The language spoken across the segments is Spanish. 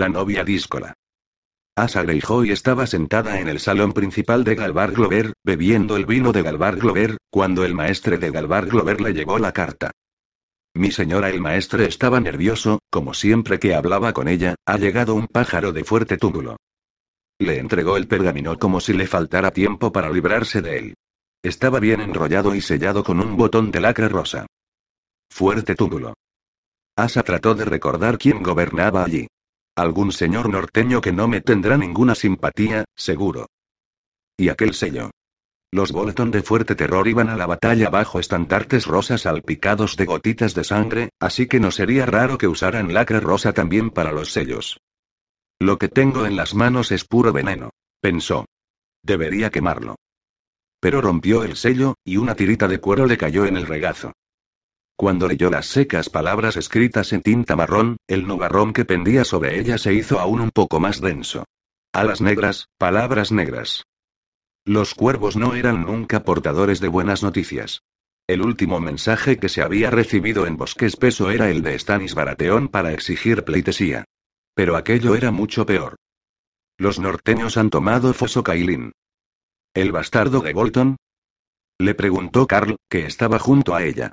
la novia díscola. Asa Greyjoy estaba sentada en el salón principal de Galvar Glover, bebiendo el vino de Galvar Glover, cuando el maestre de Galvar Glover le llevó la carta. Mi señora el maestre estaba nervioso, como siempre que hablaba con ella, ha llegado un pájaro de fuerte túmulo. Le entregó el pergamino como si le faltara tiempo para librarse de él. Estaba bien enrollado y sellado con un botón de lacra rosa. Fuerte túmulo. Asa trató de recordar quién gobernaba allí. Algún señor norteño que no me tendrá ninguna simpatía, seguro. Y aquel sello. Los Bolton de fuerte terror iban a la batalla bajo estandartes rosas salpicados de gotitas de sangre, así que no sería raro que usaran lacra rosa también para los sellos. Lo que tengo en las manos es puro veneno, pensó. Debería quemarlo. Pero rompió el sello, y una tirita de cuero le cayó en el regazo. Cuando leyó las secas palabras escritas en tinta marrón, el nubarrón que pendía sobre ella se hizo aún un poco más denso. Alas negras, palabras negras. Los cuervos no eran nunca portadores de buenas noticias. El último mensaje que se había recibido en Bosque Espeso era el de Stanis Baratheon para exigir pleitesía. Pero aquello era mucho peor. Los norteños han tomado Foso Kailin. ¿El bastardo de Bolton? Le preguntó Carl, que estaba junto a ella.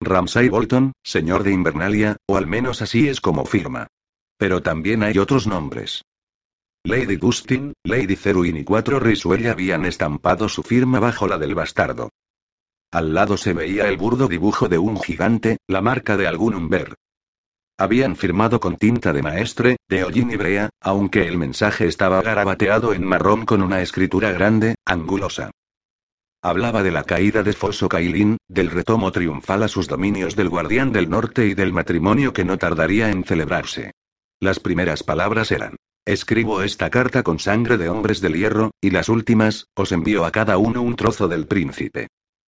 Ramsay Bolton, señor de Invernalia, o al menos así es como firma. Pero también hay otros nombres. Lady Dustin, Lady Zeruin y cuatro Risuelle habían estampado su firma bajo la del bastardo. Al lado se veía el burdo dibujo de un gigante, la marca de algún umber. Habían firmado con tinta de maestre, de hollín y brea, aunque el mensaje estaba garabateado en marrón con una escritura grande, angulosa. Hablaba de la caída de Foso Kailin, del retomo triunfal a sus dominios del Guardián del Norte y del matrimonio que no tardaría en celebrarse. Las primeras palabras eran: Escribo esta carta con sangre de hombres del hierro, y las últimas, os envío a cada uno un trozo del príncipe.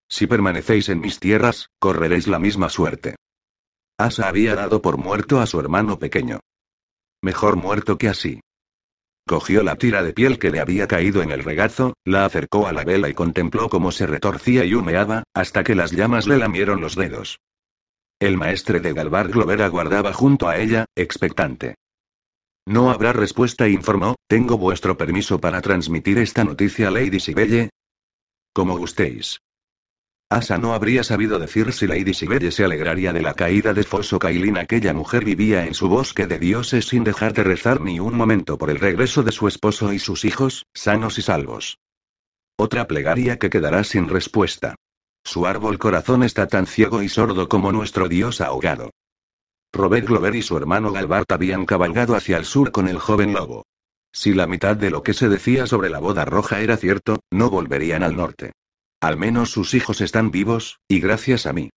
Si permanecéis en mis tierras, correréis la misma suerte. Asa había dado por muerto a su hermano pequeño. Mejor muerto que así. Cogió la tira de piel que le había caído en el regazo, la acercó a la vela y contempló cómo se retorcía y humeaba, hasta que las llamas le lamieron los dedos. El maestre de Galvar Glover aguardaba junto a ella, expectante. No habrá respuesta, informó. ¿Tengo vuestro permiso para transmitir esta noticia a Lady Sibelle? Como gustéis. Asa no habría sabido decir si Lady Sibelle se alegraría de la caída de Foso Kailin. Aquella mujer vivía en su bosque de dioses sin dejar de rezar ni un momento por el regreso de su esposo y sus hijos, sanos y salvos. Otra plegaria que quedará sin respuesta. Su árbol corazón está tan ciego y sordo como nuestro dios ahogado. Robert Glover y su hermano Galbart habían cabalgado hacia el sur con el joven lobo. Si la mitad de lo que se decía sobre la boda roja era cierto, no volverían al norte. Al menos sus hijos están vivos, y gracias a mí.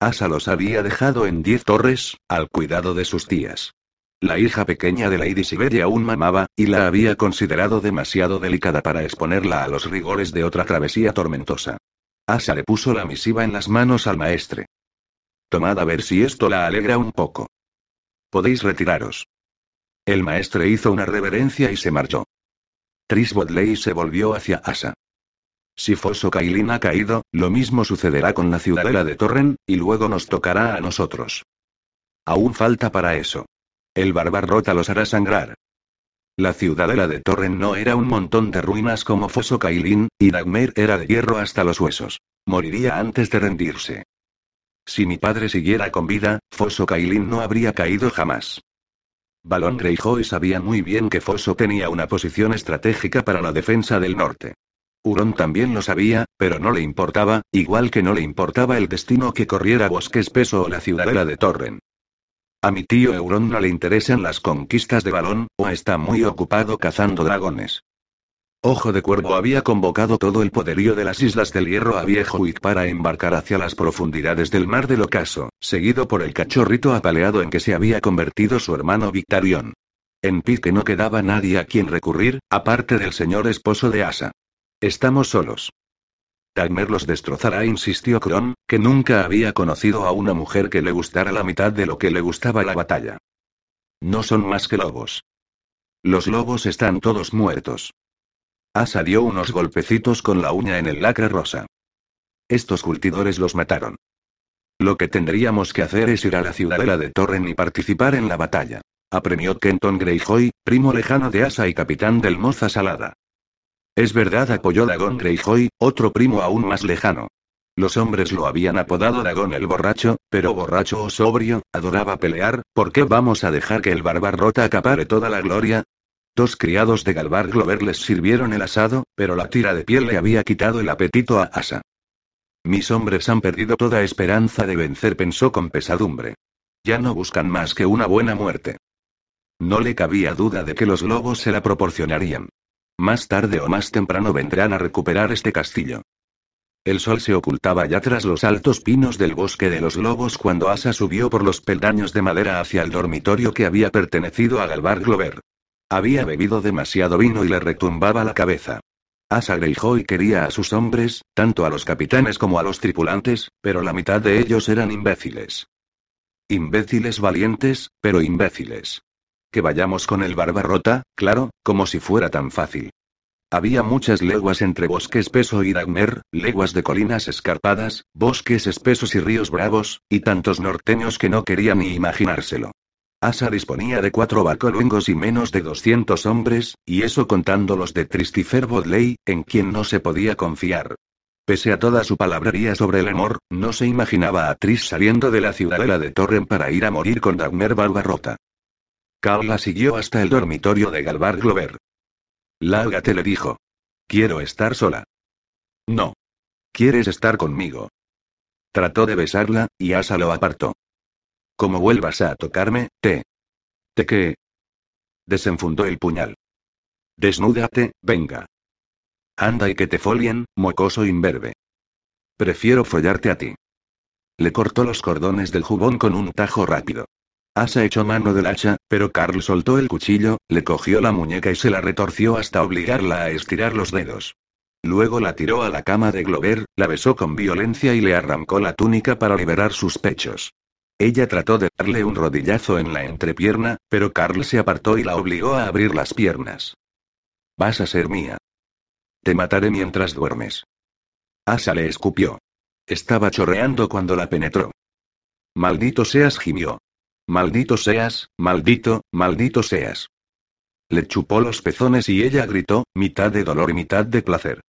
Asa los había dejado en Diez Torres, al cuidado de sus tías. La hija pequeña de Lady Siberia aún mamaba, y la había considerado demasiado delicada para exponerla a los rigores de otra travesía tormentosa. Asa le puso la misiva en las manos al maestre. Tomad a ver si esto la alegra un poco. Podéis retiraros. El maestre hizo una reverencia y se marchó. Tris se volvió hacia Asa. Si Foso Kailin ha caído, lo mismo sucederá con la ciudadela de Torren, y luego nos tocará a nosotros. Aún falta para eso. El Barbarrota los hará sangrar. La ciudadela de Torren no era un montón de ruinas como Foso Kailin, y Dagmer era de hierro hasta los huesos. Moriría antes de rendirse. Si mi padre siguiera con vida, Foso Kailin no habría caído jamás. Balón Greyjoy sabía muy bien que Foso tenía una posición estratégica para la defensa del norte. Hurón también lo sabía, pero no le importaba, igual que no le importaba el destino que corriera Bosque Espeso o la ciudadela de Torren. A mi tío Euron no le interesan las conquistas de Balón, o está muy ocupado cazando dragones. Ojo de Cuervo había convocado todo el poderío de las Islas del Hierro a Viejo para embarcar hacia las profundidades del Mar del Ocaso, seguido por el cachorrito apaleado en que se había convertido su hermano Victarion. En Pique no quedaba nadie a quien recurrir, aparte del señor esposo de Asa. Estamos solos. Dagmer los destrozará, insistió Kron, que nunca había conocido a una mujer que le gustara la mitad de lo que le gustaba la batalla. No son más que lobos. Los lobos están todos muertos. Asa dio unos golpecitos con la uña en el lacre rosa. Estos cultidores los mataron. Lo que tendríamos que hacer es ir a la ciudadela de Torren y participar en la batalla. Apremió Kenton Greyjoy, primo lejano de Asa y capitán del Moza Salada. Es verdad, apoyó Dagon Greyjoy, otro primo aún más lejano. Los hombres lo habían apodado Dagon el borracho, pero borracho o sobrio, adoraba pelear, ¿por qué vamos a dejar que el barbarrota acapare toda la gloria? Dos criados de Galvar Glover les sirvieron el asado, pero la tira de piel le había quitado el apetito a Asa. Mis hombres han perdido toda esperanza de vencer, pensó con pesadumbre. Ya no buscan más que una buena muerte. No le cabía duda de que los lobos se la proporcionarían. Más tarde o más temprano vendrán a recuperar este castillo. El sol se ocultaba ya tras los altos pinos del bosque de los lobos cuando Asa subió por los peldaños de madera hacia el dormitorio que había pertenecido a Galvar Glover. Había bebido demasiado vino y le retumbaba la cabeza. Asa Greyjoy quería a sus hombres, tanto a los capitanes como a los tripulantes, pero la mitad de ellos eran imbéciles. Imbéciles valientes, pero imbéciles. Que vayamos con el Barbarrota, claro, como si fuera tan fácil. Había muchas leguas entre bosque espeso y Dagmer, leguas de colinas escarpadas, bosques espesos y ríos bravos, y tantos norteños que no querían ni imaginárselo. Asa disponía de cuatro bacoluengos y menos de 200 hombres, y eso contando los de Tristifer Bodley, en quien no se podía confiar. Pese a toda su palabrería sobre el amor, no se imaginaba a Tris saliendo de la ciudadela de Torren para ir a morir con Dagmer Barbarrota. Carl la siguió hasta el dormitorio de Galvar Glover. Lágate le dijo. Quiero estar sola. No. ¿Quieres estar conmigo? Trató de besarla, y Asa lo apartó. Como vuelvas a tocarme, te. ¿Te qué? Desenfundó el puñal. Desnúdate, venga. Anda y que te folien, mocoso imberbe. Prefiero follarte a ti. Le cortó los cordones del jubón con un tajo rápido. Asa echó mano del hacha, pero Carl soltó el cuchillo, le cogió la muñeca y se la retorció hasta obligarla a estirar los dedos. Luego la tiró a la cama de Glover, la besó con violencia y le arrancó la túnica para liberar sus pechos. Ella trató de darle un rodillazo en la entrepierna, pero Carl se apartó y la obligó a abrir las piernas. Vas a ser mía. Te mataré mientras duermes. Asa le escupió. Estaba chorreando cuando la penetró. Maldito seas, gimió. Maldito seas, maldito, maldito seas. Le chupó los pezones y ella gritó, mitad de dolor y mitad de placer.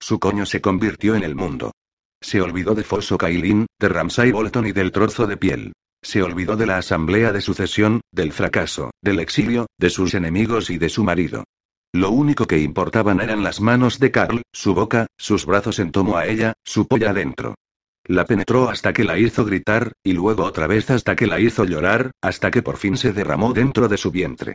Su coño se convirtió en el mundo. Se olvidó de Foso Kailin, de Ramsay Bolton y del trozo de piel. Se olvidó de la asamblea de sucesión, del fracaso, del exilio, de sus enemigos y de su marido. Lo único que importaban eran las manos de Carl, su boca, sus brazos en tomo a ella, su polla adentro. La penetró hasta que la hizo gritar, y luego otra vez hasta que la hizo llorar, hasta que por fin se derramó dentro de su vientre.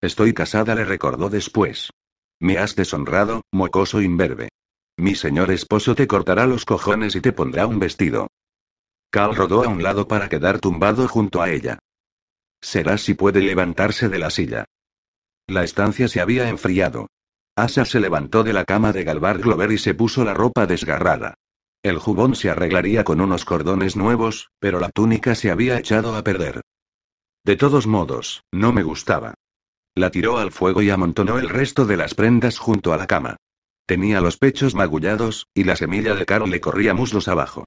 Estoy casada, le recordó después. Me has deshonrado, mocoso imberbe. Mi señor esposo te cortará los cojones y te pondrá un vestido. Cal rodó a un lado para quedar tumbado junto a ella. Será si puede levantarse de la silla. La estancia se había enfriado. Asa se levantó de la cama de Galvar Glover y se puso la ropa desgarrada. El jubón se arreglaría con unos cordones nuevos, pero la túnica se había echado a perder. De todos modos, no me gustaba. La tiró al fuego y amontonó el resto de las prendas junto a la cama. Tenía los pechos magullados, y la semilla de Carl le corría muslos abajo.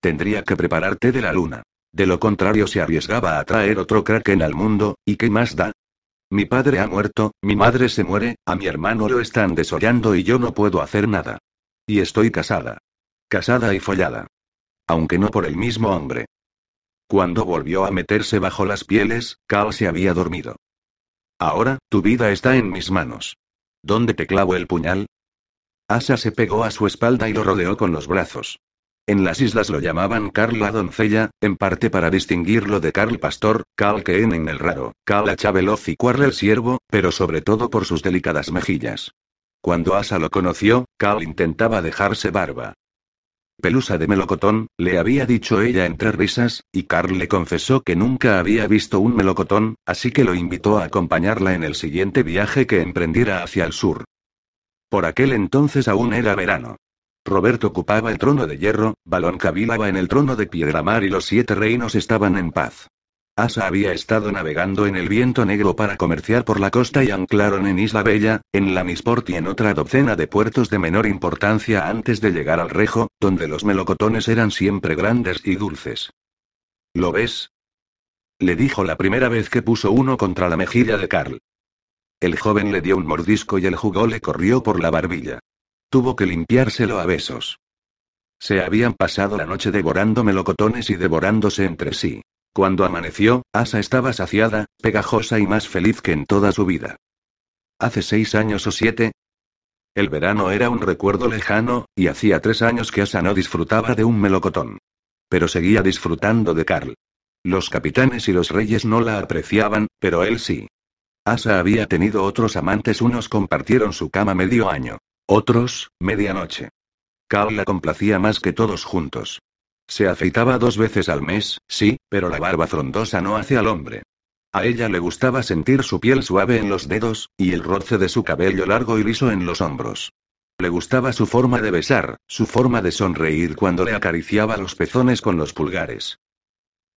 Tendría que preparar té de la luna. De lo contrario se arriesgaba a traer otro kraken al mundo, ¿y qué más da? Mi padre ha muerto, mi madre se muere, a mi hermano lo están desollando y yo no puedo hacer nada. Y estoy casada. Casada y follada. Aunque no por el mismo hombre. Cuando volvió a meterse bajo las pieles, Cal se había dormido. Ahora, tu vida está en mis manos. ¿Dónde te clavo el puñal? Asa se pegó a su espalda y lo rodeó con los brazos. En las islas lo llamaban Carl la doncella, en parte para distinguirlo de Carl Pastor, Carl Keen en el raro, Carl Chaveloz y Quarl el siervo, pero sobre todo por sus delicadas mejillas. Cuando Asa lo conoció, Carl intentaba dejarse barba. Pelusa de melocotón, le había dicho ella entre risas, y Carl le confesó que nunca había visto un melocotón, así que lo invitó a acompañarla en el siguiente viaje que emprendiera hacia el sur. Por aquel entonces aún era verano. Roberto ocupaba el trono de hierro, Balón cavilaba en el trono de piedra mar y los siete reinos estaban en paz. Asa había estado navegando en el viento negro para comerciar por la costa y anclaron en Isla Bella, en la Misport y en otra docena de puertos de menor importancia antes de llegar al Rejo, donde los melocotones eran siempre grandes y dulces. ¿Lo ves? Le dijo la primera vez que puso uno contra la mejilla de Carl. El joven le dio un mordisco y el jugo le corrió por la barbilla. Tuvo que limpiárselo a besos. Se habían pasado la noche devorando melocotones y devorándose entre sí. Cuando amaneció, Asa estaba saciada, pegajosa y más feliz que en toda su vida. Hace seis años o siete. El verano era un recuerdo lejano, y hacía tres años que Asa no disfrutaba de un melocotón. Pero seguía disfrutando de Carl. Los capitanes y los reyes no la apreciaban, pero él sí. Asa había tenido otros amantes, unos compartieron su cama medio año, otros, media noche. Carl la complacía más que todos juntos. Se afeitaba dos veces al mes, sí, pero la barba frondosa no hace al hombre. A ella le gustaba sentir su piel suave en los dedos, y el roce de su cabello largo y liso en los hombros. Le gustaba su forma de besar, su forma de sonreír cuando le acariciaba los pezones con los pulgares.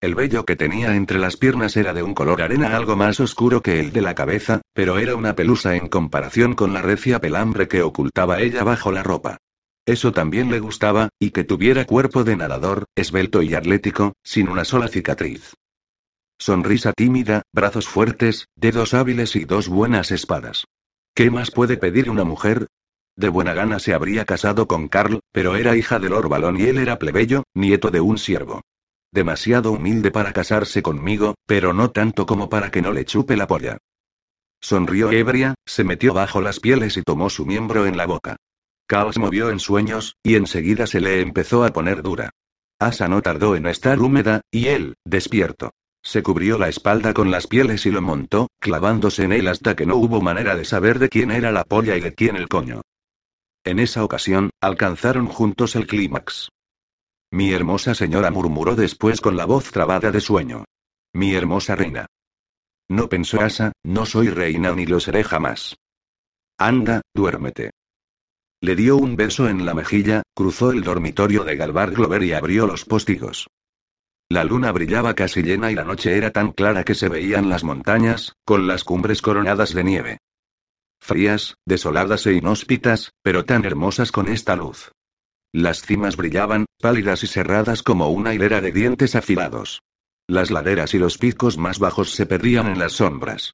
El vello que tenía entre las piernas era de un color arena algo más oscuro que el de la cabeza, pero era una pelusa en comparación con la recia pelambre que ocultaba ella bajo la ropa. Eso también le gustaba, y que tuviera cuerpo de nadador, esbelto y atlético, sin una sola cicatriz. Sonrisa tímida, brazos fuertes, dedos hábiles y dos buenas espadas. ¿Qué más puede pedir una mujer? De buena gana se habría casado con Carl, pero era hija de Lord Balón y él era plebeyo, nieto de un siervo. Demasiado humilde para casarse conmigo, pero no tanto como para que no le chupe la polla. Sonrió ebria, se metió bajo las pieles y tomó su miembro en la boca. Carl se movió en sueños, y enseguida se le empezó a poner dura. Asa no tardó en estar húmeda, y él, despierto. Se cubrió la espalda con las pieles y lo montó, clavándose en él hasta que no hubo manera de saber de quién era la polla y de quién el coño. En esa ocasión, alcanzaron juntos el clímax. Mi hermosa señora murmuró después con la voz trabada de sueño. Mi hermosa reina. No pensó Asa, no soy reina ni lo seré jamás. Anda, duérmete. Le dio un beso en la mejilla, cruzó el dormitorio de Galvar Glover y abrió los postigos. La luna brillaba casi llena y la noche era tan clara que se veían las montañas, con las cumbres coronadas de nieve. Frías, desoladas e inhóspitas, pero tan hermosas con esta luz. Las cimas brillaban, pálidas y cerradas como una hilera de dientes afilados. Las laderas y los picos más bajos se perdían en las sombras.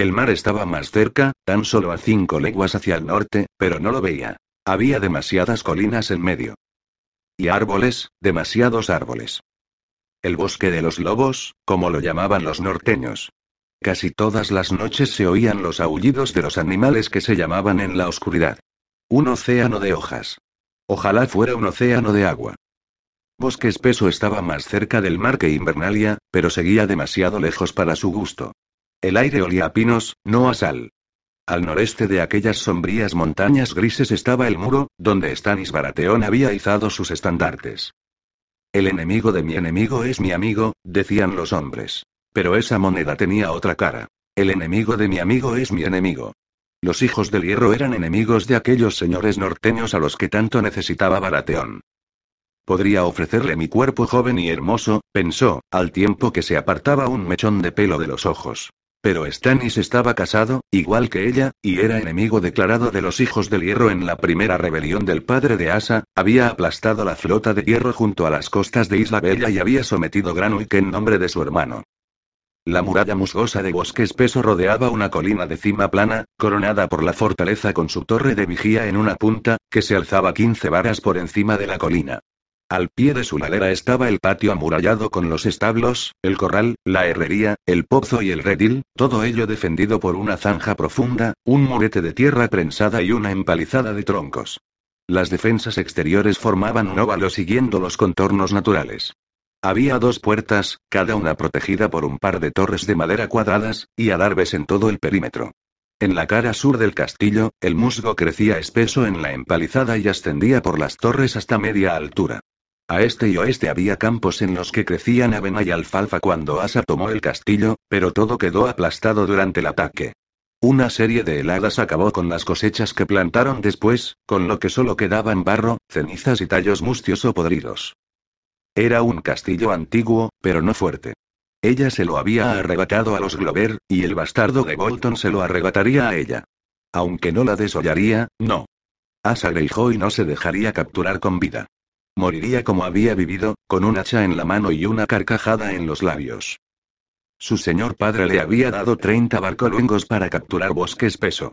El mar estaba más cerca, tan solo a cinco leguas hacia el norte, pero no lo veía. Había demasiadas colinas en medio. Y árboles, demasiados árboles. El bosque de los lobos, como lo llamaban los norteños. Casi todas las noches se oían los aullidos de los animales que se llamaban en la oscuridad. Un océano de hojas. Ojalá fuera un océano de agua. Bosque espeso estaba más cerca del mar que Invernalia, pero seguía demasiado lejos para su gusto. El aire olía a pinos, no a sal. Al noreste de aquellas sombrías montañas grises estaba el muro, donde Stanis Baratheon había izado sus estandartes. El enemigo de mi enemigo es mi amigo, decían los hombres. Pero esa moneda tenía otra cara. El enemigo de mi amigo es mi enemigo. Los hijos del hierro eran enemigos de aquellos señores norteños a los que tanto necesitaba Barateón. Podría ofrecerle mi cuerpo joven y hermoso, pensó, al tiempo que se apartaba un mechón de pelo de los ojos. Pero Stannis estaba casado, igual que ella, y era enemigo declarado de los hijos del hierro en la primera rebelión del padre de Asa, había aplastado la flota de hierro junto a las costas de Isla Bella y había sometido Granwick en nombre de su hermano. La muralla musgosa de bosque espeso rodeaba una colina de cima plana, coronada por la fortaleza con su torre de vigía en una punta, que se alzaba 15 varas por encima de la colina. Al pie de su ladera estaba el patio amurallado con los establos, el corral, la herrería, el pozo y el redil, todo ello defendido por una zanja profunda, un murete de tierra prensada y una empalizada de troncos. Las defensas exteriores formaban un óvalo siguiendo los contornos naturales. Había dos puertas, cada una protegida por un par de torres de madera cuadradas, y adarves en todo el perímetro. En la cara sur del castillo, el musgo crecía espeso en la empalizada y ascendía por las torres hasta media altura. A este y oeste había campos en los que crecían avena y alfalfa cuando Asa tomó el castillo, pero todo quedó aplastado durante el ataque. Una serie de heladas acabó con las cosechas que plantaron después, con lo que solo quedaban barro, cenizas y tallos mustios o podridos. Era un castillo antiguo, pero no fuerte. Ella se lo había arrebatado a los Glover, y el bastardo de Bolton se lo arrebataría a ella. Aunque no la desollaría, no. Asa Greyjoy no se dejaría capturar con vida. Moriría como había vivido, con un hacha en la mano y una carcajada en los labios. Su señor padre le había dado 30 barcoluengos para capturar bosque espeso.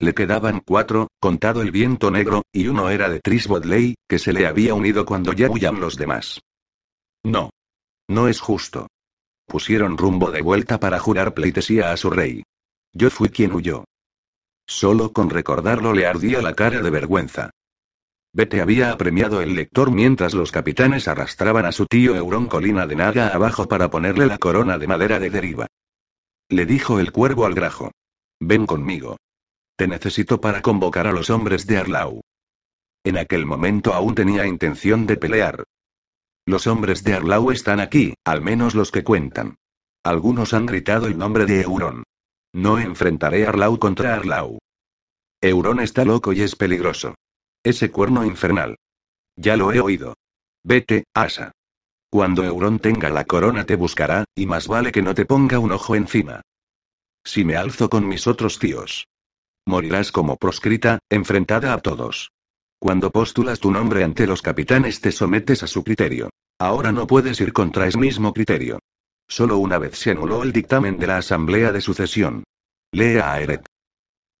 Le quedaban cuatro, contado el viento negro, y uno era de Tris Bodley, que se le había unido cuando ya huían los demás. No. No es justo. Pusieron rumbo de vuelta para jurar pleitesía a su rey. Yo fui quien huyó. Solo con recordarlo le ardía la cara de vergüenza. Vete había apremiado el lector mientras los capitanes arrastraban a su tío Euron colina de Naga abajo para ponerle la corona de madera de deriva. Le dijo el cuervo al grajo. Ven conmigo. Te necesito para convocar a los hombres de Arlau. En aquel momento aún tenía intención de pelear. Los hombres de Arlau están aquí, al menos los que cuentan. Algunos han gritado el nombre de Euron. No enfrentaré a Arlau contra Arlau. Euron está loco y es peligroso. Ese cuerno infernal. Ya lo he oído. Vete, Asa. Cuando Euron tenga la corona te buscará, y más vale que no te ponga un ojo encima. Si me alzo con mis otros tíos. Morirás como proscrita, enfrentada a todos. Cuando postulas tu nombre ante los capitanes te sometes a su criterio. Ahora no puedes ir contra ese mismo criterio. Solo una vez se anuló el dictamen de la Asamblea de Sucesión. Lea a Eret.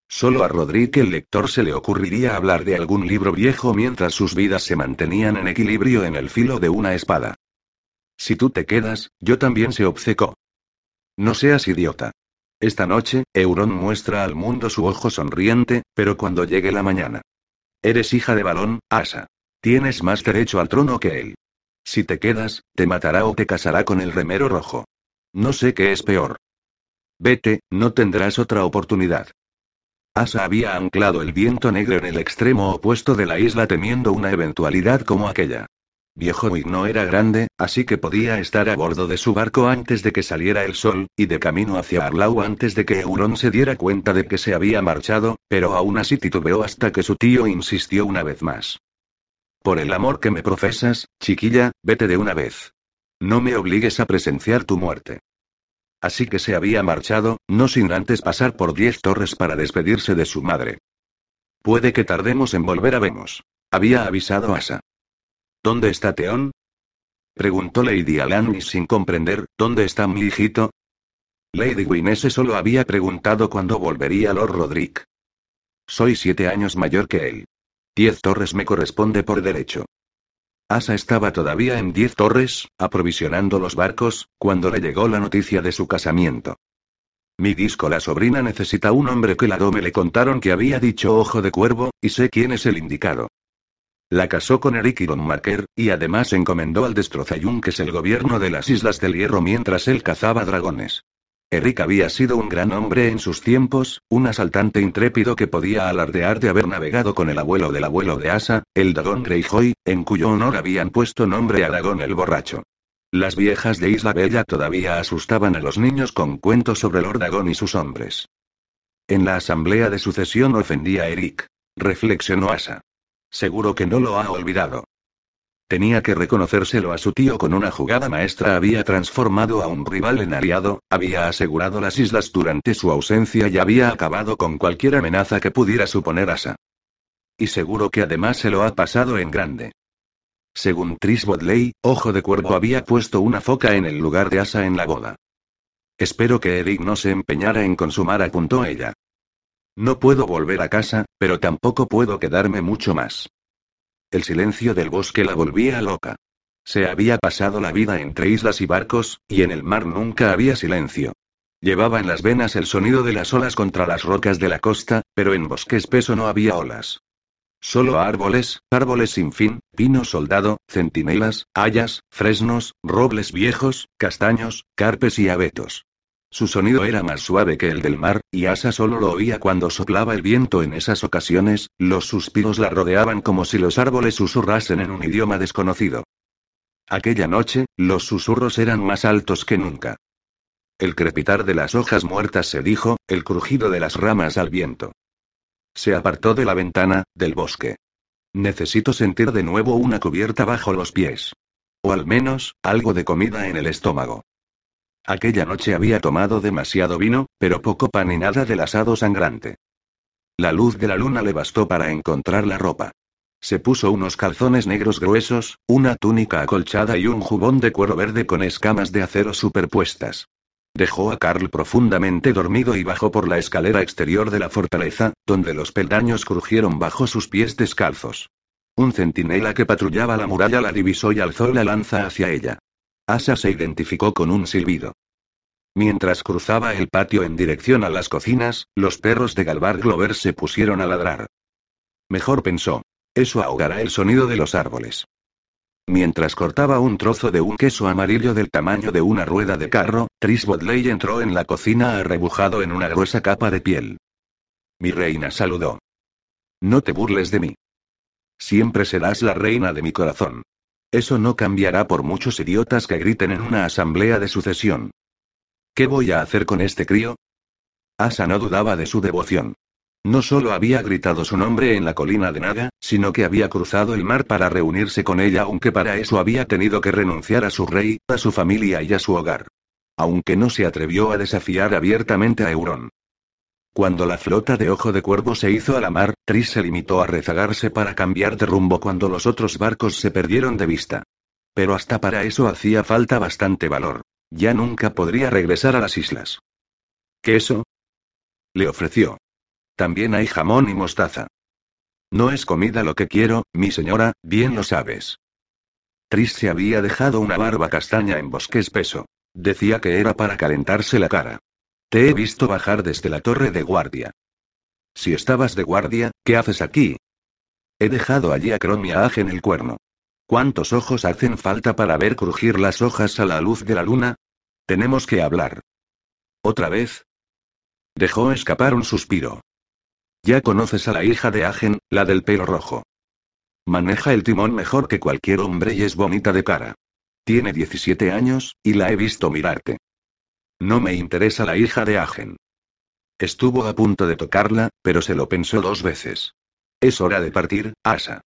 Solo a Rodríguez el lector se le ocurriría hablar de algún libro viejo mientras sus vidas se mantenían en equilibrio en el filo de una espada. Si tú te quedas, yo también se obcecó. No seas idiota. Esta noche, Euron muestra al mundo su ojo sonriente, pero cuando llegue la mañana. Eres hija de Balón, Asa. Tienes más derecho al trono que él. Si te quedas, te matará o te casará con el remero rojo. No sé qué es peor. Vete, no tendrás otra oportunidad. Asa había anclado el viento negro en el extremo opuesto de la isla temiendo una eventualidad como aquella. Viejo Wig no era grande, así que podía estar a bordo de su barco antes de que saliera el sol, y de camino hacia Arlau antes de que Euron se diera cuenta de que se había marchado, pero aún así titubeó hasta que su tío insistió una vez más. Por el amor que me profesas, chiquilla, vete de una vez. No me obligues a presenciar tu muerte. Así que se había marchado, no sin antes pasar por diez torres para despedirse de su madre. Puede que tardemos en volver a Vemos. Había avisado Asa. ¿Dónde está Teón? Preguntó Lady Alanis sin comprender, ¿dónde está mi hijito? Lady Winese solo había preguntado cuándo volvería Lord Roderick. Soy siete años mayor que él. Diez torres me corresponde por derecho. Asa estaba todavía en Diez Torres, aprovisionando los barcos, cuando le llegó la noticia de su casamiento. Mi disco la sobrina necesita un hombre que la dome le contaron que había dicho ojo de cuervo, y sé quién es el indicado. La casó con Eric y Don Marker, y además encomendó al es el gobierno de las Islas del Hierro mientras él cazaba dragones. Eric había sido un gran hombre en sus tiempos, un asaltante intrépido que podía alardear de haber navegado con el abuelo del abuelo de Asa, el dragón Greyjoy, en cuyo honor habían puesto nombre a Dragón el borracho. Las viejas de Isla Bella todavía asustaban a los niños con cuentos sobre Lord Dragón y sus hombres. En la asamblea de sucesión ofendía a Eric. Reflexionó Asa. Seguro que no lo ha olvidado. Tenía que reconocérselo a su tío con una jugada maestra había transformado a un rival en aliado, había asegurado las islas durante su ausencia y había acabado con cualquier amenaza que pudiera suponer Asa. Y seguro que además se lo ha pasado en grande. Según Tris Bodley, Ojo de Cuervo había puesto una foca en el lugar de Asa en la boda. Espero que Eric no se empeñara en consumar, apuntó ella. No puedo volver a casa, pero tampoco puedo quedarme mucho más. El silencio del bosque la volvía loca. Se había pasado la vida entre islas y barcos, y en el mar nunca había silencio. Llevaba en las venas el sonido de las olas contra las rocas de la costa, pero en bosque espeso no había olas. Solo árboles, árboles sin fin, pino soldado, centinelas, hayas, fresnos, robles viejos, castaños, carpes y abetos. Su sonido era más suave que el del mar, y Asa solo lo oía cuando soplaba el viento en esas ocasiones, los suspiros la rodeaban como si los árboles susurrasen en un idioma desconocido. Aquella noche, los susurros eran más altos que nunca. El crepitar de las hojas muertas se dijo, el crujido de las ramas al viento. Se apartó de la ventana, del bosque. Necesito sentir de nuevo una cubierta bajo los pies. O al menos, algo de comida en el estómago. Aquella noche había tomado demasiado vino, pero poco pan y nada del asado sangrante. La luz de la luna le bastó para encontrar la ropa. Se puso unos calzones negros gruesos, una túnica acolchada y un jubón de cuero verde con escamas de acero superpuestas. Dejó a Carl profundamente dormido y bajó por la escalera exterior de la fortaleza, donde los peldaños crujieron bajo sus pies descalzos. Un centinela que patrullaba la muralla la divisó y alzó la lanza hacia ella. Asa se identificó con un silbido. Mientras cruzaba el patio en dirección a las cocinas, los perros de Galvar Glover se pusieron a ladrar. Mejor pensó. Eso ahogará el sonido de los árboles. Mientras cortaba un trozo de un queso amarillo del tamaño de una rueda de carro, Tris Bodley entró en la cocina arrebujado en una gruesa capa de piel. Mi reina saludó. No te burles de mí. Siempre serás la reina de mi corazón. Eso no cambiará por muchos idiotas que griten en una asamblea de sucesión. ¿Qué voy a hacer con este crío? Asa no dudaba de su devoción. No solo había gritado su nombre en la colina de Naga, sino que había cruzado el mar para reunirse con ella, aunque para eso había tenido que renunciar a su rey, a su familia y a su hogar. Aunque no se atrevió a desafiar abiertamente a Euron. Cuando la flota de Ojo de Cuervo se hizo a la mar, Tris se limitó a rezagarse para cambiar de rumbo cuando los otros barcos se perdieron de vista. Pero hasta para eso hacía falta bastante valor. Ya nunca podría regresar a las islas. ¿Queso? Le ofreció. También hay jamón y mostaza. No es comida lo que quiero, mi señora, bien lo sabes. Tris se había dejado una barba castaña en bosque espeso. Decía que era para calentarse la cara. Te he visto bajar desde la torre de guardia. Si estabas de guardia, ¿qué haces aquí? He dejado allí a Cromia en el cuerno. ¿Cuántos ojos hacen falta para ver crujir las hojas a la luz de la luna? Tenemos que hablar. ¿Otra vez? Dejó escapar un suspiro. Ya conoces a la hija de Agen, la del pelo rojo. Maneja el timón mejor que cualquier hombre y es bonita de cara. Tiene 17 años, y la he visto mirarte. No me interesa la hija de Agen. Estuvo a punto de tocarla, pero se lo pensó dos veces. Es hora de partir, Asa.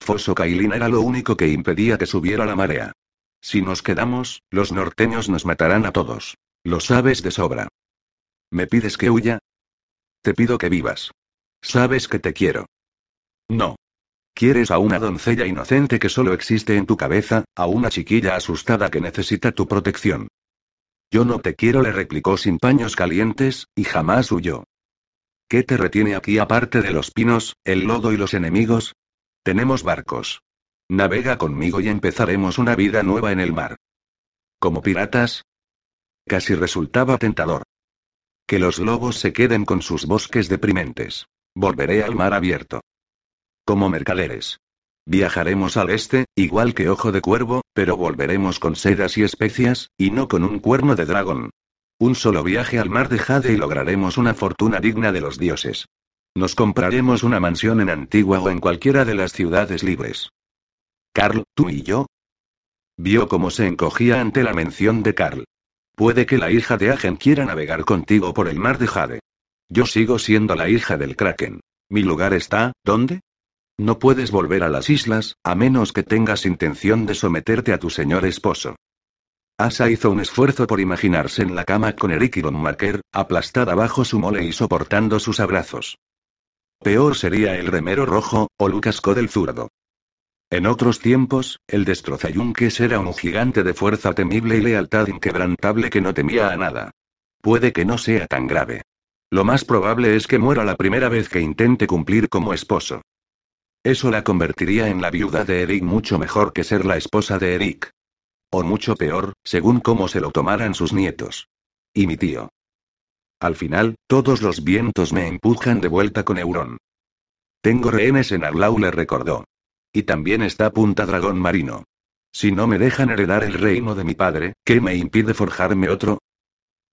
Foso Kailin era lo único que impedía que subiera la marea. Si nos quedamos, los norteños nos matarán a todos. Lo sabes de sobra. ¿Me pides que huya? Te pido que vivas. Sabes que te quiero. No. Quieres a una doncella inocente que solo existe en tu cabeza, a una chiquilla asustada que necesita tu protección. Yo no te quiero, le replicó sin paños calientes, y jamás huyó. ¿Qué te retiene aquí aparte de los pinos, el lodo y los enemigos? Tenemos barcos. Navega conmigo y empezaremos una vida nueva en el mar. ¿Como piratas? Casi resultaba tentador. Que los lobos se queden con sus bosques deprimentes. Volveré al mar abierto. Como mercaderes. Viajaremos al este, igual que Ojo de Cuervo, pero volveremos con sedas y especias, y no con un cuerno de dragón. Un solo viaje al mar de Jade y lograremos una fortuna digna de los dioses. Nos compraremos una mansión en Antigua o en cualquiera de las ciudades libres. Carl, tú y yo. Vio cómo se encogía ante la mención de Carl. Puede que la hija de Agen quiera navegar contigo por el mar de Jade. Yo sigo siendo la hija del Kraken. Mi lugar está, ¿dónde? No puedes volver a las islas, a menos que tengas intención de someterte a tu señor esposo. Asa hizo un esfuerzo por imaginarse en la cama con Eric y Don Marker, aplastada bajo su mole y soportando sus abrazos. Peor sería el remero rojo, o Lucas del zurdo. En otros tiempos, el destrozayunques era un gigante de fuerza temible y lealtad inquebrantable que no temía a nada. Puede que no sea tan grave. Lo más probable es que muera la primera vez que intente cumplir como esposo. Eso la convertiría en la viuda de Eric mucho mejor que ser la esposa de Eric. O mucho peor, según cómo se lo tomaran sus nietos. Y mi tío. Al final, todos los vientos me empujan de vuelta con Euron. Tengo rehenes en Arlau, le recordó. Y también está Punta Dragón Marino. Si no me dejan heredar el reino de mi padre, ¿qué me impide forjarme otro?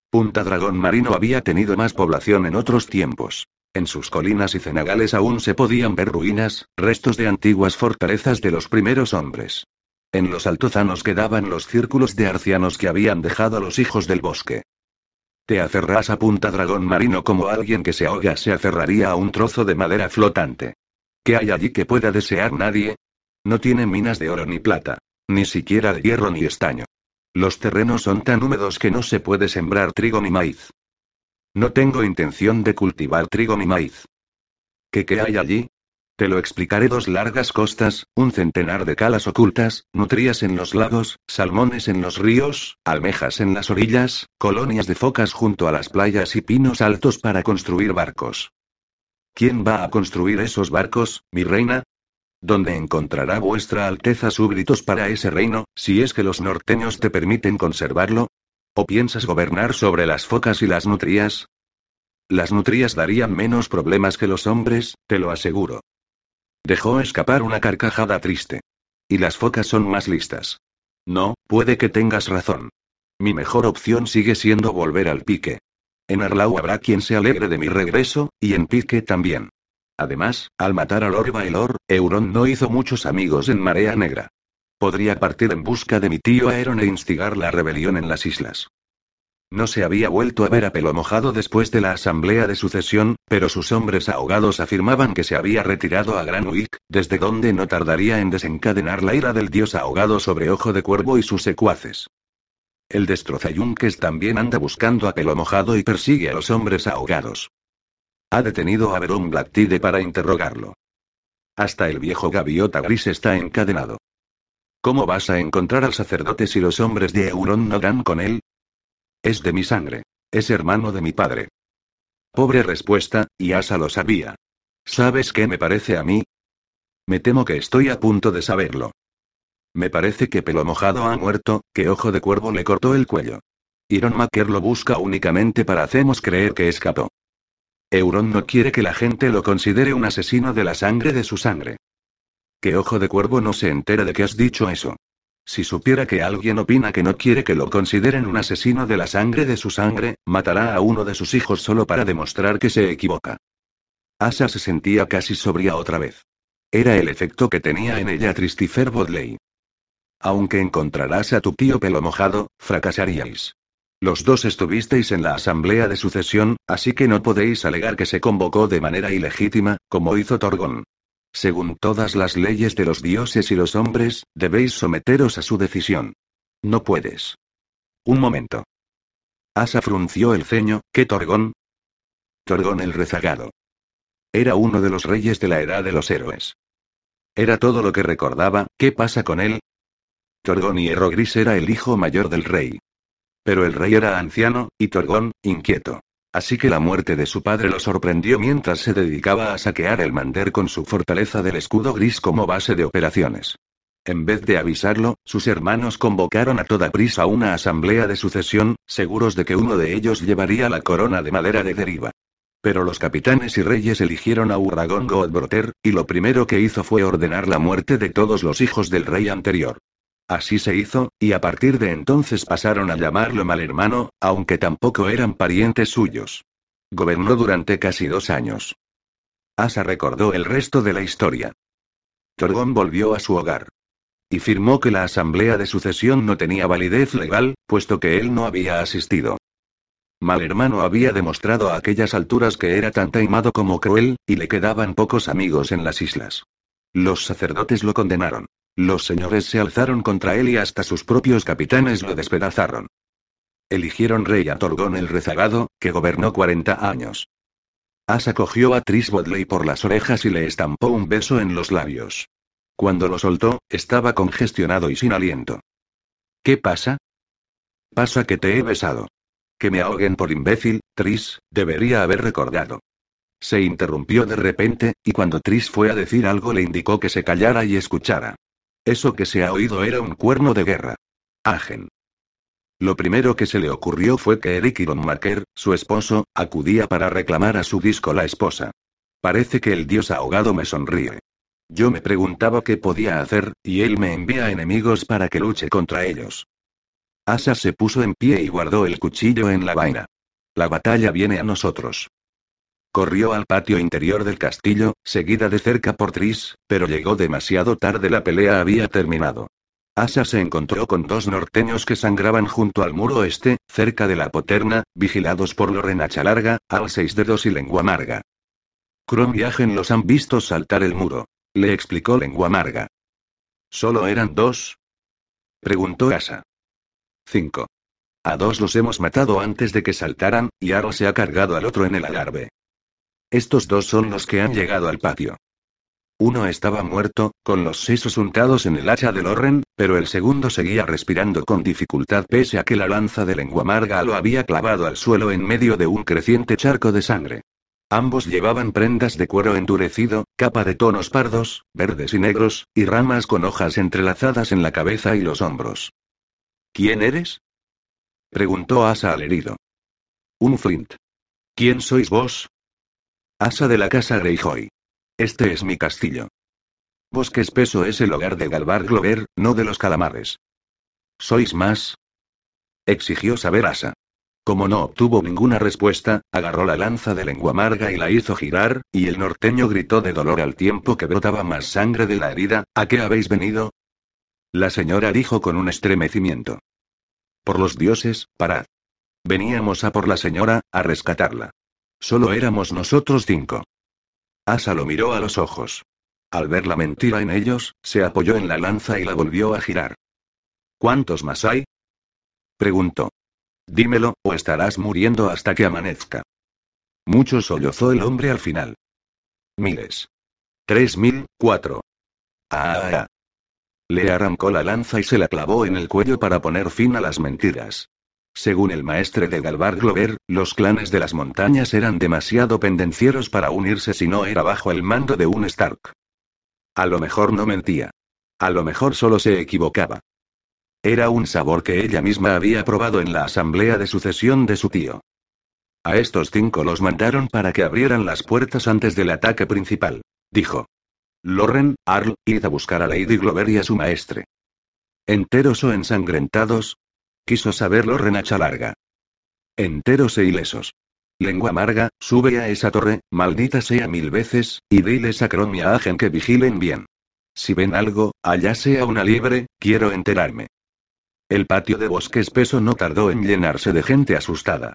Punta Dragón Marino había tenido más población en otros tiempos. En sus colinas y cenagales aún se podían ver ruinas, restos de antiguas fortalezas de los primeros hombres. En los altozanos quedaban los círculos de arcianos que habían dejado los hijos del bosque. Te aferrás a Punta Dragón Marino como alguien que se ahoga se aferraría a un trozo de madera flotante. ¿Qué hay allí que pueda desear nadie? No tiene minas de oro ni plata. Ni siquiera de hierro ni estaño. Los terrenos son tan húmedos que no se puede sembrar trigo ni maíz. No tengo intención de cultivar trigo ni maíz. ¿Qué, hay allí? Te lo explicaré dos largas costas, un centenar de calas ocultas, nutrias en los lagos, salmones en los ríos, almejas en las orillas, colonias de focas junto a las playas y pinos altos para construir barcos. ¿Quién va a construir esos barcos, mi reina? ¿Dónde encontrará vuestra Alteza súbditos para ese reino, si es que los norteños te permiten conservarlo? ¿O piensas gobernar sobre las focas y las nutrias? Las nutrias darían menos problemas que los hombres, te lo aseguro. Dejó escapar una carcajada triste. Y las focas son más listas. No, puede que tengas razón. Mi mejor opción sigue siendo volver al pique. En Arlau habrá quien se alegre de mi regreso, y en pique también. Además, al matar a Lord Baelor, Euron no hizo muchos amigos en Marea Negra. Podría partir en busca de mi tío Aeron e instigar la rebelión en las islas. No se había vuelto a ver a pelo mojado después de la asamblea de sucesión, pero sus hombres ahogados afirmaban que se había retirado a Gran desde donde no tardaría en desencadenar la ira del dios ahogado sobre Ojo de Cuervo y sus secuaces. El destrozayunques también anda buscando a pelo mojado y persigue a los hombres ahogados. Ha detenido a Verum Blacktide para interrogarlo. Hasta el viejo gaviota gris está encadenado. ¿Cómo vas a encontrar al sacerdote si los hombres de Euron no dan con él? Es de mi sangre. Es hermano de mi padre. Pobre respuesta, y Asa lo sabía. ¿Sabes qué me parece a mí? Me temo que estoy a punto de saberlo. Me parece que pelo mojado ha muerto, que ojo de cuervo le cortó el cuello. Iron Maker lo busca únicamente para hacernos creer que escapó. Euron no quiere que la gente lo considere un asesino de la sangre de su sangre. Que ojo de cuervo no se entera de que has dicho eso. Si supiera que alguien opina que no quiere que lo consideren un asesino de la sangre de su sangre, matará a uno de sus hijos solo para demostrar que se equivoca. Asa se sentía casi sobria otra vez. Era el efecto que tenía en ella Tristifer Bodley. Aunque encontrarás a tu tío pelo mojado, fracasaríais. Los dos estuvisteis en la asamblea de sucesión, así que no podéis alegar que se convocó de manera ilegítima, como hizo Torgon. Según todas las leyes de los dioses y los hombres, debéis someteros a su decisión. No puedes. Un momento. Asa frunció el ceño, ¿qué Torgón? Torgón el rezagado. Era uno de los reyes de la edad de los héroes. Era todo lo que recordaba, ¿qué pasa con él? Torgón Hierro Gris era el hijo mayor del rey. Pero el rey era anciano, y Torgón, inquieto. Así que la muerte de su padre lo sorprendió mientras se dedicaba a saquear el Mander con su fortaleza del escudo gris como base de operaciones. En vez de avisarlo, sus hermanos convocaron a toda prisa una asamblea de sucesión, seguros de que uno de ellos llevaría la corona de madera de deriva. Pero los capitanes y reyes eligieron a Urragón Godbroter, y lo primero que hizo fue ordenar la muerte de todos los hijos del rey anterior. Así se hizo, y a partir de entonces pasaron a llamarlo mal hermano, aunque tampoco eran parientes suyos. Gobernó durante casi dos años. Asa recordó el resto de la historia. Torgón volvió a su hogar. Y firmó que la asamblea de sucesión no tenía validez legal, puesto que él no había asistido. Mal hermano había demostrado a aquellas alturas que era tan taimado como cruel, y le quedaban pocos amigos en las islas. Los sacerdotes lo condenaron. Los señores se alzaron contra él y hasta sus propios capitanes lo despedazaron. Eligieron rey a Torgón el rezagado, que gobernó 40 años. Asa cogió a Tris Bodley por las orejas y le estampó un beso en los labios. Cuando lo soltó, estaba congestionado y sin aliento. ¿Qué pasa? Pasa que te he besado. Que me ahoguen por imbécil, Tris, debería haber recordado. Se interrumpió de repente, y cuando Tris fue a decir algo le indicó que se callara y escuchara. Eso que se ha oído era un cuerno de guerra. Agen. Lo primero que se le ocurrió fue que Eric Ironmaker, su esposo, acudía para reclamar a su disco la esposa. Parece que el dios ahogado me sonríe. Yo me preguntaba qué podía hacer, y él me envía enemigos para que luche contra ellos. Asa se puso en pie y guardó el cuchillo en la vaina. La batalla viene a nosotros. Corrió al patio interior del castillo, seguida de cerca por Tris, pero llegó demasiado tarde, la pelea había terminado. Asa se encontró con dos norteños que sangraban junto al muro este, cerca de la poterna, vigilados por Lorenacha Larga, al seis dedos y lengua amarga. Crom y Agen los han visto saltar el muro. Le explicó lengua amarga. ¿Solo eran dos? Preguntó Asa. Cinco. A dos los hemos matado antes de que saltaran, y Arl se ha cargado al otro en el alarbe. Estos dos son los que han llegado al patio. Uno estaba muerto, con los sesos untados en el hacha de Loren, pero el segundo seguía respirando con dificultad pese a que la lanza de lengua amarga lo había clavado al suelo en medio de un creciente charco de sangre. Ambos llevaban prendas de cuero endurecido, capa de tonos pardos, verdes y negros, y ramas con hojas entrelazadas en la cabeza y los hombros. ¿Quién eres? preguntó Asa al herido. Un Flint. ¿Quién sois vos? Asa de la casa Greyjoy. Este es mi castillo. Bosque espeso es el hogar de Galvar Glover, no de los calamares. ¿Sois más? Exigió saber Asa. Como no obtuvo ninguna respuesta, agarró la lanza de lengua amarga y la hizo girar, y el norteño gritó de dolor al tiempo que brotaba más sangre de la herida. ¿A qué habéis venido? La señora dijo con un estremecimiento. Por los dioses, parad. Veníamos a por la señora, a rescatarla. Solo éramos nosotros cinco. Asa lo miró a los ojos. Al ver la mentira en ellos, se apoyó en la lanza y la volvió a girar. ¿Cuántos más hay? preguntó. Dímelo, o estarás muriendo hasta que amanezca. Mucho sollozó el hombre al final. Miles. Tres mil, cuatro. Ah, ah, ah. Le arrancó la lanza y se la clavó en el cuello para poner fin a las mentiras. Según el maestre de Galvar Glover, los clanes de las montañas eran demasiado pendencieros para unirse si no era bajo el mando de un Stark. A lo mejor no mentía. A lo mejor solo se equivocaba. Era un sabor que ella misma había probado en la asamblea de sucesión de su tío. A estos cinco los mandaron para que abrieran las puertas antes del ataque principal, dijo. Loren, Arl, id a buscar a Lady Glover y a su maestre. Enteros o ensangrentados, Quiso saberlo Renacha Larga. Enteros e ilesos. Lengua amarga, sube a esa torre, maldita sea mil veces, y diles a Cron y a Agen que vigilen bien. Si ven algo, allá sea una liebre, quiero enterarme. El patio de bosque espeso no tardó en llenarse de gente asustada.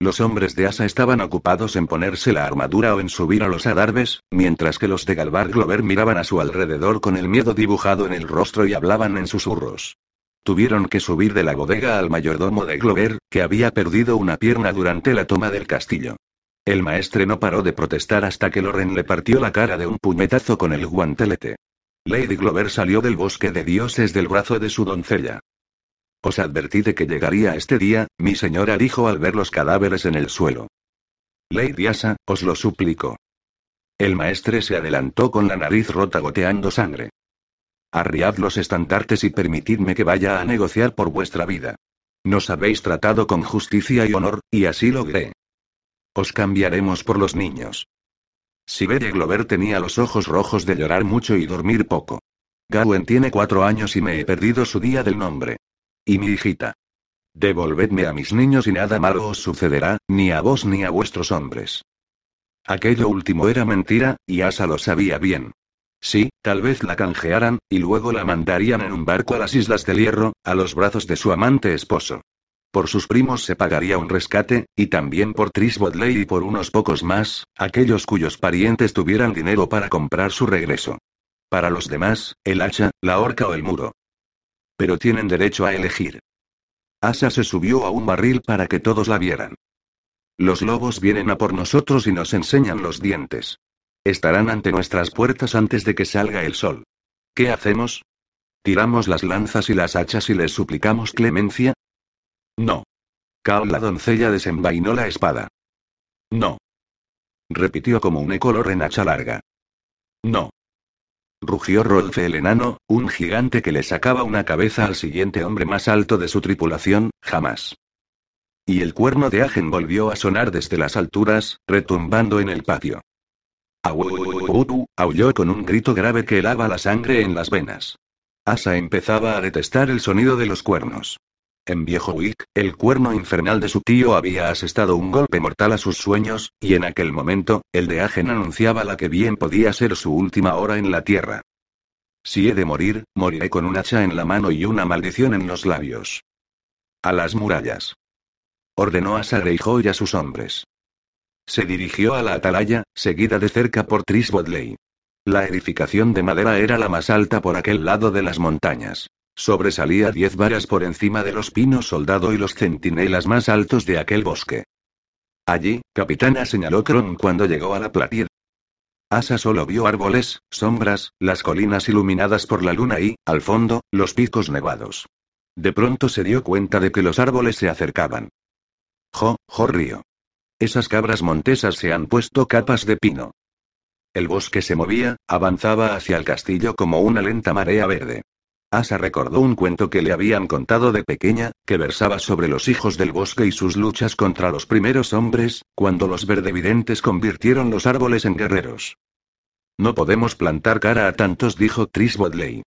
Los hombres de Asa estaban ocupados en ponerse la armadura o en subir a los adarves, mientras que los de Galvar Glover miraban a su alrededor con el miedo dibujado en el rostro y hablaban en susurros. Tuvieron que subir de la bodega al mayordomo de Glover, que había perdido una pierna durante la toma del castillo. El maestre no paró de protestar hasta que Loren le partió la cara de un puñetazo con el guantelete. Lady Glover salió del bosque de dioses del brazo de su doncella. Os advertí de que llegaría este día, mi señora dijo al ver los cadáveres en el suelo. Lady Asa, os lo suplico. El maestre se adelantó con la nariz rota goteando sangre. Arriad los estandartes y permitidme que vaya a negociar por vuestra vida. Nos habéis tratado con justicia y honor, y así logré. Os cambiaremos por los niños. Siberia Glover tenía los ojos rojos de llorar mucho y dormir poco. Gawen tiene cuatro años y me he perdido su día del nombre. Y mi hijita. Devolvedme a mis niños y nada malo os sucederá, ni a vos ni a vuestros hombres. Aquello último era mentira, y Asa lo sabía bien. Sí, tal vez la canjearan, y luego la mandarían en un barco a las Islas del Hierro, a los brazos de su amante esposo. Por sus primos se pagaría un rescate, y también por Tris y por unos pocos más, aquellos cuyos parientes tuvieran dinero para comprar su regreso. Para los demás, el hacha, la horca o el muro. Pero tienen derecho a elegir. Asa se subió a un barril para que todos la vieran. Los lobos vienen a por nosotros y nos enseñan los dientes. Estarán ante nuestras puertas antes de que salga el sol. ¿Qué hacemos? ¿Tiramos las lanzas y las hachas y les suplicamos clemencia? No. Cao la doncella desenvainó la espada. No. Repitió como un eco en hacha larga. No. Rugió Rolfe el enano, un gigante que le sacaba una cabeza al siguiente hombre más alto de su tripulación, jamás. Y el cuerno de Agen volvió a sonar desde las alturas, retumbando en el patio. Aulló con un grito grave que helaba la sangre en las venas. Asa empezaba a detestar el sonido de los cuernos. En Viejo Wick, el cuerno infernal de su tío había asestado un golpe mortal a sus sueños, y en aquel momento, el de Agen anunciaba la que bien podía ser su última hora en la tierra. Si he de morir, moriré con un hacha en la mano y una maldición en los labios. A las murallas. Ordenó a Greyjoy y a sus hombres. Se dirigió a la atalaya, seguida de cerca por Tris Bodley. La edificación de madera era la más alta por aquel lado de las montañas. Sobresalía diez varas por encima de los pinos soldado y los centinelas más altos de aquel bosque. Allí, capitana señaló Kron cuando llegó a la platier. Asa solo vio árboles, sombras, las colinas iluminadas por la luna y, al fondo, los picos nevados. De pronto se dio cuenta de que los árboles se acercaban. Jo, jo río. Esas cabras montesas se han puesto capas de pino. El bosque se movía, avanzaba hacia el castillo como una lenta marea verde. Asa recordó un cuento que le habían contado de pequeña, que versaba sobre los hijos del bosque y sus luchas contra los primeros hombres, cuando los verdevidentes convirtieron los árboles en guerreros. No podemos plantar cara a tantos, dijo Tris Bodley.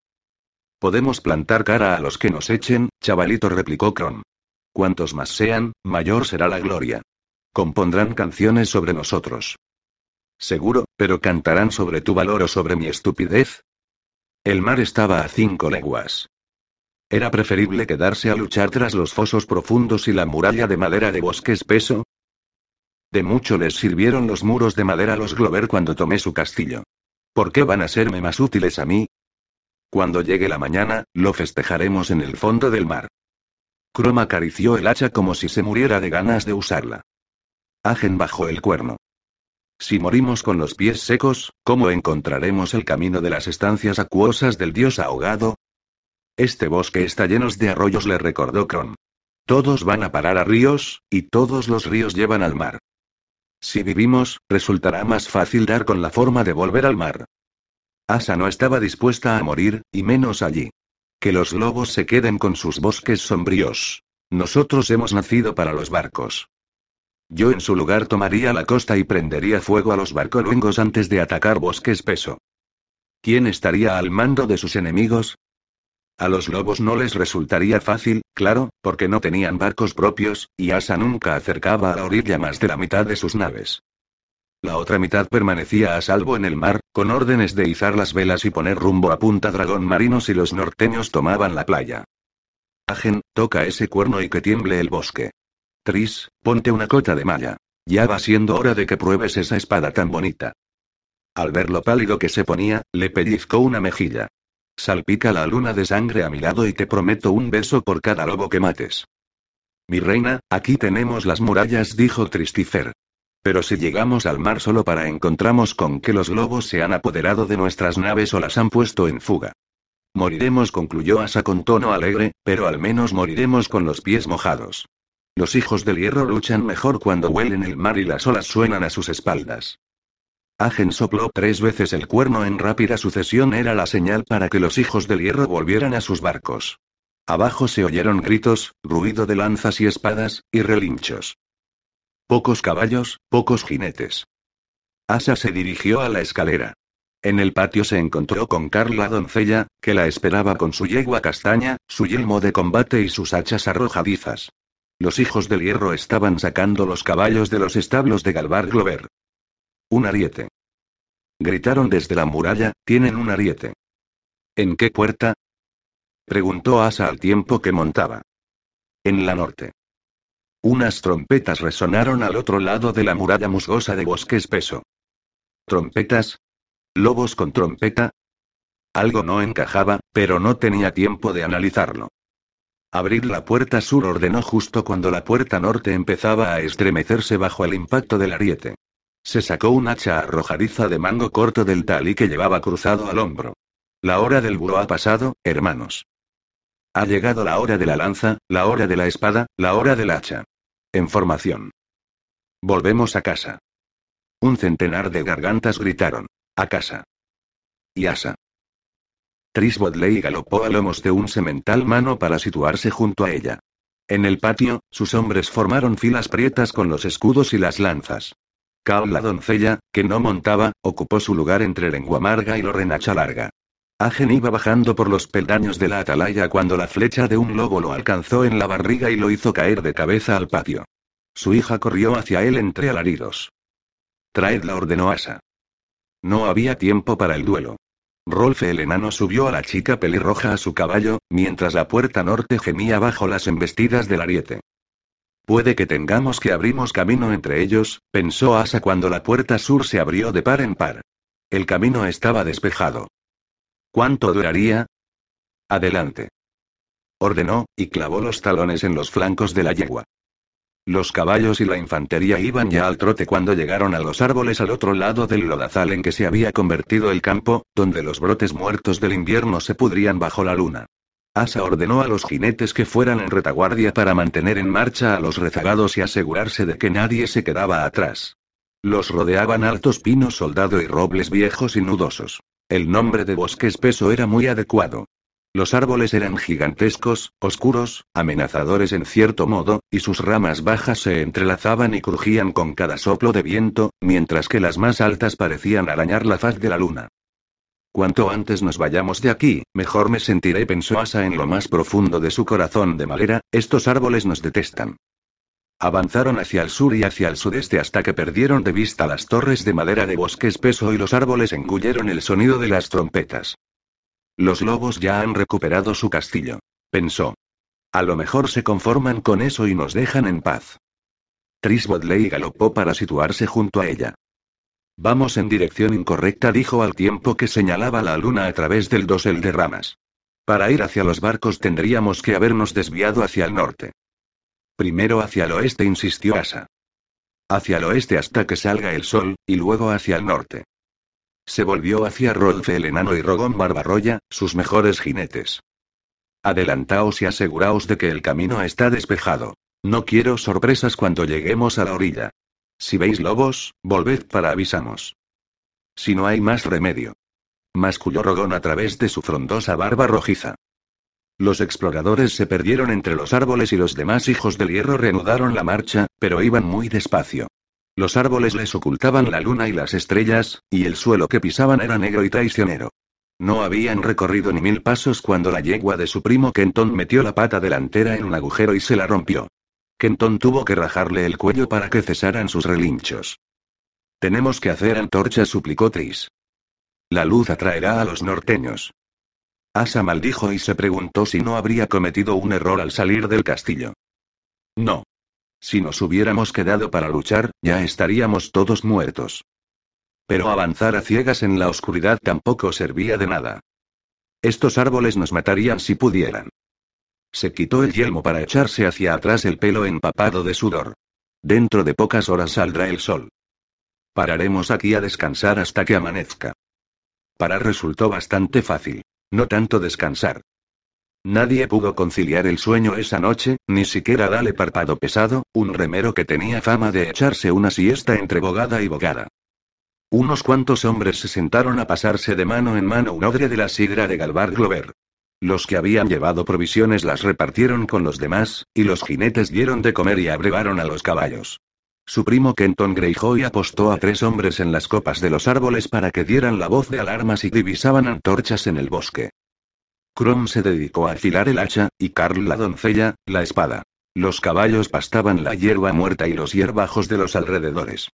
Podemos plantar cara a los que nos echen, chavalito, replicó Kron. Cuantos más sean, mayor será la gloria. Compondrán canciones sobre nosotros. Seguro, pero cantarán sobre tu valor o sobre mi estupidez, el mar estaba a cinco leguas. ¿Era preferible quedarse a luchar tras los fosos profundos y la muralla de madera de bosque espeso? De mucho les sirvieron los muros de madera a los Glover cuando tomé su castillo. ¿Por qué van a serme más útiles a mí? Cuando llegue la mañana, lo festejaremos en el fondo del mar. Chroma acarició el hacha como si se muriera de ganas de usarla. Agen bajó el cuerno. Si morimos con los pies secos, ¿cómo encontraremos el camino de las estancias acuosas del dios ahogado? Este bosque está lleno de arroyos, le recordó Kron. Todos van a parar a ríos, y todos los ríos llevan al mar. Si vivimos, resultará más fácil dar con la forma de volver al mar. Asa no estaba dispuesta a morir, y menos allí. Que los lobos se queden con sus bosques sombríos. Nosotros hemos nacido para los barcos. Yo en su lugar tomaría la costa y prendería fuego a los barcoluengos antes de atacar bosque espeso. ¿Quién estaría al mando de sus enemigos? A los lobos no les resultaría fácil, claro, porque no tenían barcos propios, y Asa nunca acercaba a la orilla más de la mitad de sus naves. La otra mitad permanecía a salvo en el mar, con órdenes de izar las velas y poner rumbo a Punta Dragón Marino si los norteños tomaban la playa. Agen, toca ese cuerno y que tiemble el bosque. Tris, ponte una cota de malla. Ya va siendo hora de que pruebes esa espada tan bonita. Al ver lo pálido que se ponía, le pellizcó una mejilla. Salpica la luna de sangre a mi lado y te prometo un beso por cada lobo que mates. Mi reina, aquí tenemos las murallas, dijo Tristifer. Pero si llegamos al mar solo para encontramos con que los lobos se han apoderado de nuestras naves o las han puesto en fuga. Moriremos, concluyó Asa con tono alegre, pero al menos moriremos con los pies mojados. Los hijos del hierro luchan mejor cuando huelen el mar y las olas suenan a sus espaldas. Agen sopló tres veces el cuerno en rápida sucesión era la señal para que los hijos del hierro volvieran a sus barcos. Abajo se oyeron gritos, ruido de lanzas y espadas, y relinchos. Pocos caballos, pocos jinetes. Asa se dirigió a la escalera. En el patio se encontró con Carla doncella, que la esperaba con su yegua castaña, su yelmo de combate y sus hachas arrojadizas. Los hijos del hierro estaban sacando los caballos de los establos de Galvar Glover. Un ariete. Gritaron desde la muralla, tienen un ariete. ¿En qué puerta? Preguntó Asa al tiempo que montaba. En la norte. Unas trompetas resonaron al otro lado de la muralla musgosa de bosque espeso. ¿Trompetas? ¿Lobos con trompeta? Algo no encajaba, pero no tenía tiempo de analizarlo. Abrir la puerta sur ordenó justo cuando la puerta norte empezaba a estremecerse bajo el impacto del ariete. Se sacó un hacha arrojadiza de mango corto del talí que llevaba cruzado al hombro. La hora del búho ha pasado, hermanos. Ha llegado la hora de la lanza, la hora de la espada, la hora del hacha. En formación. Volvemos a casa. Un centenar de gargantas gritaron. A casa. Y asa. Tris Bodley galopó a lomos de un semental mano para situarse junto a ella. En el patio, sus hombres formaron filas prietas con los escudos y las lanzas. Cal, la doncella, que no montaba, ocupó su lugar entre lengua amarga y Lorenacha larga. Agen iba bajando por los peldaños de la atalaya cuando la flecha de un lobo lo alcanzó en la barriga y lo hizo caer de cabeza al patio. Su hija corrió hacia él entre alaridos. Traedla ordenó Asa. No había tiempo para el duelo. Rolfe el enano subió a la chica pelirroja a su caballo, mientras la puerta norte gemía bajo las embestidas del ariete. Puede que tengamos que abrimos camino entre ellos, pensó Asa cuando la puerta sur se abrió de par en par. El camino estaba despejado. ¿Cuánto duraría? Adelante. Ordenó, y clavó los talones en los flancos de la yegua. Los caballos y la infantería iban ya al trote cuando llegaron a los árboles al otro lado del lodazal en que se había convertido el campo, donde los brotes muertos del invierno se pudrían bajo la luna. Asa ordenó a los jinetes que fueran en retaguardia para mantener en marcha a los rezagados y asegurarse de que nadie se quedaba atrás. Los rodeaban altos pinos soldado y robles viejos y nudosos. El nombre de bosque espeso era muy adecuado. Los árboles eran gigantescos, oscuros, amenazadores en cierto modo, y sus ramas bajas se entrelazaban y crujían con cada soplo de viento, mientras que las más altas parecían arañar la faz de la luna. Cuanto antes nos vayamos de aquí, mejor me sentiré, pensó Asa en lo más profundo de su corazón de madera, estos árboles nos detestan. Avanzaron hacia el sur y hacia el sudeste hasta que perdieron de vista las torres de madera de bosque espeso y los árboles engulleron el sonido de las trompetas. Los lobos ya han recuperado su castillo. Pensó. A lo mejor se conforman con eso y nos dejan en paz. Tris Bodley galopó para situarse junto a ella. Vamos en dirección incorrecta, dijo al tiempo que señalaba la luna a través del dosel de ramas. Para ir hacia los barcos tendríamos que habernos desviado hacia el norte. Primero hacia el oeste, insistió Asa. Hacia el oeste hasta que salga el sol, y luego hacia el norte. Se volvió hacia Rolfe el enano y Rogón Barbarroya, sus mejores jinetes. Adelantaos y aseguraos de que el camino está despejado. No quiero sorpresas cuando lleguemos a la orilla. Si veis lobos, volved para avisamos. Si no hay más remedio. Masculló Rogón a través de su frondosa barba rojiza. Los exploradores se perdieron entre los árboles y los demás hijos del hierro reanudaron la marcha, pero iban muy despacio. Los árboles les ocultaban la luna y las estrellas, y el suelo que pisaban era negro y traicionero. No habían recorrido ni mil pasos cuando la yegua de su primo Kenton metió la pata delantera en un agujero y se la rompió. Kenton tuvo que rajarle el cuello para que cesaran sus relinchos. Tenemos que hacer antorchas, suplicó Tris. La luz atraerá a los norteños. Asa maldijo y se preguntó si no habría cometido un error al salir del castillo. No. Si nos hubiéramos quedado para luchar, ya estaríamos todos muertos. Pero avanzar a ciegas en la oscuridad tampoco servía de nada. Estos árboles nos matarían si pudieran. Se quitó el yelmo para echarse hacia atrás el pelo empapado de sudor. Dentro de pocas horas saldrá el sol. Pararemos aquí a descansar hasta que amanezca. Parar resultó bastante fácil. No tanto descansar. Nadie pudo conciliar el sueño esa noche, ni siquiera Dale Parpado Pesado, un remero que tenía fama de echarse una siesta entre bogada y bogada. Unos cuantos hombres se sentaron a pasarse de mano en mano un odre de la sidra de Galvar Glover. Los que habían llevado provisiones las repartieron con los demás, y los jinetes dieron de comer y abrevaron a los caballos. Su primo Kenton Greyjoy apostó a tres hombres en las copas de los árboles para que dieran la voz de alarmas y divisaban antorchas en el bosque. Crom se dedicó a afilar el hacha, y Carl la doncella, la espada. Los caballos pastaban la hierba muerta y los hierbajos de los alrededores.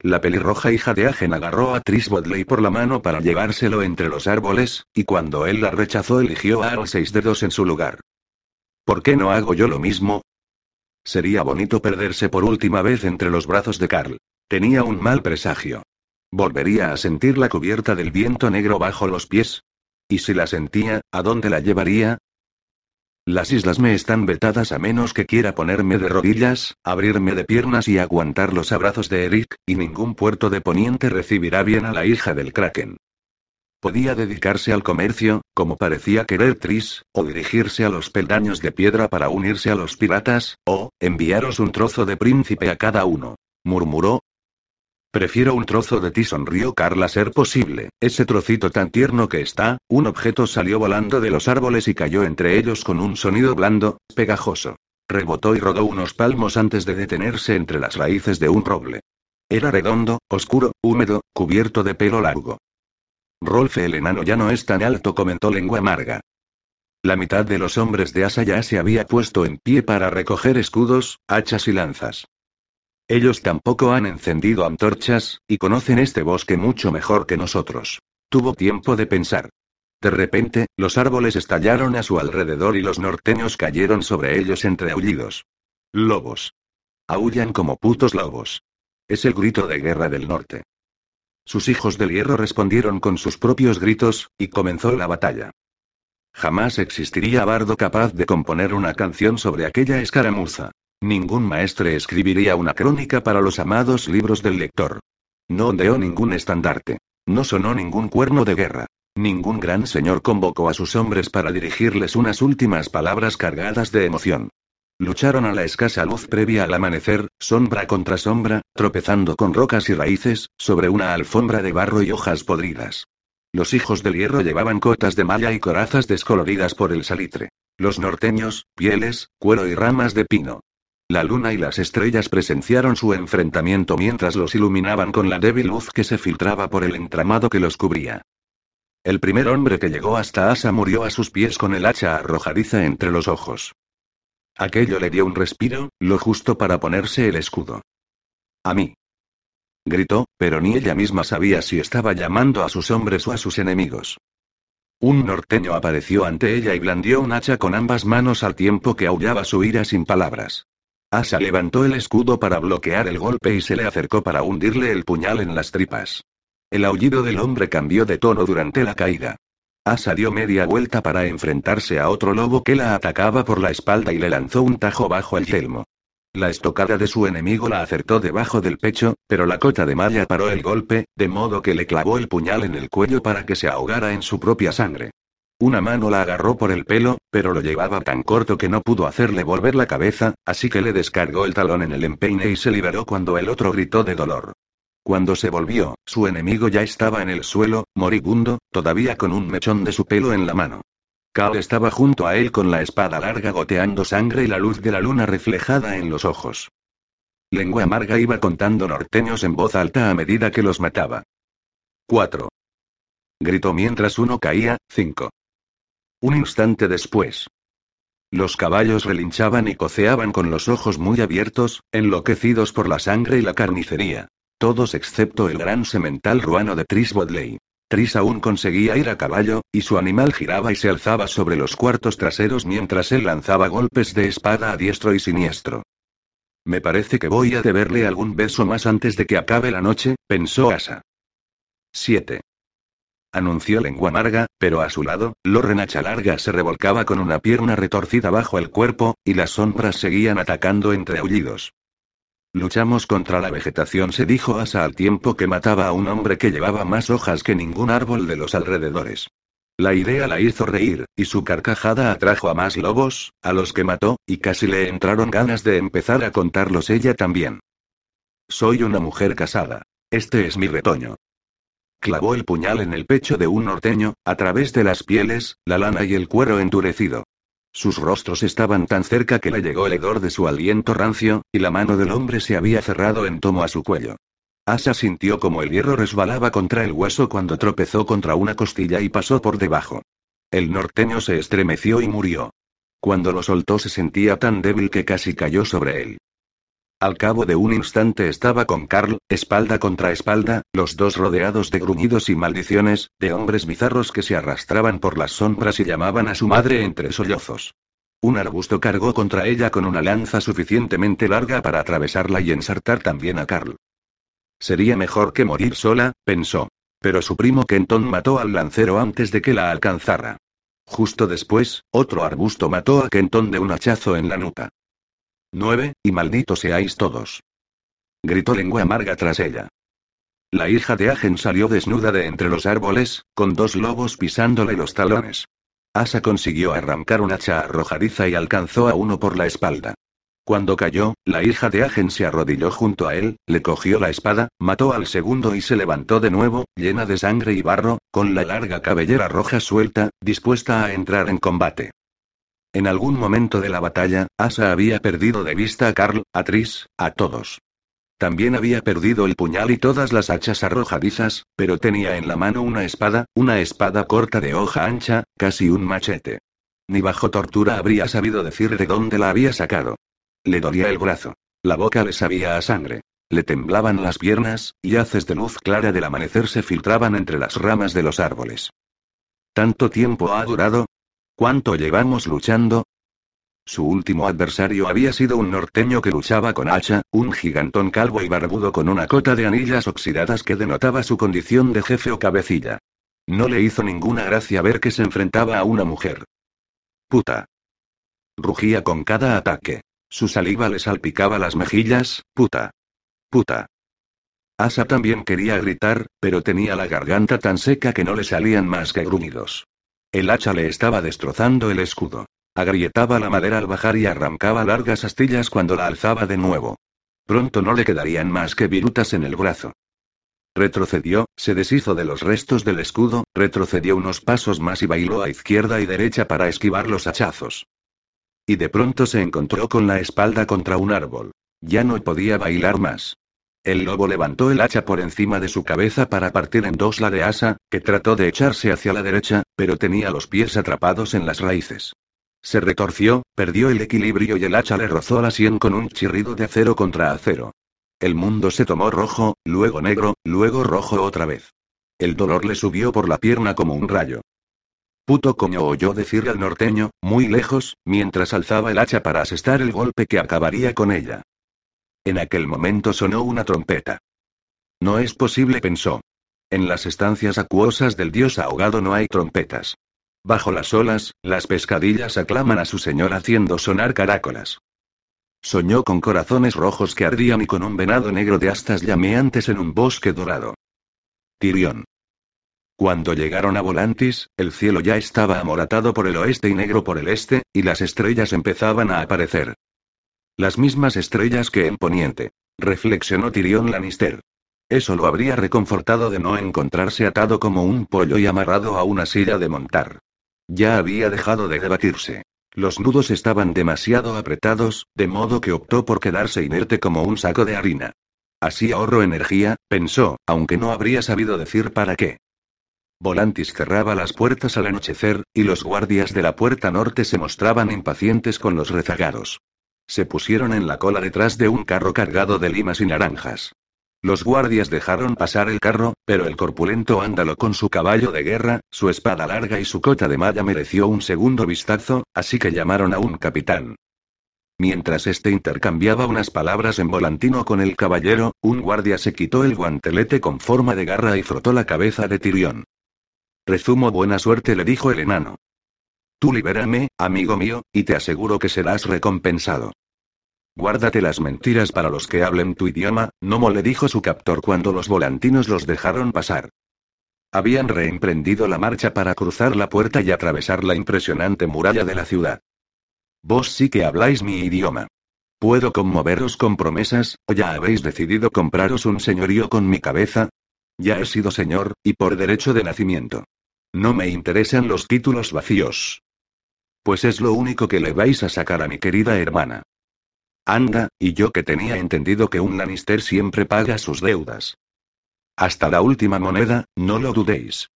La pelirroja hija de Agen agarró a Tris Bodley por la mano para llevárselo entre los árboles, y cuando él la rechazó eligió a seis dedos en su lugar. ¿Por qué no hago yo lo mismo? Sería bonito perderse por última vez entre los brazos de Carl. Tenía un mal presagio. Volvería a sentir la cubierta del viento negro bajo los pies, y si la sentía, ¿a dónde la llevaría? Las islas me están vetadas a menos que quiera ponerme de rodillas, abrirme de piernas y aguantar los abrazos de Eric, y ningún puerto de poniente recibirá bien a la hija del Kraken. Podía dedicarse al comercio, como parecía querer Tris, o dirigirse a los peldaños de piedra para unirse a los piratas, o, enviaros un trozo de príncipe a cada uno. Murmuró, Prefiero un trozo de ti, sonrió Carla ser posible. Ese trocito tan tierno que está, un objeto salió volando de los árboles y cayó entre ellos con un sonido blando, pegajoso. Rebotó y rodó unos palmos antes de detenerse entre las raíces de un roble. Era redondo, oscuro, húmedo, cubierto de pelo largo. Rolfe el enano ya no es tan alto, comentó lengua amarga. La mitad de los hombres de Asa ya se había puesto en pie para recoger escudos, hachas y lanzas. Ellos tampoco han encendido antorchas, y conocen este bosque mucho mejor que nosotros. Tuvo tiempo de pensar. De repente, los árboles estallaron a su alrededor y los norteños cayeron sobre ellos entre aullidos. Lobos. Aullan como putos lobos. Es el grito de guerra del norte. Sus hijos del hierro respondieron con sus propios gritos, y comenzó la batalla. Jamás existiría bardo capaz de componer una canción sobre aquella escaramuza. Ningún maestre escribiría una crónica para los amados libros del lector. No ondeó ningún estandarte. No sonó ningún cuerno de guerra. Ningún gran señor convocó a sus hombres para dirigirles unas últimas palabras cargadas de emoción. Lucharon a la escasa luz previa al amanecer, sombra contra sombra, tropezando con rocas y raíces, sobre una alfombra de barro y hojas podridas. Los hijos del hierro llevaban cotas de malla y corazas descoloridas por el salitre. Los norteños, pieles, cuero y ramas de pino. La luna y las estrellas presenciaron su enfrentamiento mientras los iluminaban con la débil luz que se filtraba por el entramado que los cubría. El primer hombre que llegó hasta Asa murió a sus pies con el hacha arrojadiza entre los ojos. Aquello le dio un respiro, lo justo para ponerse el escudo. A mí. Gritó, pero ni ella misma sabía si estaba llamando a sus hombres o a sus enemigos. Un norteño apareció ante ella y blandió un hacha con ambas manos al tiempo que aullaba su ira sin palabras. Asa levantó el escudo para bloquear el golpe y se le acercó para hundirle el puñal en las tripas. El aullido del hombre cambió de tono durante la caída. Asa dio media vuelta para enfrentarse a otro lobo que la atacaba por la espalda y le lanzó un tajo bajo el yelmo. La estocada de su enemigo la acertó debajo del pecho, pero la cota de malla paró el golpe, de modo que le clavó el puñal en el cuello para que se ahogara en su propia sangre. Una mano la agarró por el pelo, pero lo llevaba tan corto que no pudo hacerle volver la cabeza, así que le descargó el talón en el empeine y se liberó cuando el otro gritó de dolor. Cuando se volvió, su enemigo ya estaba en el suelo, moribundo, todavía con un mechón de su pelo en la mano. Cal estaba junto a él con la espada larga goteando sangre y la luz de la luna reflejada en los ojos. Lengua amarga iba contando norteños en voz alta a medida que los mataba. 4. Gritó mientras uno caía, 5. Un instante después. Los caballos relinchaban y coceaban con los ojos muy abiertos, enloquecidos por la sangre y la carnicería. Todos excepto el gran semental ruano de Tris Bodley. Tris aún conseguía ir a caballo, y su animal giraba y se alzaba sobre los cuartos traseros mientras él lanzaba golpes de espada a diestro y siniestro. Me parece que voy a deberle algún beso más antes de que acabe la noche, pensó Asa. 7. Anunció lengua amarga, pero a su lado, Lorrenacha larga se revolcaba con una pierna retorcida bajo el cuerpo, y las sombras seguían atacando entre aullidos. Luchamos contra la vegetación, se dijo Asa al tiempo que mataba a un hombre que llevaba más hojas que ningún árbol de los alrededores. La idea la hizo reír, y su carcajada atrajo a más lobos, a los que mató, y casi le entraron ganas de empezar a contarlos ella también. Soy una mujer casada. Este es mi retoño. Clavó el puñal en el pecho de un norteño, a través de las pieles, la lana y el cuero endurecido. Sus rostros estaban tan cerca que le llegó el hedor de su aliento rancio, y la mano del hombre se había cerrado en tomo a su cuello. Asa sintió como el hierro resbalaba contra el hueso cuando tropezó contra una costilla y pasó por debajo. El norteño se estremeció y murió. Cuando lo soltó se sentía tan débil que casi cayó sobre él. Al cabo de un instante estaba con Carl, espalda contra espalda, los dos rodeados de gruñidos y maldiciones, de hombres bizarros que se arrastraban por las sombras y llamaban a su madre entre sollozos. Un arbusto cargó contra ella con una lanza suficientemente larga para atravesarla y ensartar también a Carl. Sería mejor que morir sola, pensó. Pero su primo Kenton mató al lancero antes de que la alcanzara. Justo después, otro arbusto mató a Kenton de un hachazo en la nuca. Nueve, y malditos seáis todos. Gritó lengua amarga tras ella. La hija de Agen salió desnuda de entre los árboles, con dos lobos pisándole los talones. Asa consiguió arrancar un hacha arrojadiza y alcanzó a uno por la espalda. Cuando cayó, la hija de Agen se arrodilló junto a él, le cogió la espada, mató al segundo y se levantó de nuevo, llena de sangre y barro, con la larga cabellera roja suelta, dispuesta a entrar en combate. En algún momento de la batalla, Asa había perdido de vista a Carl, a Tris, a todos. También había perdido el puñal y todas las hachas arrojadizas, pero tenía en la mano una espada, una espada corta de hoja ancha, casi un machete. Ni bajo tortura habría sabido decir de dónde la había sacado. Le dolía el brazo. La boca le sabía a sangre. Le temblaban las piernas, y haces de luz clara del amanecer se filtraban entre las ramas de los árboles. ¿Tanto tiempo ha durado? ¿Cuánto llevamos luchando? Su último adversario había sido un norteño que luchaba con hacha, un gigantón calvo y barbudo con una cota de anillas oxidadas que denotaba su condición de jefe o cabecilla. No le hizo ninguna gracia ver que se enfrentaba a una mujer. Puta. Rugía con cada ataque. Su saliva le salpicaba las mejillas, puta. Puta. Asa también quería gritar, pero tenía la garganta tan seca que no le salían más que gruñidos. El hacha le estaba destrozando el escudo. Agrietaba la madera al bajar y arrancaba largas astillas cuando la alzaba de nuevo. Pronto no le quedarían más que virutas en el brazo. Retrocedió, se deshizo de los restos del escudo, retrocedió unos pasos más y bailó a izquierda y derecha para esquivar los hachazos. Y de pronto se encontró con la espalda contra un árbol. Ya no podía bailar más. El lobo levantó el hacha por encima de su cabeza para partir en dos la de Asa, que trató de echarse hacia la derecha, pero tenía los pies atrapados en las raíces. Se retorció, perdió el equilibrio y el hacha le rozó la sien con un chirrido de acero contra acero. El mundo se tomó rojo, luego negro, luego rojo otra vez. El dolor le subió por la pierna como un rayo. Puto coño oyó decirle al norteño, muy lejos, mientras alzaba el hacha para asestar el golpe que acabaría con ella. En aquel momento sonó una trompeta. No es posible, pensó. En las estancias acuosas del dios ahogado no hay trompetas. Bajo las olas, las pescadillas aclaman a su señor haciendo sonar caracolas. Soñó con corazones rojos que ardían y con un venado negro de astas llameantes en un bosque dorado. Tirión. Cuando llegaron a Volantis, el cielo ya estaba amoratado por el oeste y negro por el este, y las estrellas empezaban a aparecer. Las mismas estrellas que en Poniente. Reflexionó Tirión Lannister. Eso lo habría reconfortado de no encontrarse atado como un pollo y amarrado a una silla de montar. Ya había dejado de debatirse. Los nudos estaban demasiado apretados, de modo que optó por quedarse inerte como un saco de harina. Así ahorro energía, pensó, aunque no habría sabido decir para qué. Volantis cerraba las puertas al anochecer, y los guardias de la puerta norte se mostraban impacientes con los rezagados. Se pusieron en la cola detrás de un carro cargado de limas y naranjas. Los guardias dejaron pasar el carro, pero el corpulento ándalo con su caballo de guerra, su espada larga y su cota de malla mereció un segundo vistazo, así que llamaron a un capitán. Mientras este intercambiaba unas palabras en volantino con el caballero, un guardia se quitó el guantelete con forma de garra y frotó la cabeza de Tirión. Rezumo buena suerte, le dijo el enano. Tú libérame, amigo mío, y te aseguro que serás recompensado. Guárdate las mentiras para los que hablen tu idioma, Nomo le dijo su captor cuando los volantinos los dejaron pasar. Habían reemprendido la marcha para cruzar la puerta y atravesar la impresionante muralla de la ciudad. Vos sí que habláis mi idioma. ¿Puedo conmoveros con promesas, o ya habéis decidido compraros un señorío con mi cabeza? Ya he sido señor, y por derecho de nacimiento. No me interesan los títulos vacíos. Pues es lo único que le vais a sacar a mi querida hermana. Anda, y yo que tenía entendido que un Lannister siempre paga sus deudas. Hasta la última moneda, no lo dudéis.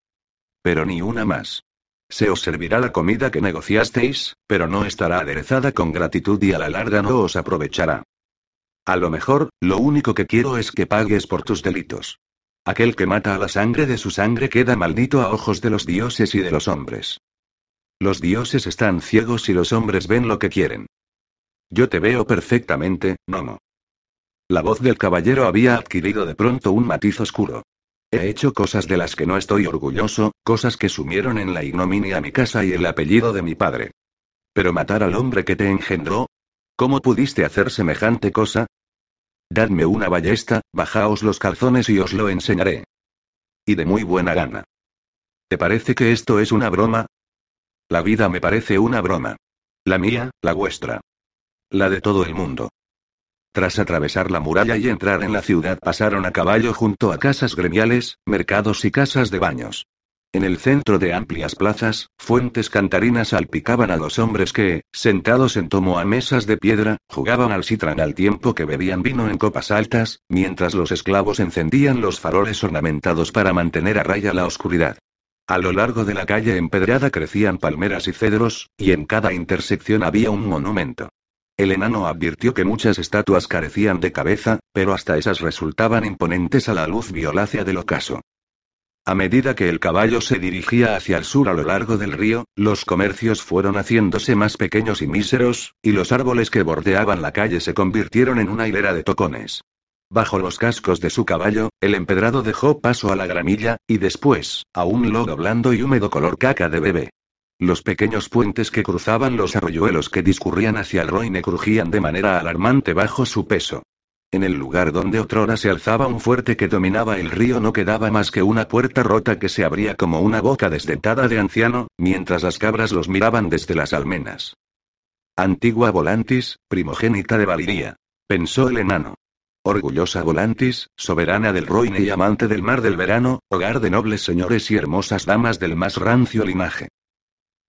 Pero ni una más. Se os servirá la comida que negociasteis, pero no estará aderezada con gratitud y a la larga no os aprovechará. A lo mejor, lo único que quiero es que pagues por tus delitos. Aquel que mata a la sangre de su sangre queda maldito a ojos de los dioses y de los hombres. Los dioses están ciegos y los hombres ven lo que quieren. Yo te veo perfectamente, Nomo. La voz del caballero había adquirido de pronto un matiz oscuro. He hecho cosas de las que no estoy orgulloso, cosas que sumieron en la ignominia mi casa y el apellido de mi padre. Pero matar al hombre que te engendró. ¿Cómo pudiste hacer semejante cosa? Dadme una ballesta, bajaos los calzones y os lo enseñaré. Y de muy buena gana. ¿Te parece que esto es una broma? La vida me parece una broma. La mía, la vuestra. La de todo el mundo. Tras atravesar la muralla y entrar en la ciudad pasaron a caballo junto a casas gremiales, mercados y casas de baños. En el centro de amplias plazas, fuentes cantarinas salpicaban a los hombres que, sentados en tomo a mesas de piedra, jugaban al citran al tiempo que bebían vino en copas altas, mientras los esclavos encendían los faroles ornamentados para mantener a raya la oscuridad. A lo largo de la calle empedrada crecían palmeras y cedros, y en cada intersección había un monumento. El enano advirtió que muchas estatuas carecían de cabeza, pero hasta esas resultaban imponentes a la luz violácea del ocaso. A medida que el caballo se dirigía hacia el sur a lo largo del río, los comercios fueron haciéndose más pequeños y míseros, y los árboles que bordeaban la calle se convirtieron en una hilera de tocones. Bajo los cascos de su caballo, el empedrado dejó paso a la gramilla, y después, a un lodo blando y húmedo color caca de bebé. Los pequeños puentes que cruzaban los arroyuelos que discurrían hacia el Roine crujían de manera alarmante bajo su peso. En el lugar donde otrora se alzaba un fuerte que dominaba el río no quedaba más que una puerta rota que se abría como una boca desdentada de anciano, mientras las cabras los miraban desde las almenas. Antigua Volantis, primogénita de Valiria. Pensó el enano. Orgullosa Volantis, soberana del Roine y amante del mar del verano, hogar de nobles señores y hermosas damas del más rancio linaje.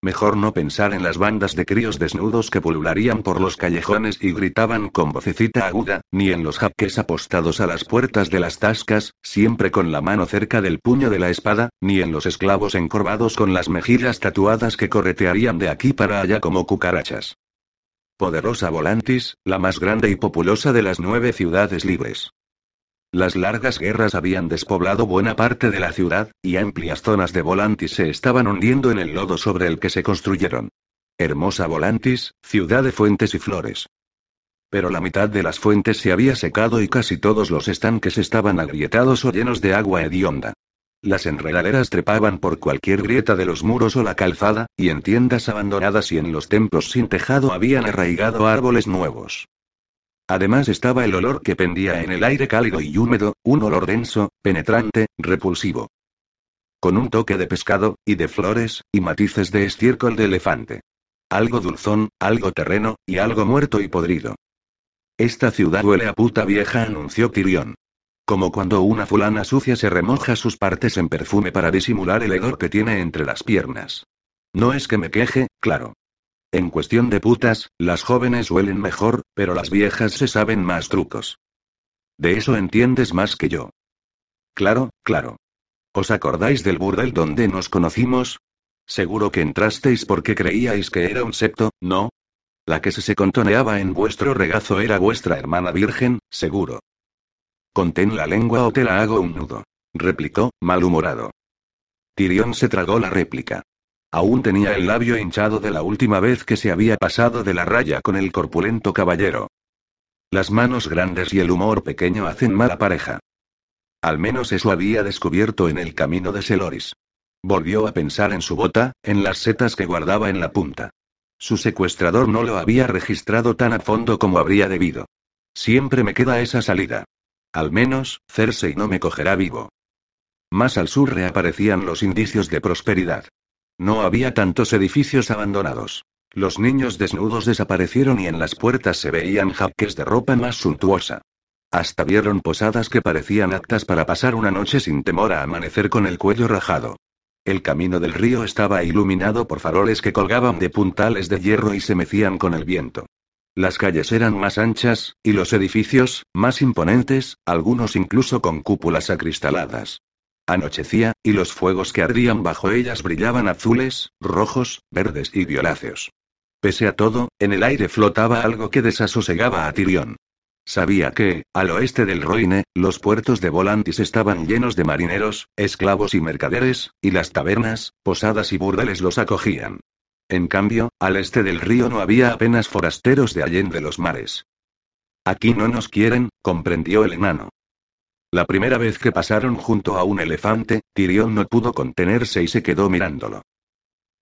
Mejor no pensar en las bandas de críos desnudos que pulularían por los callejones y gritaban con vocecita aguda, ni en los jaques apostados a las puertas de las tascas, siempre con la mano cerca del puño de la espada, ni en los esclavos encorvados con las mejillas tatuadas que corretearían de aquí para allá como cucarachas. Poderosa Volantis, la más grande y populosa de las nueve ciudades libres. Las largas guerras habían despoblado buena parte de la ciudad, y amplias zonas de Volantis se estaban hundiendo en el lodo sobre el que se construyeron. Hermosa Volantis, ciudad de fuentes y flores. Pero la mitad de las fuentes se había secado y casi todos los estanques estaban agrietados o llenos de agua hedionda. Las enredaderas trepaban por cualquier grieta de los muros o la calzada, y en tiendas abandonadas y en los templos sin tejado habían arraigado árboles nuevos. Además estaba el olor que pendía en el aire cálido y húmedo, un olor denso, penetrante, repulsivo. Con un toque de pescado, y de flores, y matices de estiércol de elefante. Algo dulzón, algo terreno, y algo muerto y podrido. Esta ciudad huele a puta vieja, anunció Tirión. Como cuando una fulana sucia se remoja sus partes en perfume para disimular el hedor que tiene entre las piernas. No es que me queje, claro. En cuestión de putas, las jóvenes huelen mejor, pero las viejas se saben más trucos. De eso entiendes más que yo. Claro, claro. ¿Os acordáis del burdel donde nos conocimos? Seguro que entrasteis porque creíais que era un septo, ¿no? La que se se contoneaba en vuestro regazo era vuestra hermana virgen, seguro. Contén la lengua o te la hago un nudo. Replicó, malhumorado. Tirión se tragó la réplica. Aún tenía el labio hinchado de la última vez que se había pasado de la raya con el corpulento caballero. Las manos grandes y el humor pequeño hacen mala pareja. Al menos eso había descubierto en el camino de Seloris. Volvió a pensar en su bota, en las setas que guardaba en la punta. Su secuestrador no lo había registrado tan a fondo como habría debido. Siempre me queda esa salida. Al menos, Cersei no me cogerá vivo. Más al sur reaparecían los indicios de prosperidad. No había tantos edificios abandonados. Los niños desnudos desaparecieron y en las puertas se veían jaques de ropa más suntuosa. Hasta vieron posadas que parecían aptas para pasar una noche sin temor a amanecer con el cuello rajado. El camino del río estaba iluminado por faroles que colgaban de puntales de hierro y se mecían con el viento. Las calles eran más anchas, y los edificios, más imponentes, algunos incluso con cúpulas acristaladas. Anochecía, y los fuegos que ardían bajo ellas brillaban azules, rojos, verdes y violáceos. Pese a todo, en el aire flotaba algo que desasosegaba a Tirión. Sabía que, al oeste del Roine, los puertos de Volantis estaban llenos de marineros, esclavos y mercaderes, y las tabernas, posadas y burdeles los acogían. En cambio, al este del río no había apenas forasteros de allende los mares. Aquí no nos quieren, comprendió el enano. La primera vez que pasaron junto a un elefante, Tyrion no pudo contenerse y se quedó mirándolo.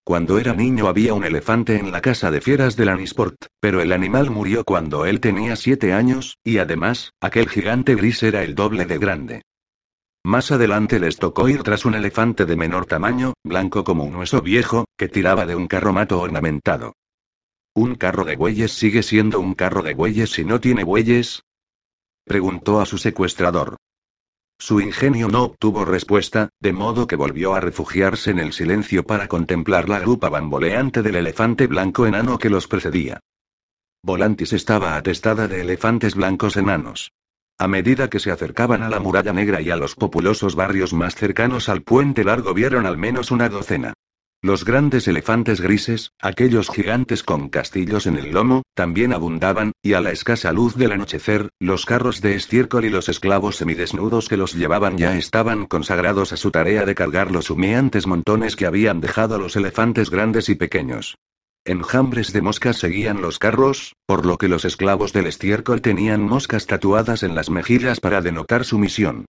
Cuando era niño había un elefante en la casa de fieras de Lannisport, pero el animal murió cuando él tenía siete años, y además, aquel gigante gris era el doble de grande. Más adelante les tocó ir tras un elefante de menor tamaño, blanco como un hueso viejo, que tiraba de un carromato ornamentado. ¿Un carro de bueyes sigue siendo un carro de bueyes si no tiene bueyes? Preguntó a su secuestrador. Su ingenio no obtuvo respuesta, de modo que volvió a refugiarse en el silencio para contemplar la grupa bamboleante del elefante blanco enano que los precedía. Volantis estaba atestada de elefantes blancos enanos. A medida que se acercaban a la muralla negra y a los populosos barrios más cercanos al puente largo vieron al menos una docena. Los grandes elefantes grises, aquellos gigantes con castillos en el lomo, también abundaban, y a la escasa luz del anochecer, los carros de estiércol y los esclavos semidesnudos que los llevaban ya estaban consagrados a su tarea de cargar los humeantes montones que habían dejado los elefantes grandes y pequeños. Enjambres de moscas seguían los carros, por lo que los esclavos del estiércol tenían moscas tatuadas en las mejillas para denotar su misión.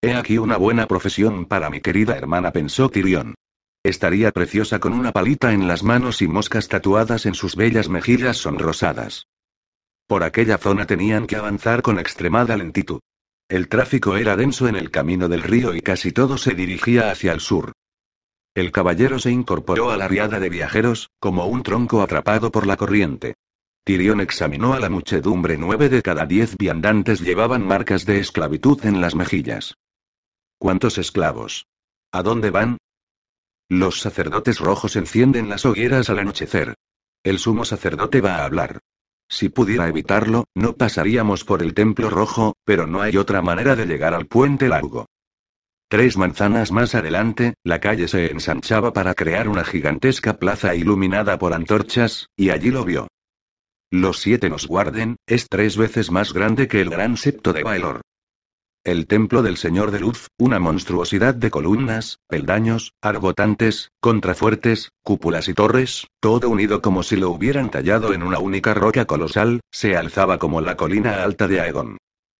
He aquí una buena profesión para mi querida hermana, pensó Tirión. Estaría preciosa con una palita en las manos y moscas tatuadas en sus bellas mejillas sonrosadas. Por aquella zona tenían que avanzar con extremada lentitud. El tráfico era denso en el camino del río y casi todo se dirigía hacia el sur. El caballero se incorporó a la riada de viajeros, como un tronco atrapado por la corriente. Tirión examinó a la muchedumbre. Nueve de cada diez viandantes llevaban marcas de esclavitud en las mejillas. ¿Cuántos esclavos? ¿A dónde van? Los sacerdotes rojos encienden las hogueras al anochecer. El sumo sacerdote va a hablar. Si pudiera evitarlo, no pasaríamos por el templo rojo, pero no hay otra manera de llegar al puente largo. Tres manzanas más adelante, la calle se ensanchaba para crear una gigantesca plaza iluminada por antorchas, y allí lo vio. Los siete nos guarden, es tres veces más grande que el gran septo de Baelor. El templo del Señor de Luz, una monstruosidad de columnas, peldaños, arbotantes, contrafuertes, cúpulas y torres, todo unido como si lo hubieran tallado en una única roca colosal, se alzaba como la colina alta de Aegon.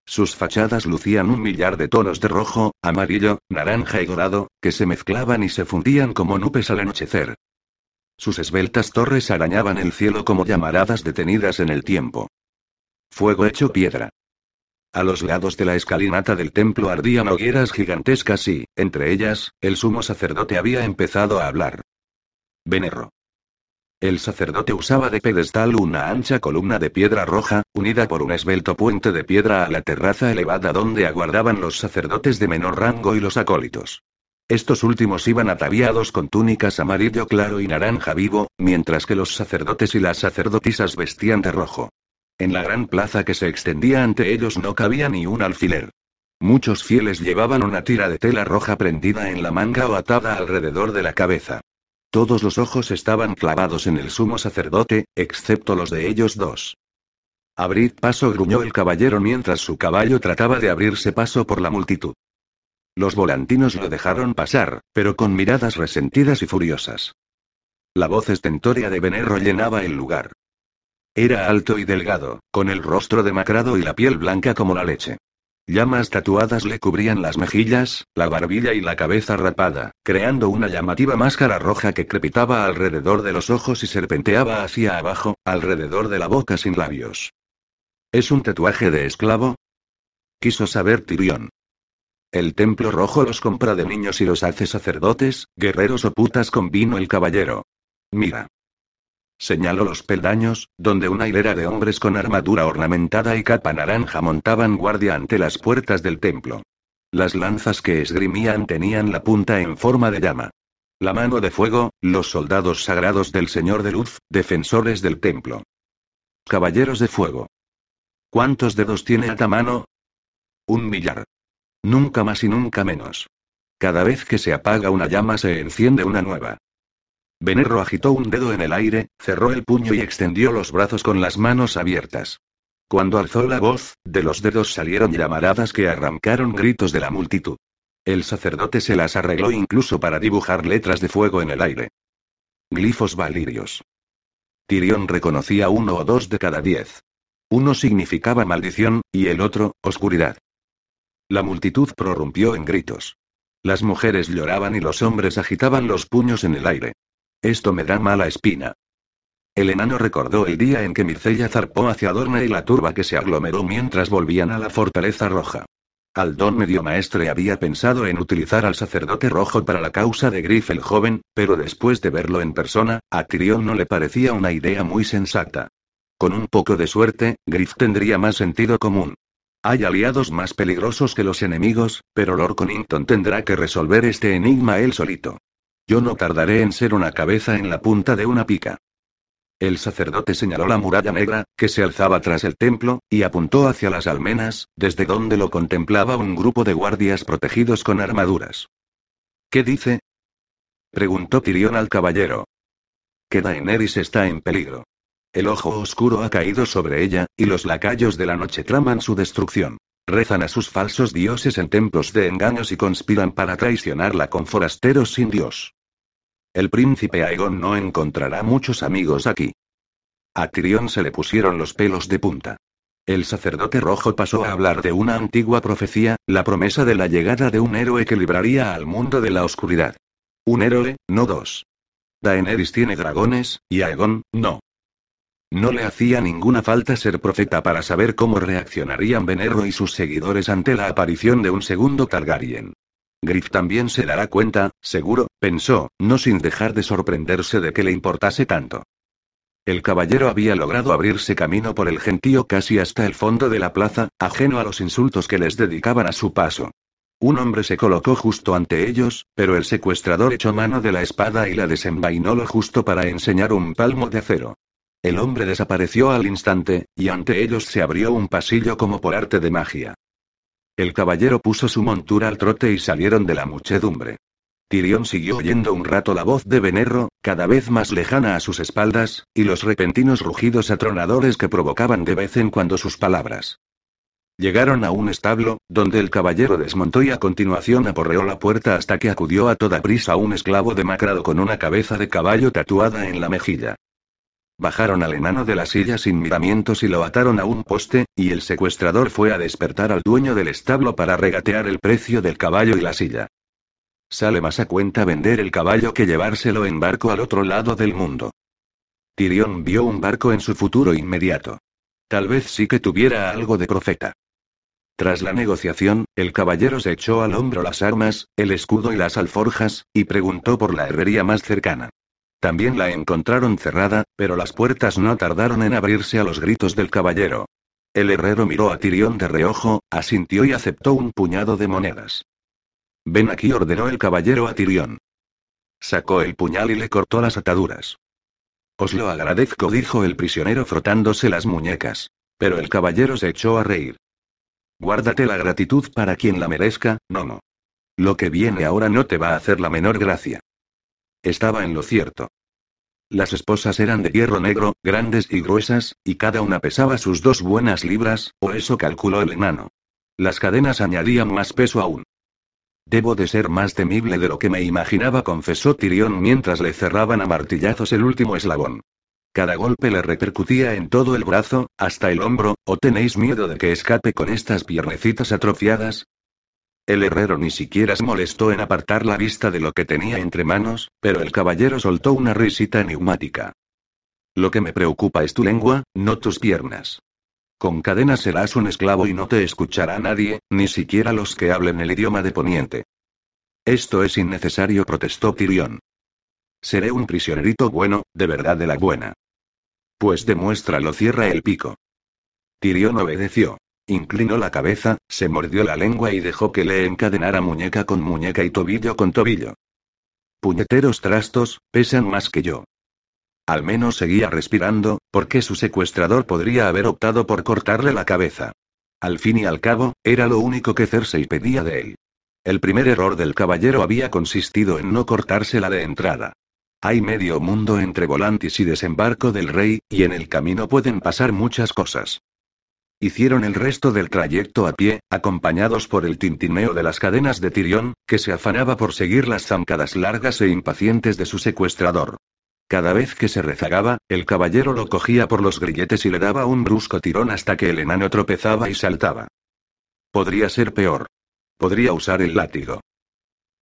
Sus fachadas lucían un millar de tonos de rojo, amarillo, naranja y dorado, que se mezclaban y se fundían como nubes al anochecer. Sus esbeltas torres arañaban el cielo como llamaradas detenidas en el tiempo. Fuego hecho piedra. A los lados de la escalinata del templo ardían hogueras gigantescas y, entre ellas, el sumo sacerdote había empezado a hablar. Venerro. El sacerdote usaba de pedestal una ancha columna de piedra roja, unida por un esbelto puente de piedra a la terraza elevada donde aguardaban los sacerdotes de menor rango y los acólitos. Estos últimos iban ataviados con túnicas amarillo claro y naranja vivo, mientras que los sacerdotes y las sacerdotisas vestían de rojo. En la gran plaza que se extendía ante ellos no cabía ni un alfiler. Muchos fieles llevaban una tira de tela roja prendida en la manga o atada alrededor de la cabeza. Todos los ojos estaban clavados en el sumo sacerdote, excepto los de ellos dos. Abrid paso, gruñó el caballero mientras su caballo trataba de abrirse paso por la multitud. Los volantinos lo dejaron pasar, pero con miradas resentidas y furiosas. La voz estentórea de Venerro llenaba el lugar. Era alto y delgado, con el rostro demacrado y la piel blanca como la leche. Llamas tatuadas le cubrían las mejillas, la barbilla y la cabeza rapada, creando una llamativa máscara roja que crepitaba alrededor de los ojos y serpenteaba hacia abajo, alrededor de la boca sin labios. ¿Es un tatuaje de esclavo? Quiso saber Tirión. El templo rojo los compra de niños y los hace sacerdotes, guerreros o putas con vino el caballero. Mira. Señaló los peldaños, donde una hilera de hombres con armadura ornamentada y capa naranja montaban guardia ante las puertas del templo. Las lanzas que esgrimían tenían la punta en forma de llama. La mano de fuego, los soldados sagrados del Señor de Luz, defensores del templo. Caballeros de fuego. ¿Cuántos dedos tiene mano? Un millar. Nunca más y nunca menos. Cada vez que se apaga una llama se enciende una nueva. Venerro agitó un dedo en el aire, cerró el puño y extendió los brazos con las manos abiertas. Cuando alzó la voz, de los dedos salieron llamaradas que arrancaron gritos de la multitud. El sacerdote se las arregló incluso para dibujar letras de fuego en el aire. Glifos valirios. Tirión reconocía uno o dos de cada diez. Uno significaba maldición, y el otro, oscuridad. La multitud prorrumpió en gritos. Las mujeres lloraban y los hombres agitaban los puños en el aire. Esto me da mala espina. El enano recordó el día en que Mircella zarpó hacia Dorne y la turba que se aglomeró mientras volvían a la fortaleza roja. Aldón medio maestre había pensado en utilizar al sacerdote rojo para la causa de Griff el joven, pero después de verlo en persona, a Tyrion no le parecía una idea muy sensata. Con un poco de suerte, Griff tendría más sentido común. Hay aliados más peligrosos que los enemigos, pero Lord Connington tendrá que resolver este enigma él solito. Yo no tardaré en ser una cabeza en la punta de una pica. El sacerdote señaló la muralla negra, que se alzaba tras el templo, y apuntó hacia las almenas, desde donde lo contemplaba un grupo de guardias protegidos con armaduras. ¿Qué dice? preguntó Tirión al caballero. Que Daenerys está en peligro. El ojo oscuro ha caído sobre ella, y los lacayos de la noche traman su destrucción. Rezan a sus falsos dioses en templos de engaños y conspiran para traicionarla con forasteros sin Dios. El príncipe Aegon no encontrará muchos amigos aquí. A Tyrion se le pusieron los pelos de punta. El sacerdote rojo pasó a hablar de una antigua profecía, la promesa de la llegada de un héroe que libraría al mundo de la oscuridad. Un héroe, no dos. Daenerys tiene dragones, y Aegon, no. No le hacía ninguna falta ser profeta para saber cómo reaccionarían Venero y sus seguidores ante la aparición de un segundo Targaryen. Griff también se dará cuenta, seguro, pensó, no sin dejar de sorprenderse de que le importase tanto. El caballero había logrado abrirse camino por el gentío casi hasta el fondo de la plaza, ajeno a los insultos que les dedicaban a su paso. Un hombre se colocó justo ante ellos, pero el secuestrador echó mano de la espada y la desenvainó lo justo para enseñar un palmo de acero. El hombre desapareció al instante, y ante ellos se abrió un pasillo como por arte de magia. El caballero puso su montura al trote y salieron de la muchedumbre. Tirión siguió oyendo un rato la voz de Venero, cada vez más lejana a sus espaldas, y los repentinos rugidos atronadores que provocaban de vez en cuando sus palabras. Llegaron a un establo, donde el caballero desmontó y a continuación aporreó la puerta hasta que acudió a toda prisa un esclavo demacrado con una cabeza de caballo tatuada en la mejilla. Bajaron al enano de la silla sin miramientos y lo ataron a un poste, y el secuestrador fue a despertar al dueño del establo para regatear el precio del caballo y la silla. Sale más a cuenta vender el caballo que llevárselo en barco al otro lado del mundo. Tirión vio un barco en su futuro inmediato. Tal vez sí que tuviera algo de profeta. Tras la negociación, el caballero se echó al hombro las armas, el escudo y las alforjas, y preguntó por la herrería más cercana. También la encontraron cerrada, pero las puertas no tardaron en abrirse a los gritos del caballero. El herrero miró a Tirión de reojo, asintió y aceptó un puñado de monedas. Ven aquí, ordenó el caballero a Tirión. Sacó el puñal y le cortó las ataduras. Os lo agradezco, dijo el prisionero frotándose las muñecas. Pero el caballero se echó a reír. Guárdate la gratitud para quien la merezca, no. Lo que viene ahora no te va a hacer la menor gracia. Estaba en lo cierto. Las esposas eran de hierro negro, grandes y gruesas, y cada una pesaba sus dos buenas libras, o eso calculó el enano. Las cadenas añadían más peso aún. Debo de ser más temible de lo que me imaginaba, confesó Tirión mientras le cerraban a martillazos el último eslabón. Cada golpe le repercutía en todo el brazo, hasta el hombro, ¿o tenéis miedo de que escape con estas piernecitas atrofiadas? El herrero ni siquiera se molestó en apartar la vista de lo que tenía entre manos, pero el caballero soltó una risita enigmática. Lo que me preocupa es tu lengua, no tus piernas. Con cadenas serás un esclavo y no te escuchará nadie, ni siquiera los que hablen el idioma de Poniente. Esto es innecesario, protestó Tirión. Seré un prisionerito bueno, de verdad de la buena. Pues demuéstralo, cierra el pico. Tirión obedeció. Inclinó la cabeza, se mordió la lengua y dejó que le encadenara muñeca con muñeca y tobillo con tobillo. Puñeteros trastos, pesan más que yo. Al menos seguía respirando, porque su secuestrador podría haber optado por cortarle la cabeza. Al fin y al cabo, era lo único que Cersei pedía de él. El primer error del caballero había consistido en no cortársela de entrada. Hay medio mundo entre Volantis y desembarco del rey, y en el camino pueden pasar muchas cosas. Hicieron el resto del trayecto a pie, acompañados por el tintineo de las cadenas de Tirión, que se afanaba por seguir las zancadas largas e impacientes de su secuestrador. Cada vez que se rezagaba, el caballero lo cogía por los grilletes y le daba un brusco tirón hasta que el enano tropezaba y saltaba. Podría ser peor. Podría usar el látigo.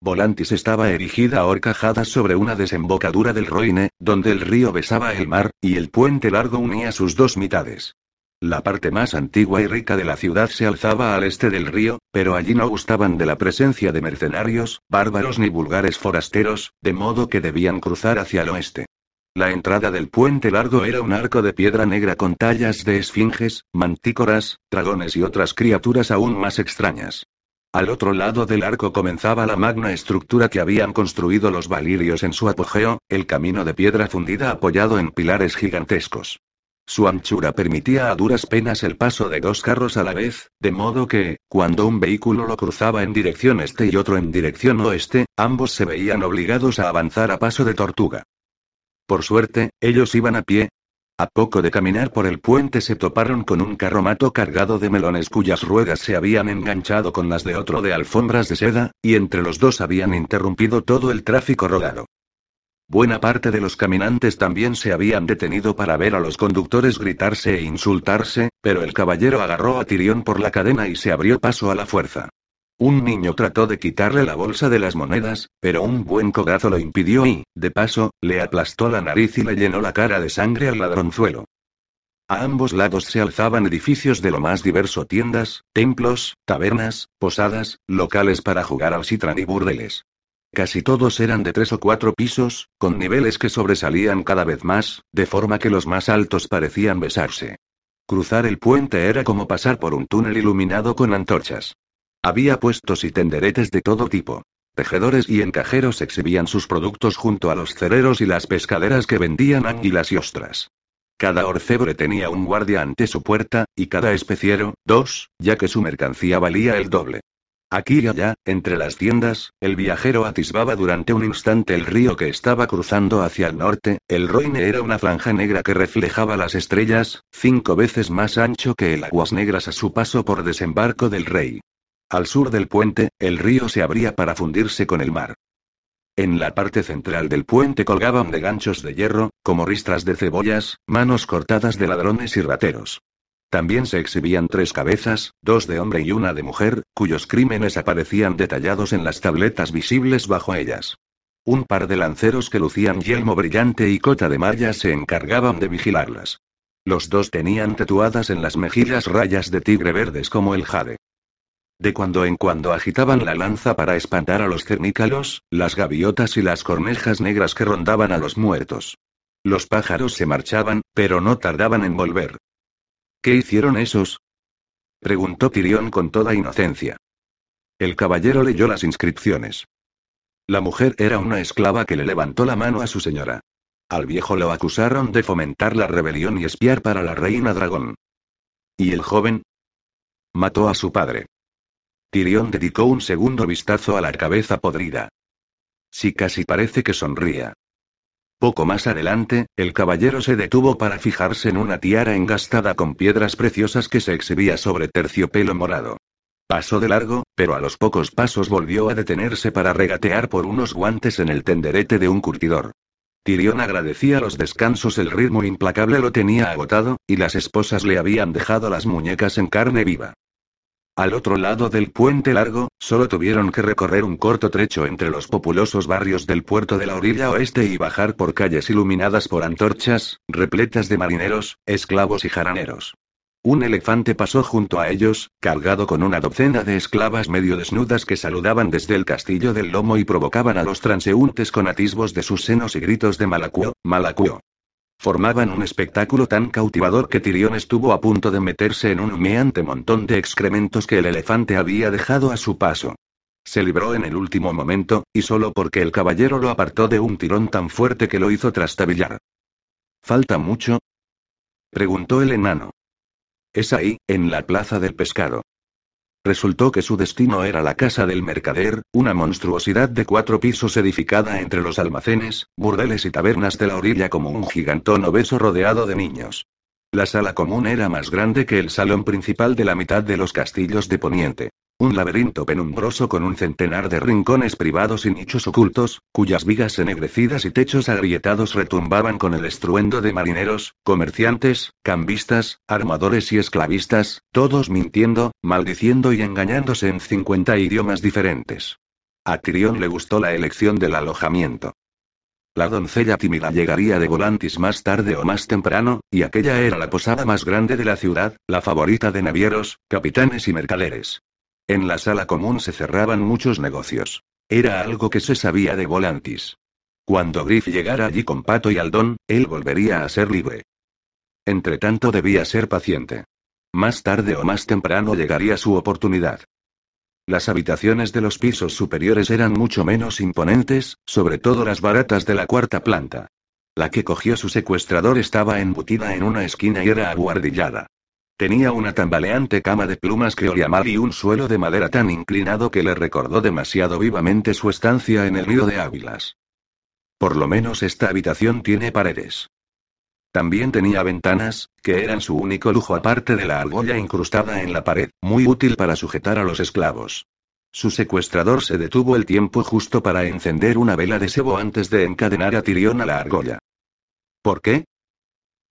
Volantis estaba erigida a horcajadas sobre una desembocadura del Roine, donde el río besaba el mar, y el puente largo unía sus dos mitades. La parte más antigua y rica de la ciudad se alzaba al este del río, pero allí no gustaban de la presencia de mercenarios, bárbaros ni vulgares forasteros, de modo que debían cruzar hacia el oeste. La entrada del puente largo era un arco de piedra negra con tallas de esfinges, mantícoras, dragones y otras criaturas aún más extrañas. Al otro lado del arco comenzaba la magna estructura que habían construido los valirios en su apogeo, el camino de piedra fundida apoyado en pilares gigantescos. Su anchura permitía a duras penas el paso de dos carros a la vez, de modo que, cuando un vehículo lo cruzaba en dirección este y otro en dirección oeste, ambos se veían obligados a avanzar a paso de tortuga. Por suerte, ellos iban a pie. A poco de caminar por el puente se toparon con un carromato cargado de melones cuyas ruedas se habían enganchado con las de otro de alfombras de seda, y entre los dos habían interrumpido todo el tráfico rodado. Buena parte de los caminantes también se habían detenido para ver a los conductores gritarse e insultarse, pero el caballero agarró a Tirión por la cadena y se abrió paso a la fuerza. Un niño trató de quitarle la bolsa de las monedas, pero un buen codazo lo impidió y, de paso, le aplastó la nariz y le llenó la cara de sangre al ladronzuelo. A ambos lados se alzaban edificios de lo más diverso tiendas, templos, tabernas, posadas, locales para jugar al citran y burdeles. Casi todos eran de tres o cuatro pisos, con niveles que sobresalían cada vez más, de forma que los más altos parecían besarse. Cruzar el puente era como pasar por un túnel iluminado con antorchas. Había puestos y tenderetes de todo tipo. Tejedores y encajeros exhibían sus productos junto a los cereros y las pescaderas que vendían anguilas y ostras. Cada orfebre tenía un guardia ante su puerta, y cada especiero, dos, ya que su mercancía valía el doble. Aquí y allá, entre las tiendas, el viajero atisbaba durante un instante el río que estaba cruzando hacia el norte, el Roine era una franja negra que reflejaba las estrellas, cinco veces más ancho que el aguas negras a su paso por desembarco del rey. Al sur del puente, el río se abría para fundirse con el mar. En la parte central del puente colgaban de ganchos de hierro, como ristras de cebollas, manos cortadas de ladrones y rateros. También se exhibían tres cabezas, dos de hombre y una de mujer, cuyos crímenes aparecían detallados en las tabletas visibles bajo ellas. Un par de lanceros que lucían yelmo brillante y cota de malla se encargaban de vigilarlas. Los dos tenían tatuadas en las mejillas rayas de tigre verdes como el jade. De cuando en cuando agitaban la lanza para espantar a los cernícalos, las gaviotas y las cornejas negras que rondaban a los muertos. Los pájaros se marchaban, pero no tardaban en volver. ¿Qué hicieron esos? preguntó Tirión con toda inocencia. El caballero leyó las inscripciones. La mujer era una esclava que le levantó la mano a su señora. Al viejo lo acusaron de fomentar la rebelión y espiar para la reina dragón. ¿Y el joven? Mató a su padre. Tyrion dedicó un segundo vistazo a la cabeza podrida. Sí casi parece que sonría. Poco más adelante, el caballero se detuvo para fijarse en una tiara engastada con piedras preciosas que se exhibía sobre terciopelo morado. Pasó de largo, pero a los pocos pasos volvió a detenerse para regatear por unos guantes en el tenderete de un curtidor. Tyrion agradecía los descansos, el ritmo implacable lo tenía agotado, y las esposas le habían dejado las muñecas en carne viva. Al otro lado del puente largo, solo tuvieron que recorrer un corto trecho entre los populosos barrios del puerto de la orilla oeste y bajar por calles iluminadas por antorchas, repletas de marineros, esclavos y jaraneros. Un elefante pasó junto a ellos, cargado con una docena de esclavas medio desnudas que saludaban desde el castillo del lomo y provocaban a los transeúntes con atisbos de sus senos y gritos de malacuo, malacuo. Formaban un espectáculo tan cautivador que Tirión estuvo a punto de meterse en un humeante montón de excrementos que el elefante había dejado a su paso. Se libró en el último momento, y solo porque el caballero lo apartó de un tirón tan fuerte que lo hizo trastabillar. ¿Falta mucho? preguntó el enano. Es ahí, en la plaza del pescado. Resultó que su destino era la casa del mercader, una monstruosidad de cuatro pisos edificada entre los almacenes, burdeles y tabernas de la orilla como un gigantón obeso rodeado de niños. La sala común era más grande que el salón principal de la mitad de los castillos de Poniente. Un laberinto penumbroso con un centenar de rincones privados y nichos ocultos, cuyas vigas ennegrecidas y techos agrietados retumbaban con el estruendo de marineros, comerciantes, cambistas, armadores y esclavistas, todos mintiendo, maldiciendo y engañándose en 50 idiomas diferentes. A Tyrion le gustó la elección del alojamiento. La doncella tímida llegaría de Volantis más tarde o más temprano, y aquella era la posada más grande de la ciudad, la favorita de navieros, capitanes y mercaderes. En la sala común se cerraban muchos negocios. Era algo que se sabía de Volantis. Cuando Griff llegara allí con Pato y Aldón, él volvería a ser libre. Entretanto debía ser paciente. Más tarde o más temprano llegaría su oportunidad. Las habitaciones de los pisos superiores eran mucho menos imponentes, sobre todo las baratas de la cuarta planta. La que cogió su secuestrador estaba embutida en una esquina y era aguardillada. Tenía una tambaleante cama de plumas creoliamar y un suelo de madera tan inclinado que le recordó demasiado vivamente su estancia en el río de Ávilas. Por lo menos esta habitación tiene paredes. También tenía ventanas, que eran su único lujo aparte de la argolla incrustada en la pared, muy útil para sujetar a los esclavos. Su secuestrador se detuvo el tiempo justo para encender una vela de sebo antes de encadenar a Tirión a la argolla. ¿Por qué?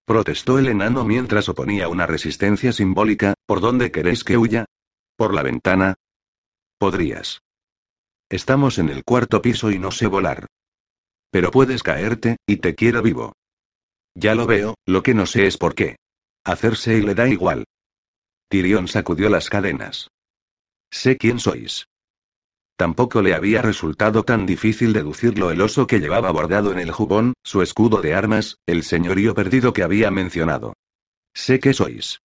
Protestó el enano mientras oponía una resistencia simbólica, ¿por dónde queréis que huya? ¿Por la ventana? Podrías. Estamos en el cuarto piso y no sé volar. Pero puedes caerte, y te quiero vivo. Ya lo veo, lo que no sé es por qué. Hacerse y le da igual. Tyrion sacudió las cadenas. Sé quién sois. Tampoco le había resultado tan difícil deducirlo el oso que llevaba bordado en el jubón, su escudo de armas, el señorío perdido que había mencionado. Sé que sois.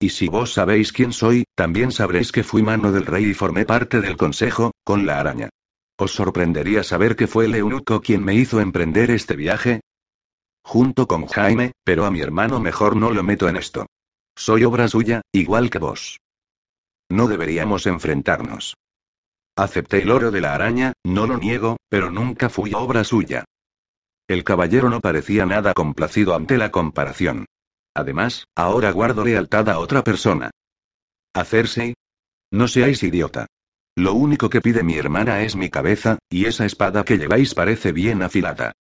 Y si vos sabéis quién soy, también sabréis que fui mano del rey y formé parte del consejo, con la araña. ¿Os sorprendería saber que fue el eunuco quien me hizo emprender este viaje? Junto con Jaime, pero a mi hermano mejor no lo meto en esto. Soy obra suya, igual que vos. No deberíamos enfrentarnos. Acepté el oro de la araña, no lo niego, pero nunca fui obra suya. El caballero no parecía nada complacido ante la comparación. Además, ahora guardo lealtad a otra persona. ¿Hacerse? No seáis idiota. Lo único que pide mi hermana es mi cabeza, y esa espada que lleváis parece bien afilada.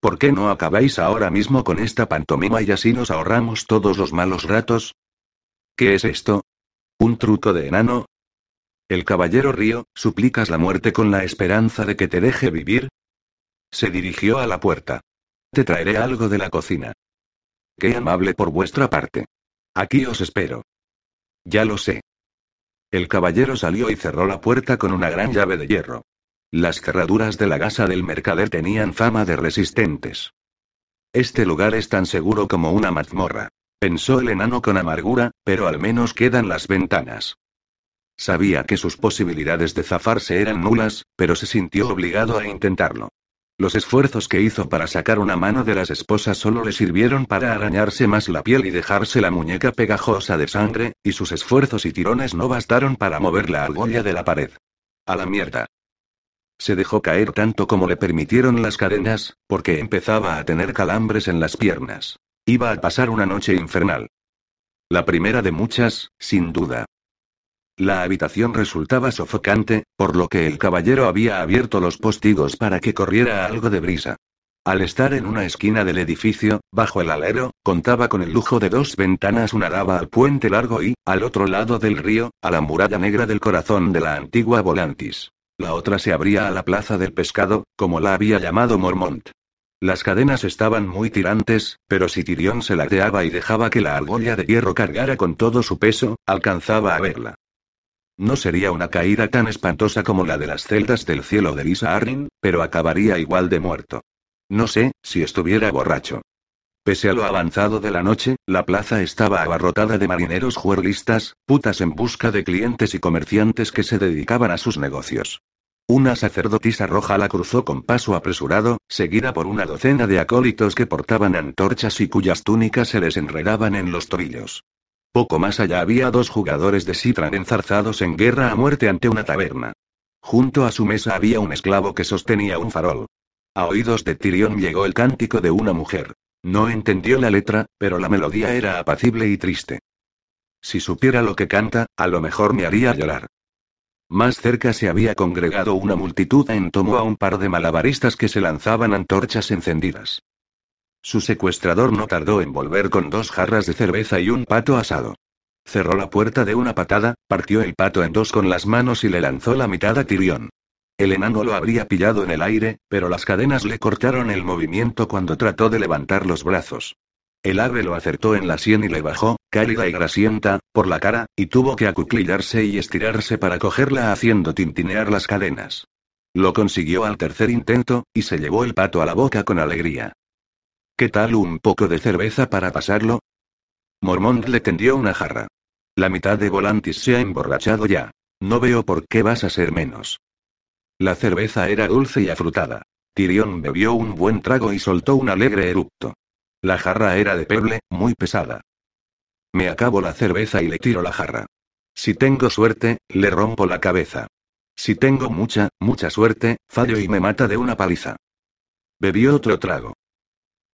¿Por qué no acabáis ahora mismo con esta pantomima y así nos ahorramos todos los malos ratos? ¿Qué es esto? ¿Un truco de enano? El caballero río, ¿suplicas la muerte con la esperanza de que te deje vivir? Se dirigió a la puerta. Te traeré algo de la cocina. Qué amable por vuestra parte. Aquí os espero. Ya lo sé. El caballero salió y cerró la puerta con una gran llave de hierro. Las cerraduras de la casa del mercader tenían fama de resistentes. Este lugar es tan seguro como una mazmorra. Pensó el enano con amargura, pero al menos quedan las ventanas. Sabía que sus posibilidades de zafarse eran nulas, pero se sintió obligado a intentarlo. Los esfuerzos que hizo para sacar una mano de las esposas solo le sirvieron para arañarse más la piel y dejarse la muñeca pegajosa de sangre, y sus esfuerzos y tirones no bastaron para mover la argolla de la pared. A la mierda. Se dejó caer tanto como le permitieron las cadenas, porque empezaba a tener calambres en las piernas. Iba a pasar una noche infernal. La primera de muchas, sin duda. La habitación resultaba sofocante, por lo que el caballero había abierto los postigos para que corriera algo de brisa. Al estar en una esquina del edificio, bajo el alero, contaba con el lujo de dos ventanas, una daba al puente largo y, al otro lado del río, a la muralla negra del corazón de la antigua Volantis. La otra se abría a la plaza del pescado, como la había llamado Mormont. Las cadenas estaban muy tirantes, pero si Tirión se ladeaba y dejaba que la argolla de hierro cargara con todo su peso, alcanzaba a verla. No sería una caída tan espantosa como la de las celdas del cielo de Lisa Arryn, pero acabaría igual de muerto. No sé, si estuviera borracho. Pese a lo avanzado de la noche, la plaza estaba abarrotada de marineros juerlistas, putas en busca de clientes y comerciantes que se dedicaban a sus negocios. Una sacerdotisa roja la cruzó con paso apresurado, seguida por una docena de acólitos que portaban antorchas y cuyas túnicas se les enredaban en los tobillos. Poco más allá había dos jugadores de Citran enzarzados en guerra a muerte ante una taberna. Junto a su mesa había un esclavo que sostenía un farol. A oídos de Tyrion llegó el cántico de una mujer. No entendió la letra, pero la melodía era apacible y triste. Si supiera lo que canta, a lo mejor me haría llorar. Más cerca se había congregado una multitud en tomo a un par de malabaristas que se lanzaban antorchas encendidas. Su secuestrador no tardó en volver con dos jarras de cerveza y un pato asado. Cerró la puerta de una patada, partió el pato en dos con las manos y le lanzó la mitad a Tirión. El enano lo habría pillado en el aire, pero las cadenas le cortaron el movimiento cuando trató de levantar los brazos. El ave lo acertó en la sien y le bajó, cálida y grasienta, por la cara, y tuvo que acuclillarse y estirarse para cogerla haciendo tintinear las cadenas. Lo consiguió al tercer intento, y se llevó el pato a la boca con alegría. ¿Qué tal un poco de cerveza para pasarlo? Mormont le tendió una jarra. La mitad de Volantis se ha emborrachado ya. No veo por qué vas a ser menos. La cerveza era dulce y afrutada. Tyrion bebió un buen trago y soltó un alegre eructo. La jarra era de peble, muy pesada. Me acabo la cerveza y le tiro la jarra. Si tengo suerte, le rompo la cabeza. Si tengo mucha, mucha suerte, fallo y me mata de una paliza. Bebió otro trago.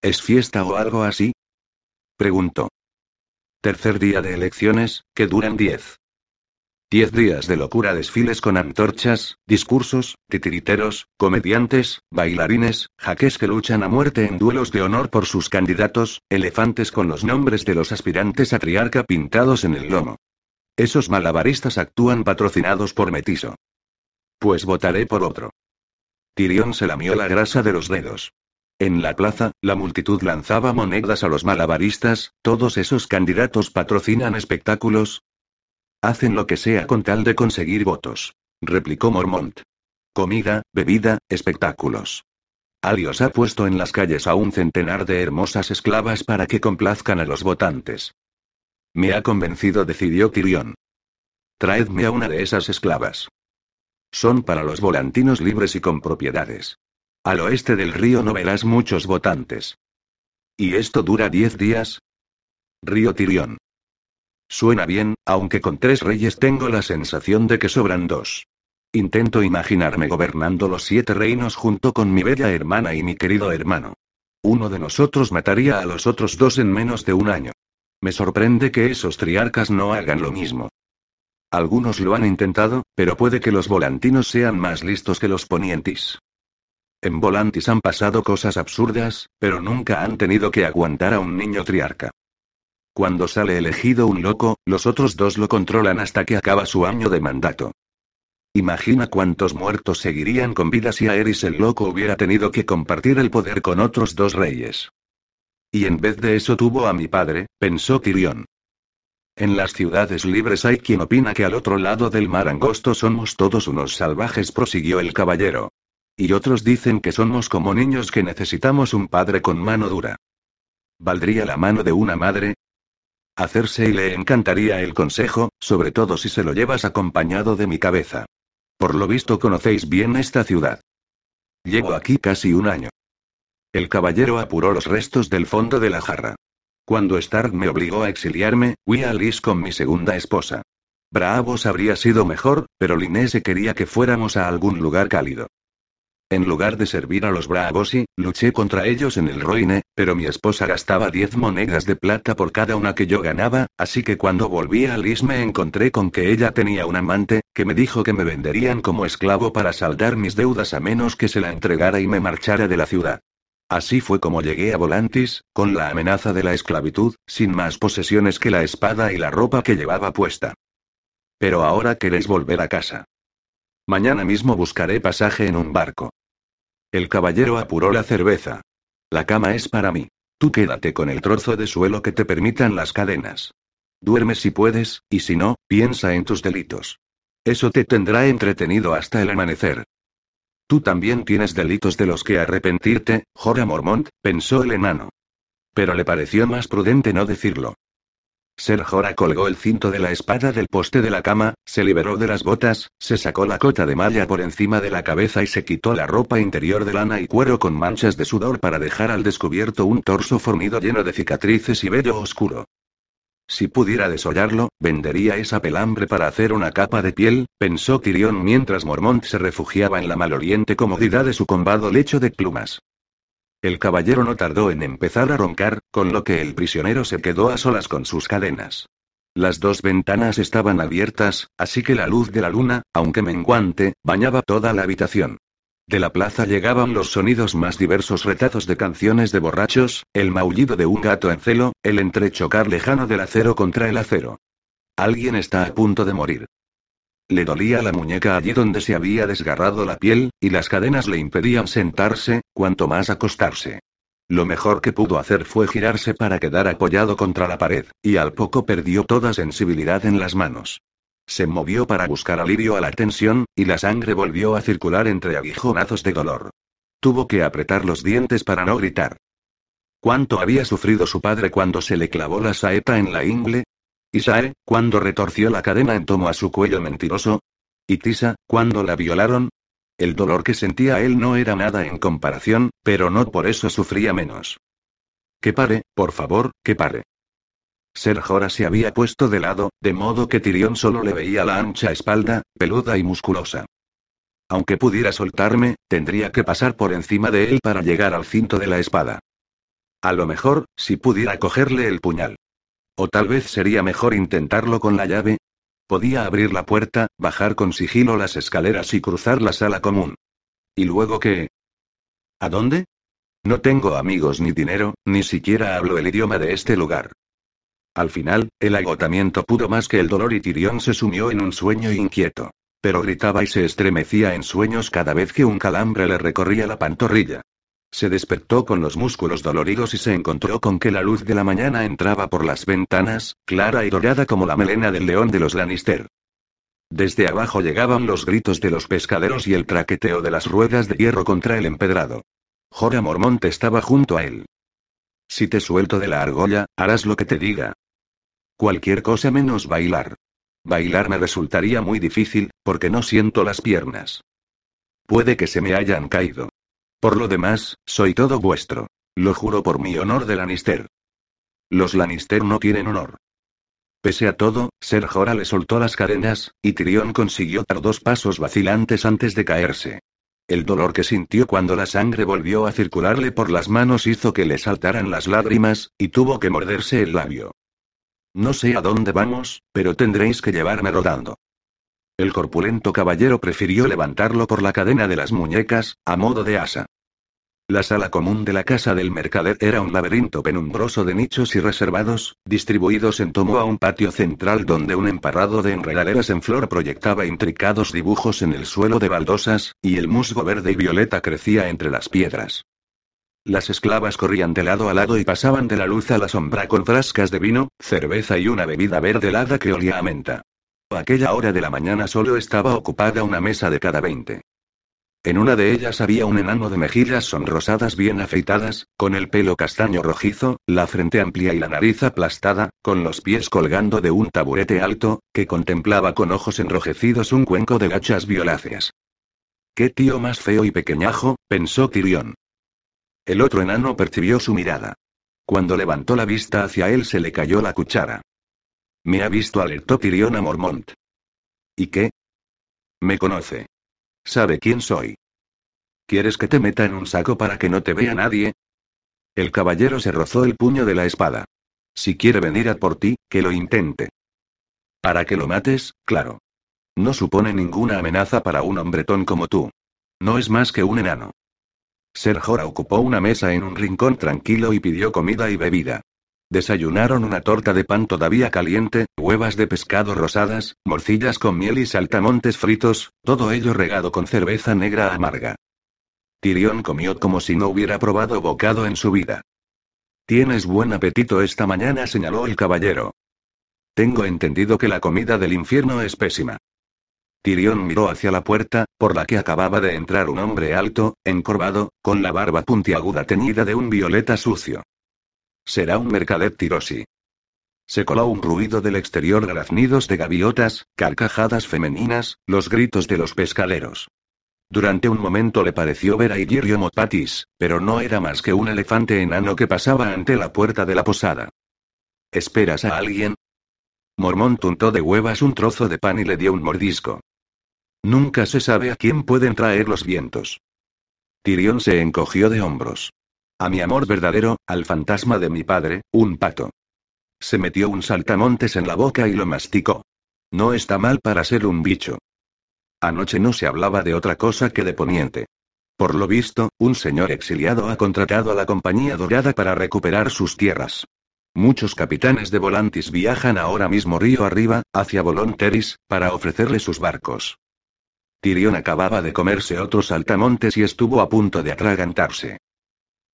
¿Es fiesta o algo así? Preguntó. Tercer día de elecciones, que duran diez. Diez días de locura, desfiles con antorchas, discursos, titiriteros, comediantes, bailarines, jaques que luchan a muerte en duelos de honor por sus candidatos, elefantes con los nombres de los aspirantes a triarca pintados en el lomo. Esos malabaristas actúan patrocinados por Metiso. Pues votaré por otro. Tirión se lamió la grasa de los dedos. En la plaza, la multitud lanzaba monedas a los malabaristas, todos esos candidatos patrocinan espectáculos. Hacen lo que sea con tal de conseguir votos. Replicó Mormont. Comida, bebida, espectáculos. Alios ha puesto en las calles a un centenar de hermosas esclavas para que complazcan a los votantes. Me ha convencido, decidió Tirión. Traedme a una de esas esclavas. Son para los volantinos libres y con propiedades. Al oeste del río no verás muchos votantes. ¿Y esto dura diez días? Río Tirión. Suena bien, aunque con tres reyes tengo la sensación de que sobran dos. Intento imaginarme gobernando los siete reinos junto con mi bella hermana y mi querido hermano. Uno de nosotros mataría a los otros dos en menos de un año. Me sorprende que esos triarcas no hagan lo mismo. Algunos lo han intentado, pero puede que los volantinos sean más listos que los ponientis. En Volantis han pasado cosas absurdas, pero nunca han tenido que aguantar a un niño triarca. Cuando sale elegido un loco, los otros dos lo controlan hasta que acaba su año de mandato. Imagina cuántos muertos seguirían con vida si Aeris el loco hubiera tenido que compartir el poder con otros dos reyes. Y en vez de eso tuvo a mi padre, pensó Tirión. En las ciudades libres hay quien opina que al otro lado del mar angosto somos todos unos salvajes, prosiguió el caballero. Y otros dicen que somos como niños que necesitamos un padre con mano dura. ¿Valdría la mano de una madre? Hacerse y le encantaría el consejo, sobre todo si se lo llevas acompañado de mi cabeza. Por lo visto conocéis bien esta ciudad. Llevo aquí casi un año. El caballero apuró los restos del fondo de la jarra. Cuando Stark me obligó a exiliarme, fui a Alice con mi segunda esposa. Bravos habría sido mejor, pero Linese quería que fuéramos a algún lugar cálido. En lugar de servir a los Bravosi, luché contra ellos en el Roine, pero mi esposa gastaba 10 monedas de plata por cada una que yo ganaba, así que cuando volví a Lis me encontré con que ella tenía un amante, que me dijo que me venderían como esclavo para saldar mis deudas a menos que se la entregara y me marchara de la ciudad. Así fue como llegué a Volantis, con la amenaza de la esclavitud, sin más posesiones que la espada y la ropa que llevaba puesta. Pero ahora queréis volver a casa. Mañana mismo buscaré pasaje en un barco. El caballero apuró la cerveza. La cama es para mí. Tú quédate con el trozo de suelo que te permitan las cadenas. Duerme si puedes, y si no, piensa en tus delitos. Eso te tendrá entretenido hasta el amanecer. Tú también tienes delitos de los que arrepentirte, Jorah Mormont, pensó el enano. Pero le pareció más prudente no decirlo. Ser Jorah colgó el cinto de la espada del poste de la cama, se liberó de las botas, se sacó la cota de malla por encima de la cabeza y se quitó la ropa interior de lana y cuero con manchas de sudor para dejar al descubierto un torso fornido lleno de cicatrices y vello oscuro. Si pudiera desollarlo, vendería esa pelambre para hacer una capa de piel, pensó Tyrion mientras Mormont se refugiaba en la maloliente comodidad de su combado lecho de plumas. El caballero no tardó en empezar a roncar, con lo que el prisionero se quedó a solas con sus cadenas. Las dos ventanas estaban abiertas, así que la luz de la luna, aunque menguante, bañaba toda la habitación. De la plaza llegaban los sonidos más diversos retazos de canciones de borrachos, el maullido de un gato en celo, el entrechocar lejano del acero contra el acero. Alguien está a punto de morir. Le dolía la muñeca allí donde se había desgarrado la piel, y las cadenas le impedían sentarse, cuanto más acostarse. Lo mejor que pudo hacer fue girarse para quedar apoyado contra la pared, y al poco perdió toda sensibilidad en las manos. Se movió para buscar alivio a la tensión, y la sangre volvió a circular entre aguijonazos de dolor. Tuvo que apretar los dientes para no gritar. ¿Cuánto había sufrido su padre cuando se le clavó la saeta en la ingle? Isae, cuando retorció la cadena en tomo a su cuello mentiroso. Y Tisa, cuando la violaron. El dolor que sentía él no era nada en comparación, pero no por eso sufría menos. Que pare, por favor, que pare. Ser Jora se había puesto de lado, de modo que Tirión solo le veía la ancha espalda, peluda y musculosa. Aunque pudiera soltarme, tendría que pasar por encima de él para llegar al cinto de la espada. A lo mejor, si pudiera cogerle el puñal. O tal vez sería mejor intentarlo con la llave. Podía abrir la puerta, bajar con sigilo las escaleras y cruzar la sala común. ¿Y luego qué? ¿A dónde? No tengo amigos ni dinero, ni siquiera hablo el idioma de este lugar. Al final, el agotamiento pudo más que el dolor y Tirión se sumió en un sueño inquieto. pero gritaba y se estremecía en sueños cada vez que un calambre le recorría la pantorrilla. Se despertó con los músculos doloridos y se encontró con que la luz de la mañana entraba por las ventanas, clara y dorada como la melena del león de los Lannister. Desde abajo llegaban los gritos de los pescaderos y el traqueteo de las ruedas de hierro contra el empedrado. Jorah Mormont estaba junto a él. Si te suelto de la argolla, harás lo que te diga. Cualquier cosa menos bailar. Bailar me resultaría muy difícil, porque no siento las piernas. Puede que se me hayan caído. Por lo demás, soy todo vuestro. Lo juro por mi honor de Lannister. Los Lannister no tienen honor. Pese a todo, Ser Jorah le soltó las cadenas, y Tyrion consiguió dar dos pasos vacilantes antes de caerse. El dolor que sintió cuando la sangre volvió a circularle por las manos hizo que le saltaran las lágrimas, y tuvo que morderse el labio. No sé a dónde vamos, pero tendréis que llevarme rodando. El corpulento caballero prefirió levantarlo por la cadena de las muñecas, a modo de asa. La sala común de la casa del mercader era un laberinto penumbroso de nichos y reservados, distribuidos en tomo a un patio central donde un emparrado de enredaderas en flor proyectaba intricados dibujos en el suelo de baldosas, y el musgo verde y violeta crecía entre las piedras. Las esclavas corrían de lado a lado y pasaban de la luz a la sombra con frascas de vino, cerveza y una bebida verde helada que olía a menta. A aquella hora de la mañana solo estaba ocupada una mesa de cada veinte. En una de ellas había un enano de mejillas sonrosadas bien afeitadas, con el pelo castaño rojizo, la frente amplia y la nariz aplastada, con los pies colgando de un taburete alto, que contemplaba con ojos enrojecidos un cuenco de gachas violáceas. Qué tío más feo y pequeñajo, pensó Tyrion. El otro enano percibió su mirada. Cuando levantó la vista hacia él se le cayó la cuchara. Me ha visto, alertó Tyrion a Mormont. ¿Y qué? Me conoce. Sabe quién soy. ¿Quieres que te meta en un saco para que no te vea nadie? El caballero se rozó el puño de la espada. Si quiere venir a por ti, que lo intente. Para que lo mates, claro. No supone ninguna amenaza para un hombretón como tú. No es más que un enano. Ser Jorah ocupó una mesa en un rincón tranquilo y pidió comida y bebida. Desayunaron una torta de pan todavía caliente, huevas de pescado rosadas, morcillas con miel y saltamontes fritos, todo ello regado con cerveza negra amarga. Tyrion comió como si no hubiera probado bocado en su vida. Tienes buen apetito esta mañana, señaló el caballero. Tengo entendido que la comida del infierno es pésima. Tyrion miró hacia la puerta, por la que acababa de entrar un hombre alto, encorvado, con la barba puntiaguda teñida de un violeta sucio. Será un mercader Tirosi. Se coló un ruido del exterior, graznidos de gaviotas, carcajadas femeninas, los gritos de los pescaderos. Durante un momento le pareció ver a Igirio Mopatis, pero no era más que un elefante enano que pasaba ante la puerta de la posada. ¿Esperas a alguien? Mormón tuntó de huevas un trozo de pan y le dio un mordisco. Nunca se sabe a quién pueden traer los vientos. Tirión se encogió de hombros. A mi amor verdadero, al fantasma de mi padre, un pato. Se metió un saltamontes en la boca y lo masticó. No está mal para ser un bicho. Anoche no se hablaba de otra cosa que de Poniente. Por lo visto, un señor exiliado ha contratado a la Compañía Dorada para recuperar sus tierras. Muchos capitanes de Volantis viajan ahora mismo río arriba, hacia Volonteris, para ofrecerle sus barcos. Tyrion acababa de comerse otros saltamontes y estuvo a punto de atragantarse.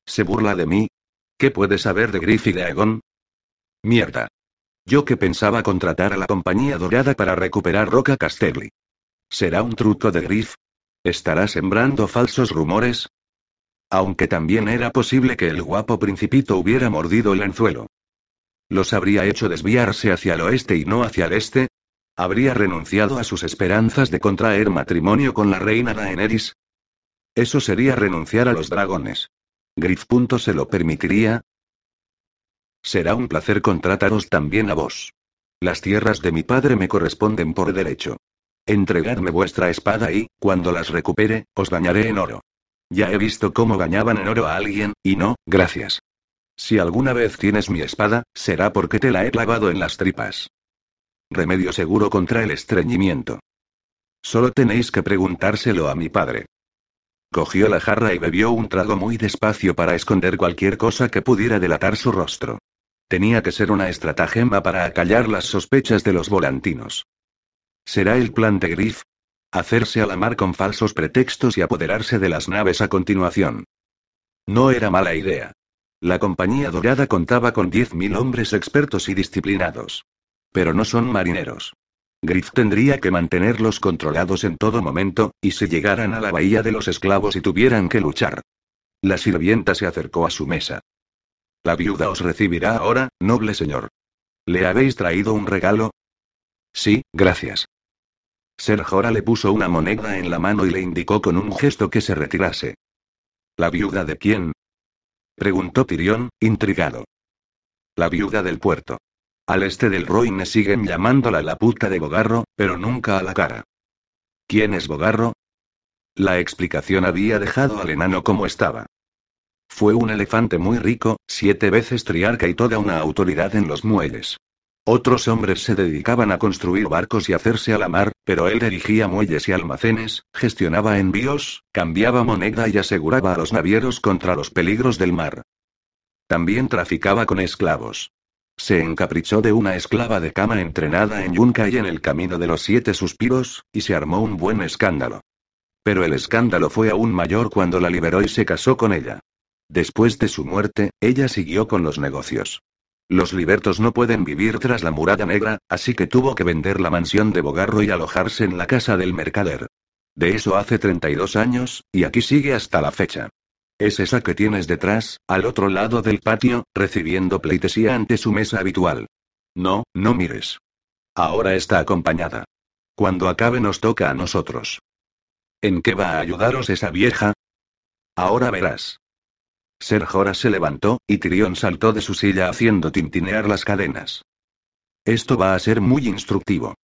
¿Se burla de mí? ¿Qué puede saber de Griff y de Aegon? Mierda. Yo que pensaba contratar a la compañía dorada para recuperar Roca Casterly. ¿Será un truco de Griff? ¿Estará sembrando falsos rumores? Aunque también era posible que el guapo principito hubiera mordido el anzuelo. ¿Los habría hecho desviarse hacia el oeste y no hacia el este? ¿Habría renunciado a sus esperanzas de contraer matrimonio con la reina Daenerys? Eso sería renunciar a los dragones. Griff. ¿Se lo permitiría? Será un placer contrataros también a vos. Las tierras de mi padre me corresponden por derecho. Entregadme vuestra espada y, cuando las recupere, os bañaré en oro. Ya he visto cómo bañaban en oro a alguien, y no, gracias. Si alguna vez tienes mi espada, será porque te la he clavado en las tripas. Remedio seguro contra el estreñimiento. Solo tenéis que preguntárselo a mi padre. Cogió la jarra y bebió un trago muy despacio para esconder cualquier cosa que pudiera delatar su rostro. Tenía que ser una estratagema para acallar las sospechas de los volantinos. ¿Será el plan de Griff? Hacerse a la mar con falsos pretextos y apoderarse de las naves a continuación. No era mala idea. La compañía dorada contaba con 10.000 hombres expertos y disciplinados. Pero no son marineros. Griff tendría que mantenerlos controlados en todo momento, y si llegaran a la bahía de los esclavos y tuvieran que luchar. La sirvienta se acercó a su mesa. La viuda os recibirá ahora, noble señor. ¿Le habéis traído un regalo? Sí, gracias. Ser Jora le puso una moneda en la mano y le indicó con un gesto que se retirase. ¿La viuda de quién? preguntó Tirión, intrigado. La viuda del puerto. Al este del Roine siguen llamándola la puta de Bogarro, pero nunca a la cara. ¿Quién es Bogarro? La explicación había dejado al enano como estaba. Fue un elefante muy rico, siete veces triarca y toda una autoridad en los muelles. Otros hombres se dedicaban a construir barcos y hacerse a la mar, pero él dirigía muelles y almacenes, gestionaba envíos, cambiaba moneda y aseguraba a los navieros contra los peligros del mar. También traficaba con esclavos. Se encaprichó de una esclava de cama entrenada en Yunca y en el camino de los siete suspiros, y se armó un buen escándalo. Pero el escándalo fue aún mayor cuando la liberó y se casó con ella. Después de su muerte, ella siguió con los negocios. Los libertos no pueden vivir tras la muralla negra, así que tuvo que vender la mansión de Bogarro y alojarse en la casa del mercader. De eso hace 32 años, y aquí sigue hasta la fecha. Es esa que tienes detrás, al otro lado del patio, recibiendo pleitesía ante su mesa habitual. No, no mires. Ahora está acompañada. Cuando acabe nos toca a nosotros. ¿En qué va a ayudaros esa vieja? Ahora verás. Ser Jora se levantó, y Tirión saltó de su silla haciendo tintinear las cadenas. Esto va a ser muy instructivo.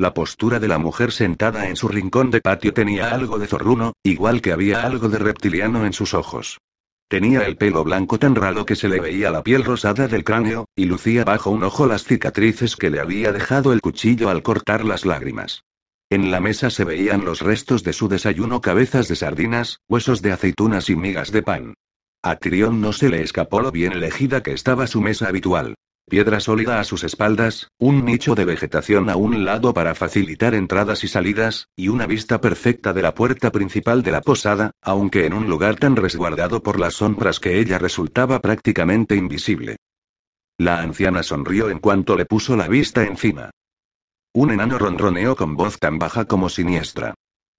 La postura de la mujer sentada en su rincón de patio tenía algo de zorruno, igual que había algo de reptiliano en sus ojos. Tenía el pelo blanco tan raro que se le veía la piel rosada del cráneo, y lucía bajo un ojo las cicatrices que le había dejado el cuchillo al cortar las lágrimas. En la mesa se veían los restos de su desayuno cabezas de sardinas, huesos de aceitunas y migas de pan. A Tirión no se le escapó lo bien elegida que estaba su mesa habitual piedra sólida a sus espaldas, un nicho de vegetación a un lado para facilitar entradas y salidas, y una vista perfecta de la puerta principal de la posada, aunque en un lugar tan resguardado por las sombras que ella resultaba prácticamente invisible. La anciana sonrió en cuanto le puso la vista encima. Un enano ronroneó con voz tan baja como siniestra.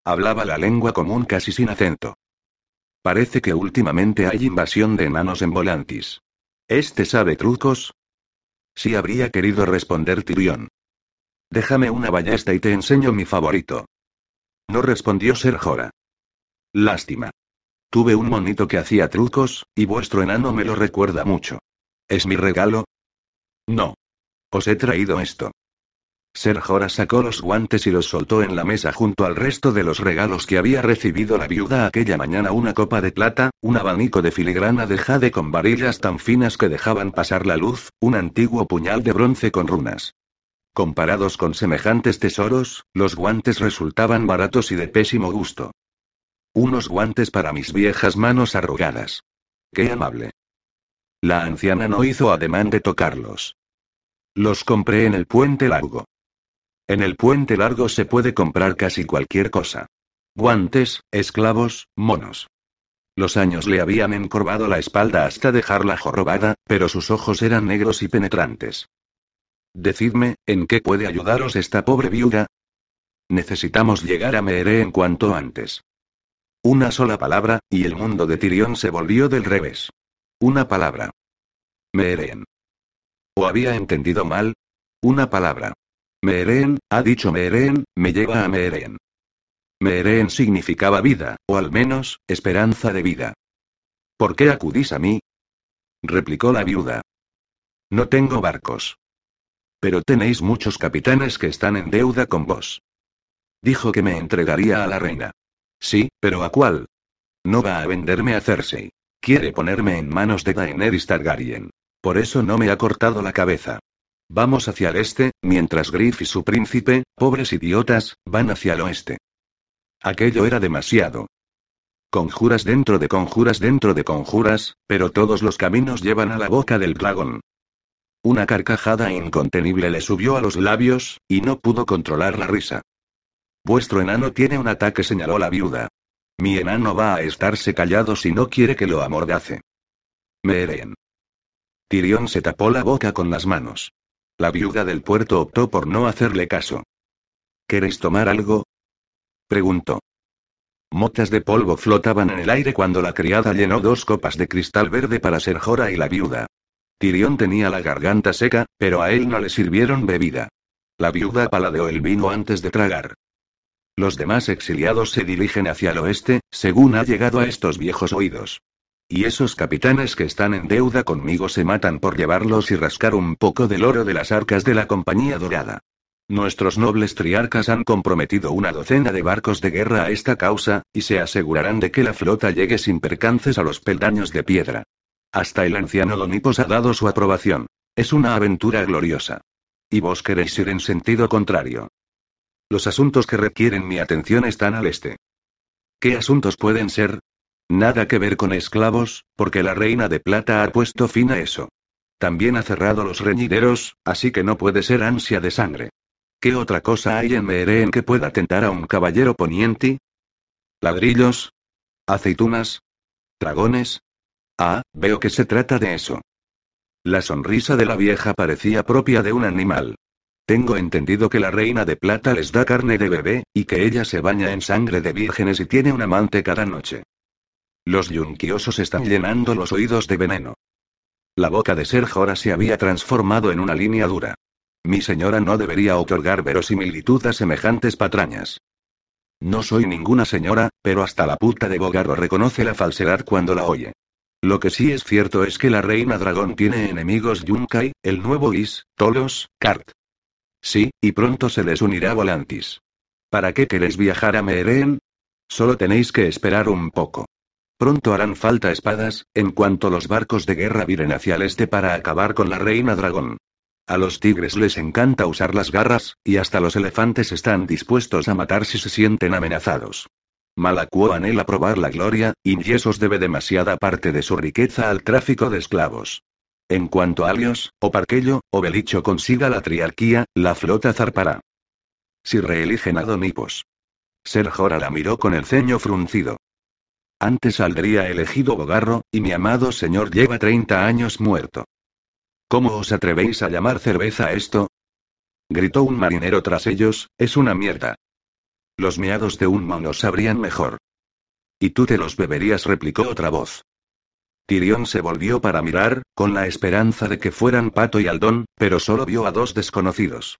Hablaba la lengua común casi sin acento. Parece que últimamente hay invasión de enanos en Volantis. ¿Este sabe trucos? Sí habría querido responder Tirión. Déjame una ballesta y te enseño mi favorito. No respondió Ser Jora. Lástima. Tuve un monito que hacía trucos, y vuestro enano me lo recuerda mucho. ¿Es mi regalo? No. Os he traído esto. Ser Jora sacó los guantes y los soltó en la mesa junto al resto de los regalos que había recibido la viuda aquella mañana: una copa de plata, un abanico de filigrana de jade con varillas tan finas que dejaban pasar la luz, un antiguo puñal de bronce con runas. Comparados con semejantes tesoros, los guantes resultaban baratos y de pésimo gusto. Unos guantes para mis viejas manos arrugadas. Qué amable. La anciana no hizo ademán de tocarlos. Los compré en el puente largo. En el puente largo se puede comprar casi cualquier cosa. Guantes, esclavos, monos. Los años le habían encorvado la espalda hasta dejarla jorobada, pero sus ojos eran negros y penetrantes. Decidme, ¿en qué puede ayudaros esta pobre viuda? Necesitamos llegar a Meere en cuanto antes. Una sola palabra, y el mundo de Tirión se volvió del revés. Una palabra. Meeren. ¿O había entendido mal? Una palabra. Meeren, ha dicho Meeren, me lleva a Meeren. Meeren significaba vida, o al menos, esperanza de vida. ¿Por qué acudís a mí? replicó la viuda. No tengo barcos. Pero tenéis muchos capitanes que están en deuda con vos. Dijo que me entregaría a la reina. Sí, pero ¿a cuál? No va a venderme a Cersei. Quiere ponerme en manos de Daenerys Targaryen. Por eso no me ha cortado la cabeza. Vamos hacia el este, mientras Griff y su príncipe, pobres idiotas, van hacia el oeste. Aquello era demasiado. Conjuras dentro de conjuras dentro de conjuras, pero todos los caminos llevan a la boca del dragón. Una carcajada incontenible le subió a los labios, y no pudo controlar la risa. Vuestro enano tiene un ataque, señaló la viuda. Mi enano va a estarse callado si no quiere que lo amordace. Meeren. Tyrion se tapó la boca con las manos. La viuda del puerto optó por no hacerle caso. ¿Queréis tomar algo? preguntó. Motas de polvo flotaban en el aire cuando la criada llenó dos copas de cristal verde para ser Jora y la viuda. Tirión tenía la garganta seca, pero a él no le sirvieron bebida. La viuda paladeó el vino antes de tragar. Los demás exiliados se dirigen hacia el oeste, según ha llegado a estos viejos oídos. Y esos capitanes que están en deuda conmigo se matan por llevarlos y rascar un poco del oro de las arcas de la Compañía Dorada. Nuestros nobles triarcas han comprometido una docena de barcos de guerra a esta causa, y se asegurarán de que la flota llegue sin percances a los peldaños de piedra. Hasta el anciano Donipos ha dado su aprobación. Es una aventura gloriosa. Y vos queréis ir en sentido contrario. Los asuntos que requieren mi atención están al este. ¿Qué asuntos pueden ser? Nada que ver con esclavos, porque la reina de plata ha puesto fin a eso. También ha cerrado los reñideros, así que no puede ser ansia de sangre. ¿Qué otra cosa hay en Meereen que pueda tentar a un caballero poniente? ¿Ladrillos? ¿Aceitunas? ¿Dragones? Ah, veo que se trata de eso. La sonrisa de la vieja parecía propia de un animal. Tengo entendido que la reina de plata les da carne de bebé, y que ella se baña en sangre de vírgenes y tiene un amante cada noche. Los yunquiosos están llenando los oídos de veneno. La boca de Ser Jora se había transformado en una línea dura. Mi señora no debería otorgar verosimilitud a semejantes patrañas. No soy ninguna señora, pero hasta la puta de Bogarro reconoce la falsedad cuando la oye. Lo que sí es cierto es que la reina dragón tiene enemigos Yunkai, el nuevo Is, Tolos, Kart. Sí, y pronto se les unirá Volantis. ¿Para qué queréis viajar a Meereen? Solo tenéis que esperar un poco. Pronto harán falta espadas, en cuanto los barcos de guerra viren hacia el este para acabar con la reina dragón. A los tigres les encanta usar las garras, y hasta los elefantes están dispuestos a matar si se sienten amenazados. Malacuo anhela probar la gloria, y Yesos debe demasiada parte de su riqueza al tráfico de esclavos. En cuanto a Alios, o Parquello, o Belicho consiga la triarquía, la flota zarpará. Si reeligen a Donipos. Ser Jora la miró con el ceño fruncido. Antes saldría elegido Bogarro, y mi amado señor lleva 30 años muerto. ¿Cómo os atrevéis a llamar cerveza esto? Gritó un marinero tras ellos, es una mierda. Los miados de un mono sabrían mejor. Y tú te los beberías, replicó otra voz. Tirión se volvió para mirar, con la esperanza de que fueran Pato y Aldón, pero solo vio a dos desconocidos.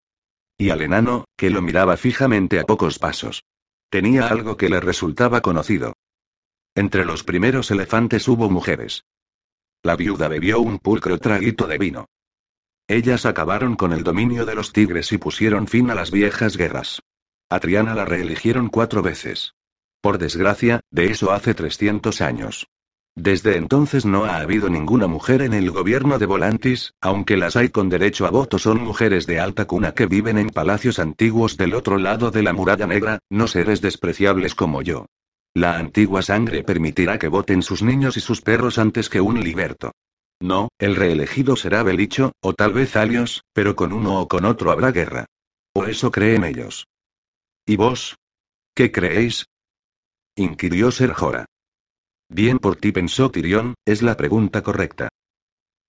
Y al enano, que lo miraba fijamente a pocos pasos. Tenía algo que le resultaba conocido. Entre los primeros elefantes hubo mujeres. La viuda bebió un pulcro traguito de vino. Ellas acabaron con el dominio de los tigres y pusieron fin a las viejas guerras. A Triana la reeligieron cuatro veces. Por desgracia, de eso hace 300 años. Desde entonces no ha habido ninguna mujer en el gobierno de Volantis, aunque las hay con derecho a voto son mujeres de alta cuna que viven en palacios antiguos del otro lado de la muralla negra, no seres despreciables como yo. La antigua sangre permitirá que voten sus niños y sus perros antes que un liberto. No, el reelegido será Belicho, o tal vez Alios, pero con uno o con otro habrá guerra. O eso creen ellos. ¿Y vos? ¿Qué creéis? inquirió Serjora. Bien por ti pensó Tirión, es la pregunta correcta.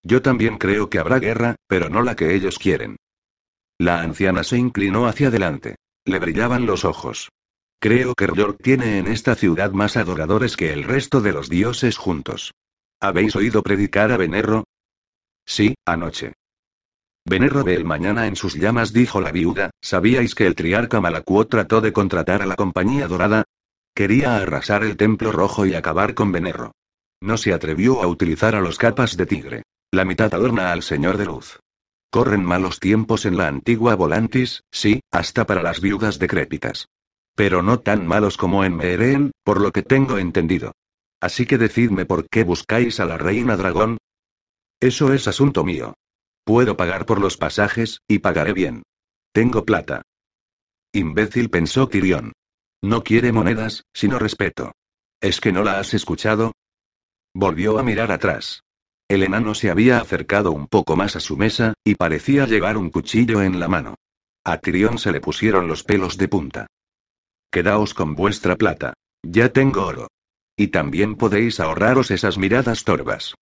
Yo también creo que habrá guerra, pero no la que ellos quieren. La anciana se inclinó hacia adelante. Le brillaban los ojos. Creo que York tiene en esta ciudad más adoradores que el resto de los dioses juntos. ¿Habéis oído predicar a Venerro? Sí, anoche. Venerro ve el mañana en sus llamas, dijo la viuda. ¿Sabíais que el triarca Malacuo trató de contratar a la compañía dorada? Quería arrasar el templo rojo y acabar con Venerro. No se atrevió a utilizar a los capas de tigre. La mitad adorna al Señor de Luz. Corren malos tiempos en la antigua Volantis, sí, hasta para las viudas decrépitas. Pero no tan malos como en Meereen, por lo que tengo entendido. Así que decidme por qué buscáis a la reina dragón. Eso es asunto mío. Puedo pagar por los pasajes, y pagaré bien. Tengo plata. Imbécil pensó Tyrion. No quiere monedas, sino respeto. ¿Es que no la has escuchado? Volvió a mirar atrás. El enano se había acercado un poco más a su mesa, y parecía llevar un cuchillo en la mano. A Tyrion se le pusieron los pelos de punta. Quedaos con vuestra plata. Ya tengo oro. Y también podéis ahorraros esas miradas torvas.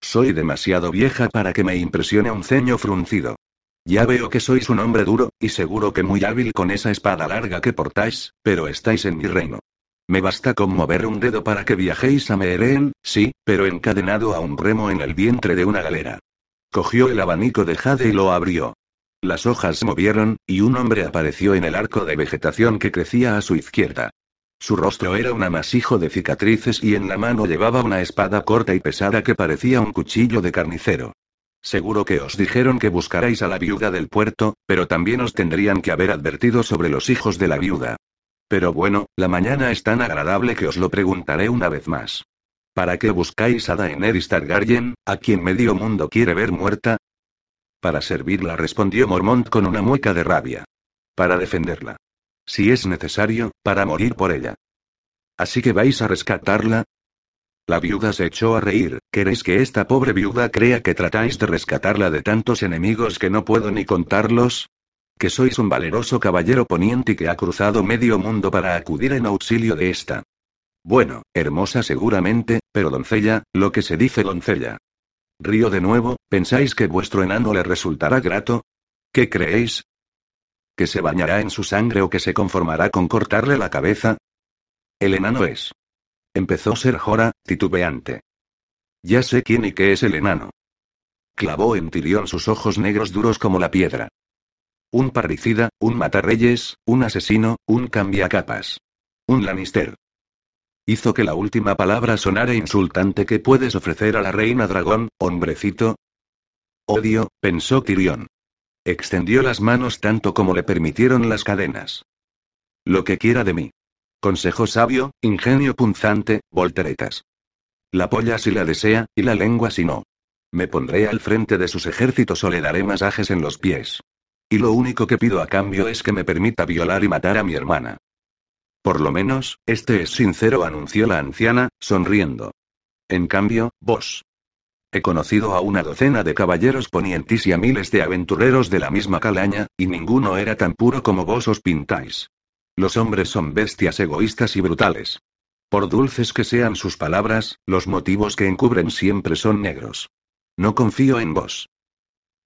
Soy demasiado vieja para que me impresione un ceño fruncido. Ya veo que sois un hombre duro, y seguro que muy hábil con esa espada larga que portáis, pero estáis en mi reino. Me basta con mover un dedo para que viajéis a Meeren, sí, pero encadenado a un remo en el vientre de una galera. Cogió el abanico de Jade y lo abrió. Las hojas se movieron, y un hombre apareció en el arco de vegetación que crecía a su izquierda. Su rostro era un amasijo de cicatrices y en la mano llevaba una espada corta y pesada que parecía un cuchillo de carnicero. Seguro que os dijeron que buscarais a la viuda del puerto, pero también os tendrían que haber advertido sobre los hijos de la viuda. Pero bueno, la mañana es tan agradable que os lo preguntaré una vez más. ¿Para qué buscáis a Daenerys Targaryen, a quien medio mundo quiere ver muerta? Para servirla, respondió Mormont con una mueca de rabia. Para defenderla. Si es necesario, para morir por ella. ¿Así que vais a rescatarla? La viuda se echó a reír. ¿Queréis que esta pobre viuda crea que tratáis de rescatarla de tantos enemigos que no puedo ni contarlos? Que sois un valeroso caballero poniente que ha cruzado medio mundo para acudir en auxilio de esta. Bueno, hermosa seguramente, pero doncella, lo que se dice doncella. Río de nuevo, ¿pensáis que vuestro enano le resultará grato? ¿Qué creéis? ¿Que se bañará en su sangre o que se conformará con cortarle la cabeza? El enano es. Empezó Ser Jora, titubeante. Ya sé quién y qué es el enano. Clavó en Tirión sus ojos negros duros como la piedra. Un parricida, un matarreyes, un asesino, un cambiacapas. Un Lannister. Hizo que la última palabra sonara insultante que puedes ofrecer a la reina dragón, hombrecito. Odio, pensó Tirión. Extendió las manos tanto como le permitieron las cadenas. Lo que quiera de mí. Consejo sabio, ingenio punzante, volteretas. La polla si la desea, y la lengua si no. Me pondré al frente de sus ejércitos o le daré masajes en los pies. Y lo único que pido a cambio es que me permita violar y matar a mi hermana. Por lo menos, este es sincero, anunció la anciana, sonriendo. En cambio, vos, He conocido a una docena de caballeros ponientis y a miles de aventureros de la misma calaña, y ninguno era tan puro como vos os pintáis. Los hombres son bestias egoístas y brutales. Por dulces que sean sus palabras, los motivos que encubren siempre son negros. No confío en vos.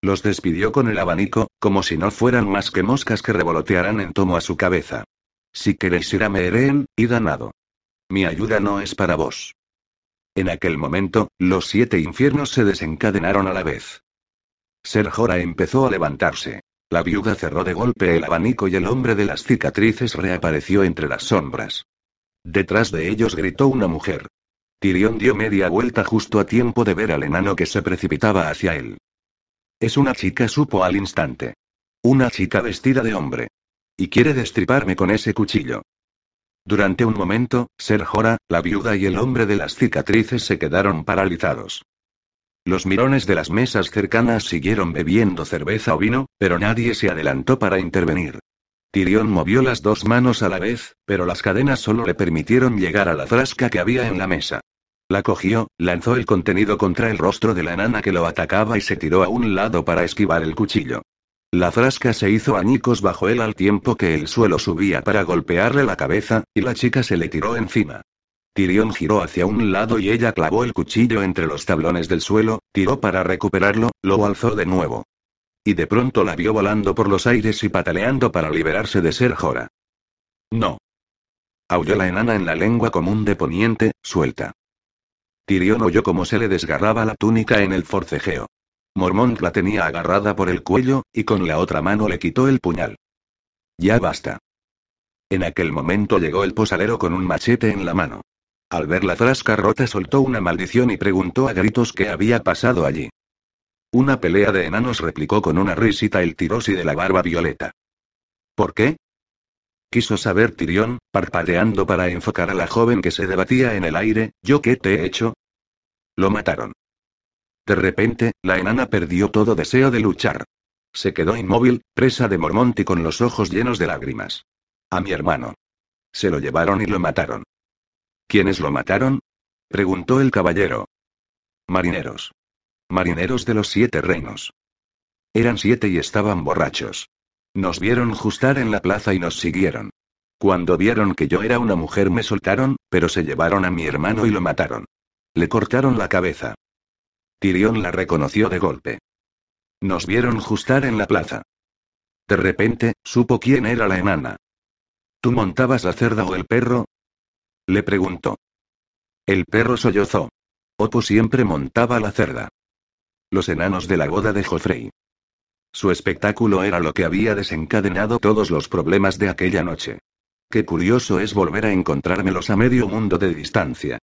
Los despidió con el abanico, como si no fueran más que moscas que revolotearan en tomo a su cabeza. Si queréis ir a Meeren, id a nado. Mi ayuda no es para vos. En aquel momento, los siete infiernos se desencadenaron a la vez. Ser Jora empezó a levantarse. La viuda cerró de golpe el abanico y el hombre de las cicatrices reapareció entre las sombras. Detrás de ellos gritó una mujer. Tirión dio media vuelta justo a tiempo de ver al enano que se precipitaba hacia él. Es una chica, supo al instante. Una chica vestida de hombre. Y quiere destriparme con ese cuchillo. Durante un momento, Ser Jora, la viuda y el hombre de las cicatrices se quedaron paralizados. Los mirones de las mesas cercanas siguieron bebiendo cerveza o vino, pero nadie se adelantó para intervenir. Tirión movió las dos manos a la vez, pero las cadenas solo le permitieron llegar a la frasca que había en la mesa. La cogió, lanzó el contenido contra el rostro de la enana que lo atacaba y se tiró a un lado para esquivar el cuchillo. La frasca se hizo añicos bajo él al tiempo que el suelo subía para golpearle la cabeza, y la chica se le tiró encima. Tirión giró hacia un lado y ella clavó el cuchillo entre los tablones del suelo, tiró para recuperarlo, lo alzó de nuevo. Y de pronto la vio volando por los aires y pataleando para liberarse de ser Jora. No. Aulló la enana en la lengua común de poniente, suelta. Tirión oyó cómo se le desgarraba la túnica en el forcejeo. Mormont la tenía agarrada por el cuello, y con la otra mano le quitó el puñal. Ya basta. En aquel momento llegó el posadero con un machete en la mano. Al ver la frasca rota soltó una maldición y preguntó a gritos qué había pasado allí. Una pelea de enanos replicó con una risita el tirosi de la barba violeta. ¿Por qué? Quiso saber Tirión, parpadeando para enfocar a la joven que se debatía en el aire, ¿yo qué te he hecho? Lo mataron. De repente, la enana perdió todo deseo de luchar. Se quedó inmóvil, presa de Mormonti con los ojos llenos de lágrimas. A mi hermano. Se lo llevaron y lo mataron. ¿Quiénes lo mataron? preguntó el caballero. Marineros. Marineros de los siete reinos. Eran siete y estaban borrachos. Nos vieron justar en la plaza y nos siguieron. Cuando vieron que yo era una mujer me soltaron, pero se llevaron a mi hermano y lo mataron. Le cortaron la cabeza. Tirión la reconoció de golpe. Nos vieron justar en la plaza. De repente, supo quién era la enana. ¿Tú montabas la cerda o el perro? Le preguntó. El perro sollozó. Opo siempre montaba la cerda. Los enanos de la boda de Joffrey. Su espectáculo era lo que había desencadenado todos los problemas de aquella noche. Qué curioso es volver a encontrármelos a medio mundo de distancia.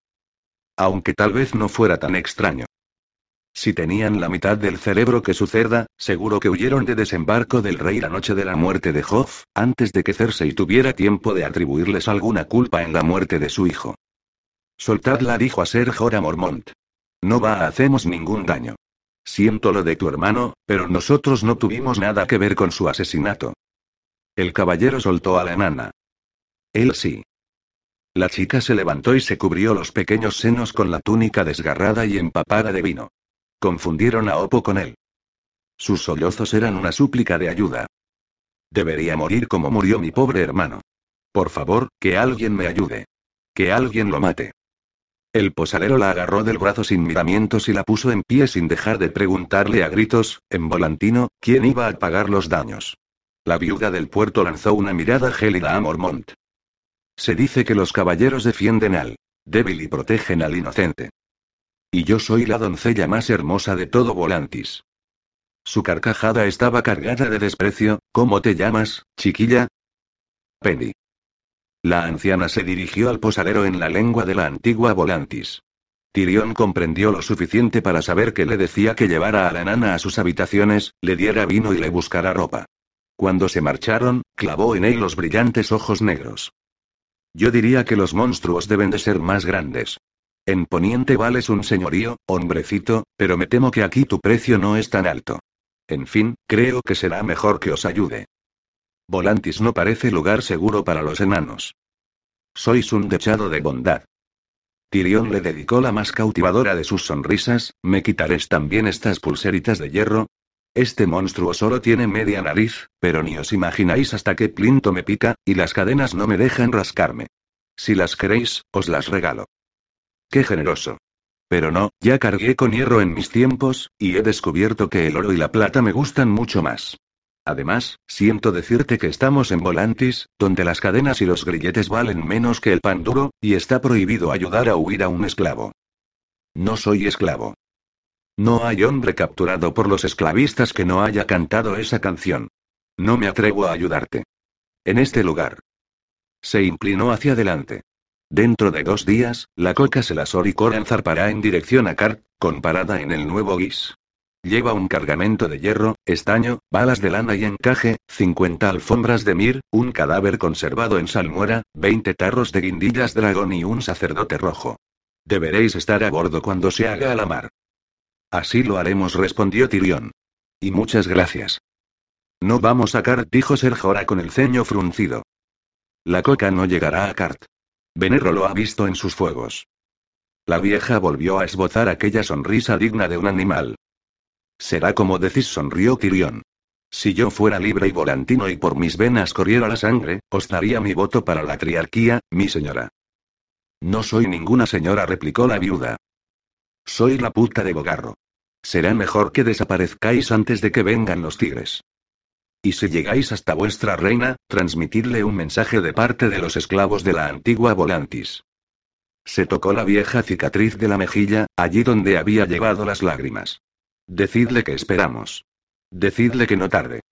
Aunque tal vez no fuera tan extraño. Si tenían la mitad del cerebro que su cerda, seguro que huyeron de desembarco del rey la noche de la muerte de Hoff, antes de que Cersei tuviera tiempo de atribuirles alguna culpa en la muerte de su hijo. Soltadla, dijo a Ser Jorah Mormont. No va a hacernos ningún daño. Siento lo de tu hermano, pero nosotros no tuvimos nada que ver con su asesinato. El caballero soltó a la enana. Él sí. La chica se levantó y se cubrió los pequeños senos con la túnica desgarrada y empapada de vino. Confundieron a Opo con él. Sus sollozos eran una súplica de ayuda. Debería morir como murió mi pobre hermano. Por favor, que alguien me ayude. Que alguien lo mate. El posadero la agarró del brazo sin miramientos y la puso en pie sin dejar de preguntarle a gritos, en volantino, quién iba a pagar los daños. La viuda del puerto lanzó una mirada gélida a Mormont. Se dice que los caballeros defienden al débil y protegen al inocente. Y yo soy la doncella más hermosa de todo Volantis. Su carcajada estaba cargada de desprecio. ¿Cómo te llamas, chiquilla? Penny. La anciana se dirigió al posadero en la lengua de la antigua Volantis. Tyrion comprendió lo suficiente para saber que le decía que llevara a la enana a sus habitaciones, le diera vino y le buscara ropa. Cuando se marcharon, clavó en él los brillantes ojos negros. Yo diría que los monstruos deben de ser más grandes. En Poniente vales un señorío, hombrecito, pero me temo que aquí tu precio no es tan alto. En fin, creo que será mejor que os ayude. Volantis no parece lugar seguro para los enanos. Sois un dechado de bondad. Tyrion le dedicó la más cautivadora de sus sonrisas, ¿me quitaréis también estas pulseritas de hierro? Este monstruo solo tiene media nariz, pero ni os imagináis hasta qué plinto me pica, y las cadenas no me dejan rascarme. Si las queréis, os las regalo. Qué generoso. Pero no, ya cargué con hierro en mis tiempos, y he descubierto que el oro y la plata me gustan mucho más. Además, siento decirte que estamos en Volantis, donde las cadenas y los grilletes valen menos que el pan duro, y está prohibido ayudar a huir a un esclavo. No soy esclavo. No hay hombre capturado por los esclavistas que no haya cantado esa canción. No me atrevo a ayudarte. En este lugar. Se inclinó hacia adelante. Dentro de dos días, la coca Selasor y Coran zarpará en dirección a Cart, con parada en el nuevo Guis. Lleva un cargamento de hierro, estaño, balas de lana y encaje, 50 alfombras de mir, un cadáver conservado en salmuera, 20 tarros de guindillas dragón y un sacerdote rojo. Deberéis estar a bordo cuando se haga a la mar. Así lo haremos, respondió Tirión. Y muchas gracias. No vamos a Cart, dijo Serjora con el ceño fruncido. La coca no llegará a Cart. Venero lo ha visto en sus fuegos. La vieja volvió a esbozar aquella sonrisa digna de un animal. Será como decís, sonrió Kirion. Si yo fuera libre y volantino y por mis venas corriera la sangre, os daría mi voto para la triarquía, mi señora. No soy ninguna señora, replicó la viuda. Soy la puta de Bogarro. Será mejor que desaparezcáis antes de que vengan los tigres. Y si llegáis hasta vuestra reina, transmitidle un mensaje de parte de los esclavos de la antigua Volantis. Se tocó la vieja cicatriz de la mejilla, allí donde había llevado las lágrimas. Decidle que esperamos. Decidle que no tarde.